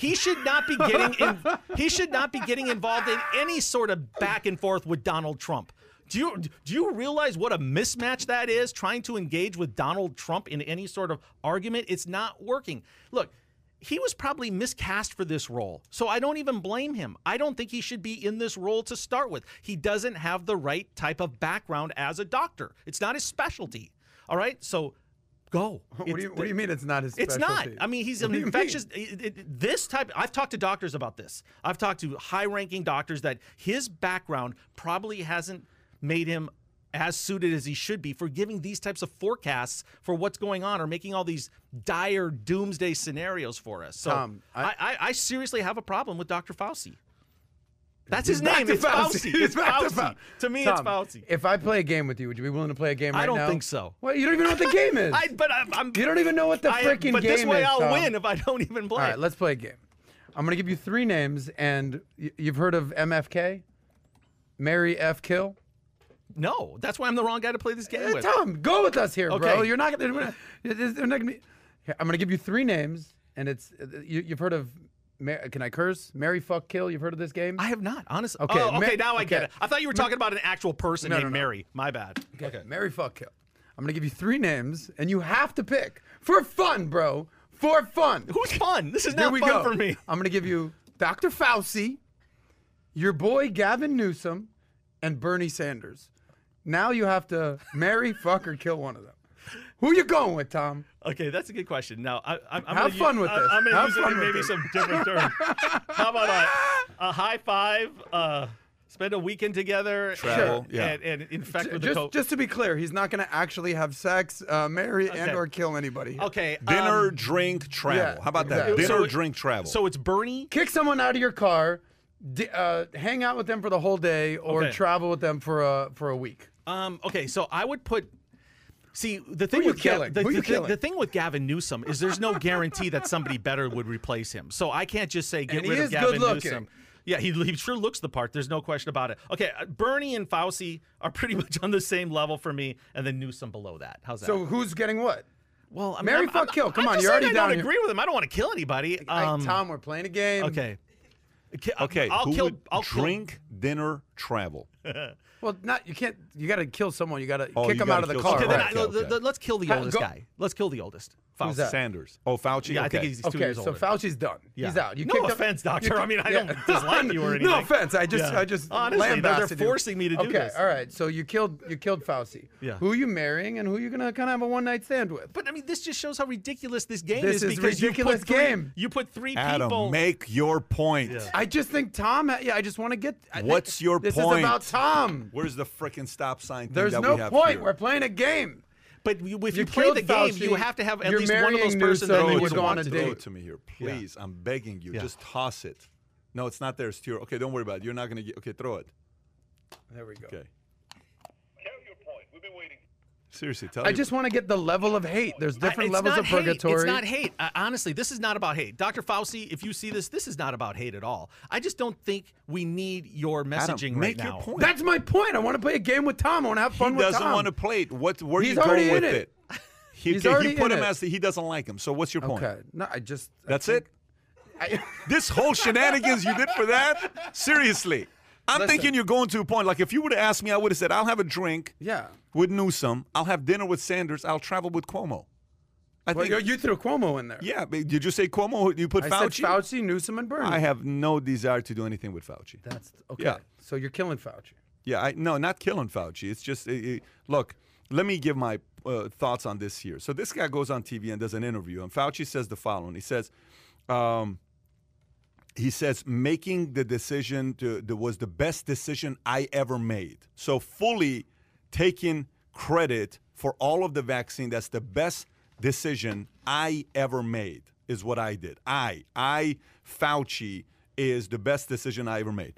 He should not be getting in, he should not be getting involved in any sort of back and forth with Donald Trump. Do you do you realize what a mismatch that is trying to engage with Donald Trump in any sort of argument? It's not working. Look, he was probably miscast for this role. So I don't even blame him. I don't think he should be in this role to start with. He doesn't have the right type of background as a doctor. It's not his specialty. All right? So go. What do, you, what do you mean it's not his Specialty? it's not. I mean, he's an infectious. it- it- this type. I've talked to doctors about this. I've talked to high-ranking doctors that his background probably hasn't made him as suited as he should be for giving these types of forecasts for what's going on or making all these dire doomsday scenarios for us. So I, I- I, I seriously have a problem with Dr. Fauci. That's his back name. to It's Fauci. It's It's back to Fauci. To me, Tom, it's Fauci. If I play a game with you, would you be willing to play a game right now? I don't now? think so. Well, you don't even know what the game is. I, but I'm, I'm you don't even know what the freaking game is. But this way is. I'll Tom. win if I don't even play. All right, let's play a game. I'm going to give you three names, and y- you've heard of MFK? Mary F. Kill? No, that's why I'm the wrong guy to play this game Eh, with. Tom, go with us here, bro. You're not going to. They're not going to be. I'm going to give you three names, and it's. uh, You, you've heard of. Ma- Can I curse? Mary Fuck Kill. You've heard of this game? I have not, honestly. Okay, Oh, okay, Ma- now I get okay. it. I thought you were talking about an actual person No, named no, no. Mary. My bad. Okay. Mary Fuck Kill. I'm going to give you three names, and you have to pick for fun, bro. For fun. Who's fun? This is not fun go. for me. I'm going to give you Dr. Fauci, your boy Gavin Newsom, and Bernie Sanders. Now you have to marry, fuck, or kill one of them. Who you going with, Tom? Okay, that's a good question. Now, I, I'm, I'm Have gonna fun use, with I, this. I'm going to Have use it fun in with maybe this. some different terms. How about a, a high five, uh, spend a weekend together, Travel, and, yeah. and, and infect J- with the just, COVID. just to be clear, he's not going to actually have sex, uh, marry, and or kill anybody. okay, Dinner, um, drink, travel. yeah, How about that? exactly. Dinner, So- drink, travel. so it's Bernie. Kick someone out of your car, d- uh, hang out with them for the whole day, or Okay. travel with them for a for a week. Um, okay, so I would put. See, the thing you with Gav- killing? the, Who the you thing- killing? the thing with Gavin Newsom is there's no guarantee that somebody better would replace him. So I can't just say get And he rid of Gavin good-looking. Newsom. Yeah, he, he sure looks the part. There's no question about it. Okay, uh, Bernie and Fauci are pretty much on the same level for me, and then Newsom below that. How's that? So who's getting what? well, I mean, Marry, I'm- fuck, I'm- kill. Come I'm on, just you're saying already I down don't here. agree with him. I don't want to kill anybody. Hey, Um, Tom, we're playing a game. Okay. Okay, I'll who kill. would I'll kill- drink, dinner, travel? Well, not you can't. You got to kill someone. You got to Oh, kick them out of the car. Okay, then right? I, Okay, the- okay. the- let's kill the Ha- oldest go- guy. Let's kill the oldest. Who's Fauci. that? Sanders. Oh, Fauci. Yeah, I think he's two okay, years so older. Fauci's done. Yeah. He's out. You no kicked him- offense, you doctor. I mean, I yeah. don't dislike you or anything. No offense. I just, Yeah. I just Honestly, they're- they're forcing me to do okay, this. all right. So you killed, you killed Fauci. Yeah. Who are you marrying, and who are you gonna kind of have a one night stand with? But I mean, this just shows how ridiculous this game This is. is because ridiculous you put three, game. You put three Adam, people. make your point. Yeah. I just think Tom. Yeah, I just want to get. What's your this point? is about Tom. Where's the frickin' stop sign thing There's no we point. here? We're playing a game. but if You you, play the game, Fauci, you have to have at least one of those persons that Throw you it would to to want me. date. To me here, please. I'm begging you. Yeah. Just toss it. No, it's not there. It's to your. Okay, don't worry about it. You're not gonna get. Okay, throw it. There we go. Okay. Carry your point. We've been waiting. Seriously, tell me. I just want to get the level of hate. There's different it's levels of hate. purgatory. It's not hate. Uh, honestly, this is not about hate. Dr. Fauci, if you see this, this is not about hate at all. I just don't think we need your Adam, messaging make right your now. point. That's my point. I want to play a game with Tom. I want to have fun he with Tom. He doesn't want to play it. What? Where are He's you already going with it. it? He, He's okay, already he put in him it. as the, he doesn't like him. So what's your point? Okay. No, I just. I That's think- it. I, This whole shenanigans you did for that? Seriously. I'm Listen. thinking you're going to a point. Like if you would have asked me, I would have said, I'll have a drink yeah. with Newsom. I'll have dinner with Sanders. I'll travel with Cuomo. I Well, think. you, you threw Cuomo in there. yeah, but did you say Cuomo? You put I Fauci? said Fauci, Newsom, and Bernie. I have no desire to do anything with Fauci. That's okay. Yeah. So you're killing Fauci. Yeah, I no, not killing Fauci. It's just uh, uh, look. Let me give my uh, thoughts on this here. So this guy goes on TV and does an interview, and Fauci says the following. He says, um, he says making the decision to, that was the best decision I ever made. So fully taking credit for all of the vaccine. That's the best decision I ever made. Is what I did. I, I, Fauci is the best decision I ever made.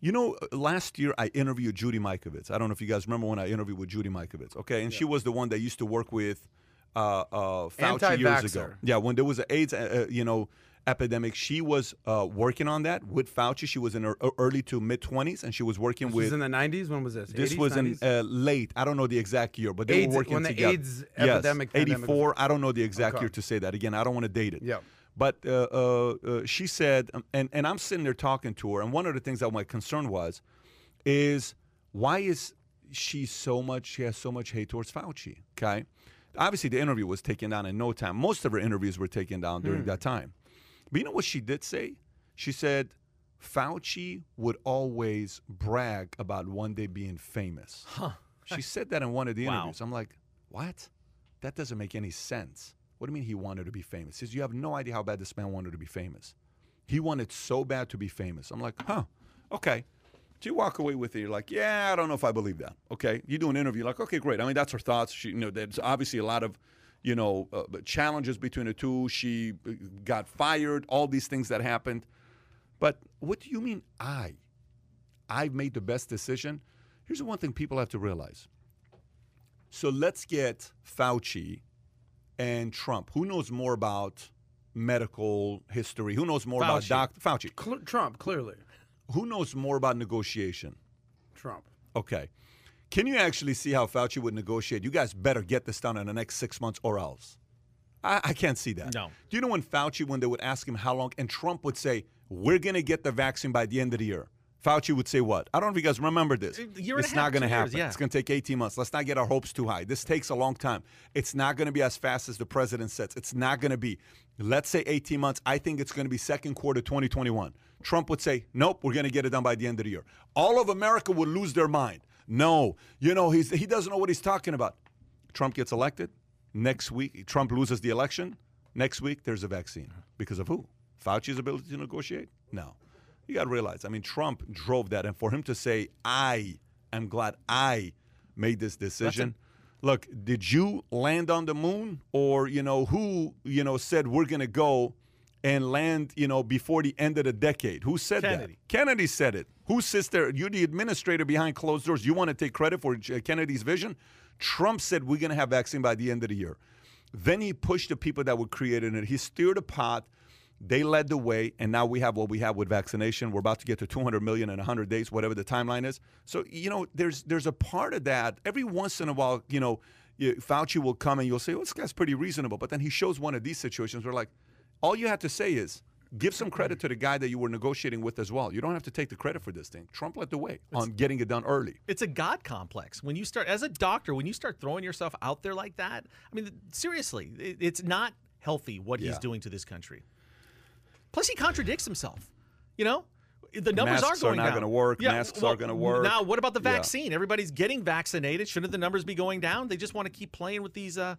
You know, last year I interviewed Judy Mikovits. I don't know if you guys remember when I interviewed with Judy Mikovits. Okay, and she was the one that used to work with uh, uh, Fauci years ago. Anti-vaxxer. Yeah, when there was an AIDS, uh, uh, you know, epidemic, she was uh, working on that with Fauci. She was in her early to mid twenties, and she was working This with. was in the 90s. When was this? this 80s, was 90s? in uh, late. I don't know the exact year, but they AIDS- were working when the together. AIDS yes, epidemic, pandemic 84. I don't know the exact Okay. year to say that. Again, I don't want to date it. Yeah. But uh, uh, uh, she said, um, and, and I'm sitting there talking to her, and one of the things that my concern was, is why is she so much, she has so much hate towards Fauci, okay? Obviously, the interview was taken down in no time. Most of her interviews were taken down during that time. But you know what she did say? She said, Fauci would always brag about one day being famous. Huh. She said that in one of the Wow. interviews. I'm like, what? That doesn't make any sense. What do you mean he wanted to be famous? He says, you have no idea how bad this man wanted to be famous. He wanted so bad to be famous. I'm like, huh, okay. So you walk away with it, you're like, yeah, I don't know if I believe that. Okay. You do an interview, like, okay, great. I mean, that's her thoughts. She, you know, there's obviously a lot of, you know, uh, challenges between the two. She uh, got fired, all these things that happened. But what do you mean I? I've made the best decision. Here's the one thing people have to realize. So let's get Fauci and Trump. Who knows more about medical history? Who knows more about Dr. Fauci? Cl- Trump, clearly. Who knows more about negotiation? Trump. Okay. Can you actually see how Fauci would negotiate? You guys better get this done in the next six months or else. I, I can't see that. No. Do you know when Fauci, when they would ask him how long, and Trump would say, We're going to get the vaccine by the end of the year? Fauci would say what? I don't know if you guys remember this. A year and a it's not going to happen. yeah. It's going to take 18 months. Let's not get our hopes too high. This takes a long time. It's not going to be as fast as the president says. It's not going to be. Let's say 18 months. I think it's going to be second quarter 2021. Trump would say, nope, we're going to get it done by the end of the year. All of America would lose their mind. No, you know, he's, he doesn't know what he's talking about. Trump gets elected. Next week, Trump loses the election. Next week, there's a vaccine. Because of who? Fauci's ability to negotiate? No. You got to realize, I mean, Trump drove that. And for him to say, I am glad I made this decision. Look, did you land on the moon or, you know, who, you know, said we're going to go and land, you know, before the end of the decade? Who said Kennedy. that? Kennedy said it. Who sits there? You're the administrator behind closed doors. You want to take credit for uh, Kennedy's vision? Trump said we're going to have vaccine by the end of the year. Then he pushed the people that were creating it. He steered the pot. They led the way, and now we have what we have with vaccination. We're about to get to 200 million in 100 days, whatever the timeline is. So you know, there's there's a part of that. Every once in a while, you know, Fauci will come and you'll say, "Well, this guy's pretty reasonable," but then he shows one of these situations where, like, all you have to say is. Give some credit to the guy that you were negotiating with as well. You don't have to take the credit for this thing. Trump led the way on getting it done early. It's a God complex. When you start, as a doctor, when you start throwing yourself out there like that, I mean, seriously, it- it's not healthy what he's doing to this country. Plus, he contradicts himself. You know, the numbers Masks are are going not down. gonna work. Masks are gonna work. Now, what about the Yeah. vaccine? Everybody's getting vaccinated. Shouldn't the numbers be going down? They just want to keep playing with these uh,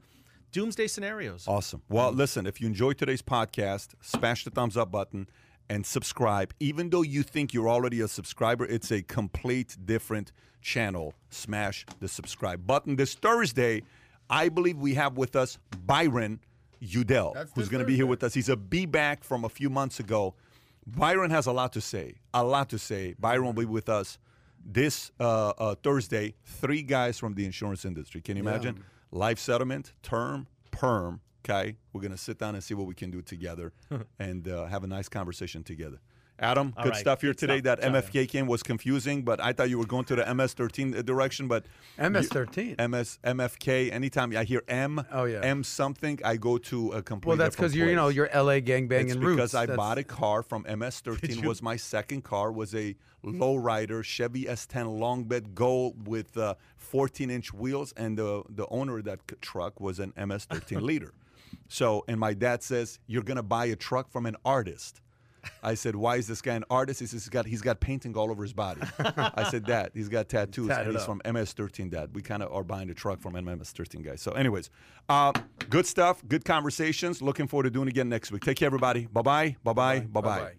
doomsday scenarios. Awesome. Well, listen, if you enjoyed today's podcast, smash the thumbs up button and subscribe. Even though you think you're already a subscriber, it's a complete different channel. Smash the subscribe button. This Thursday, I believe we have with us Byron Udell, That's who's going to be here with us. He's a be back from a few months ago. Byron has a lot to say. A lot to say. Byron will be with us this uh, uh, Thursday. Three guys from the insurance industry. Can you imagine? Life settlement, term, perm. Okay, we're gonna sit down and see what we can do together, and uh, have a nice conversation together. Adam, All good right, stuff here good today. stuff. That MFK came was confusing, but I thought you were going to the MS13 direction. But MS13. MS MFK. Anytime I hear M, Oh, yeah. M something, I go to a complete. Well, that's because you're, you know, you're LA gangbanging It's roots. because I That's- bought a car from MS13. Was my second car was a lowrider Chevy S10 long bed gold with uh, 14 inch wheels, and the the owner of that c- truck was an MS13 leader. So, and my dad says you're gonna buy a truck from an artist. I said, "Why is this guy an artist?" He says, "He's got he's got painting all over his body." I said, "Dad, he's got tattoos, Tatted and he's up. from MS13." Dad, we kind of are buying a truck from MS13 guys. So, anyways, uh, good stuff, good conversations. Looking forward to doing it again next week. Take care, everybody. Bye bye. Bye bye. Bye bye. Bye-bye.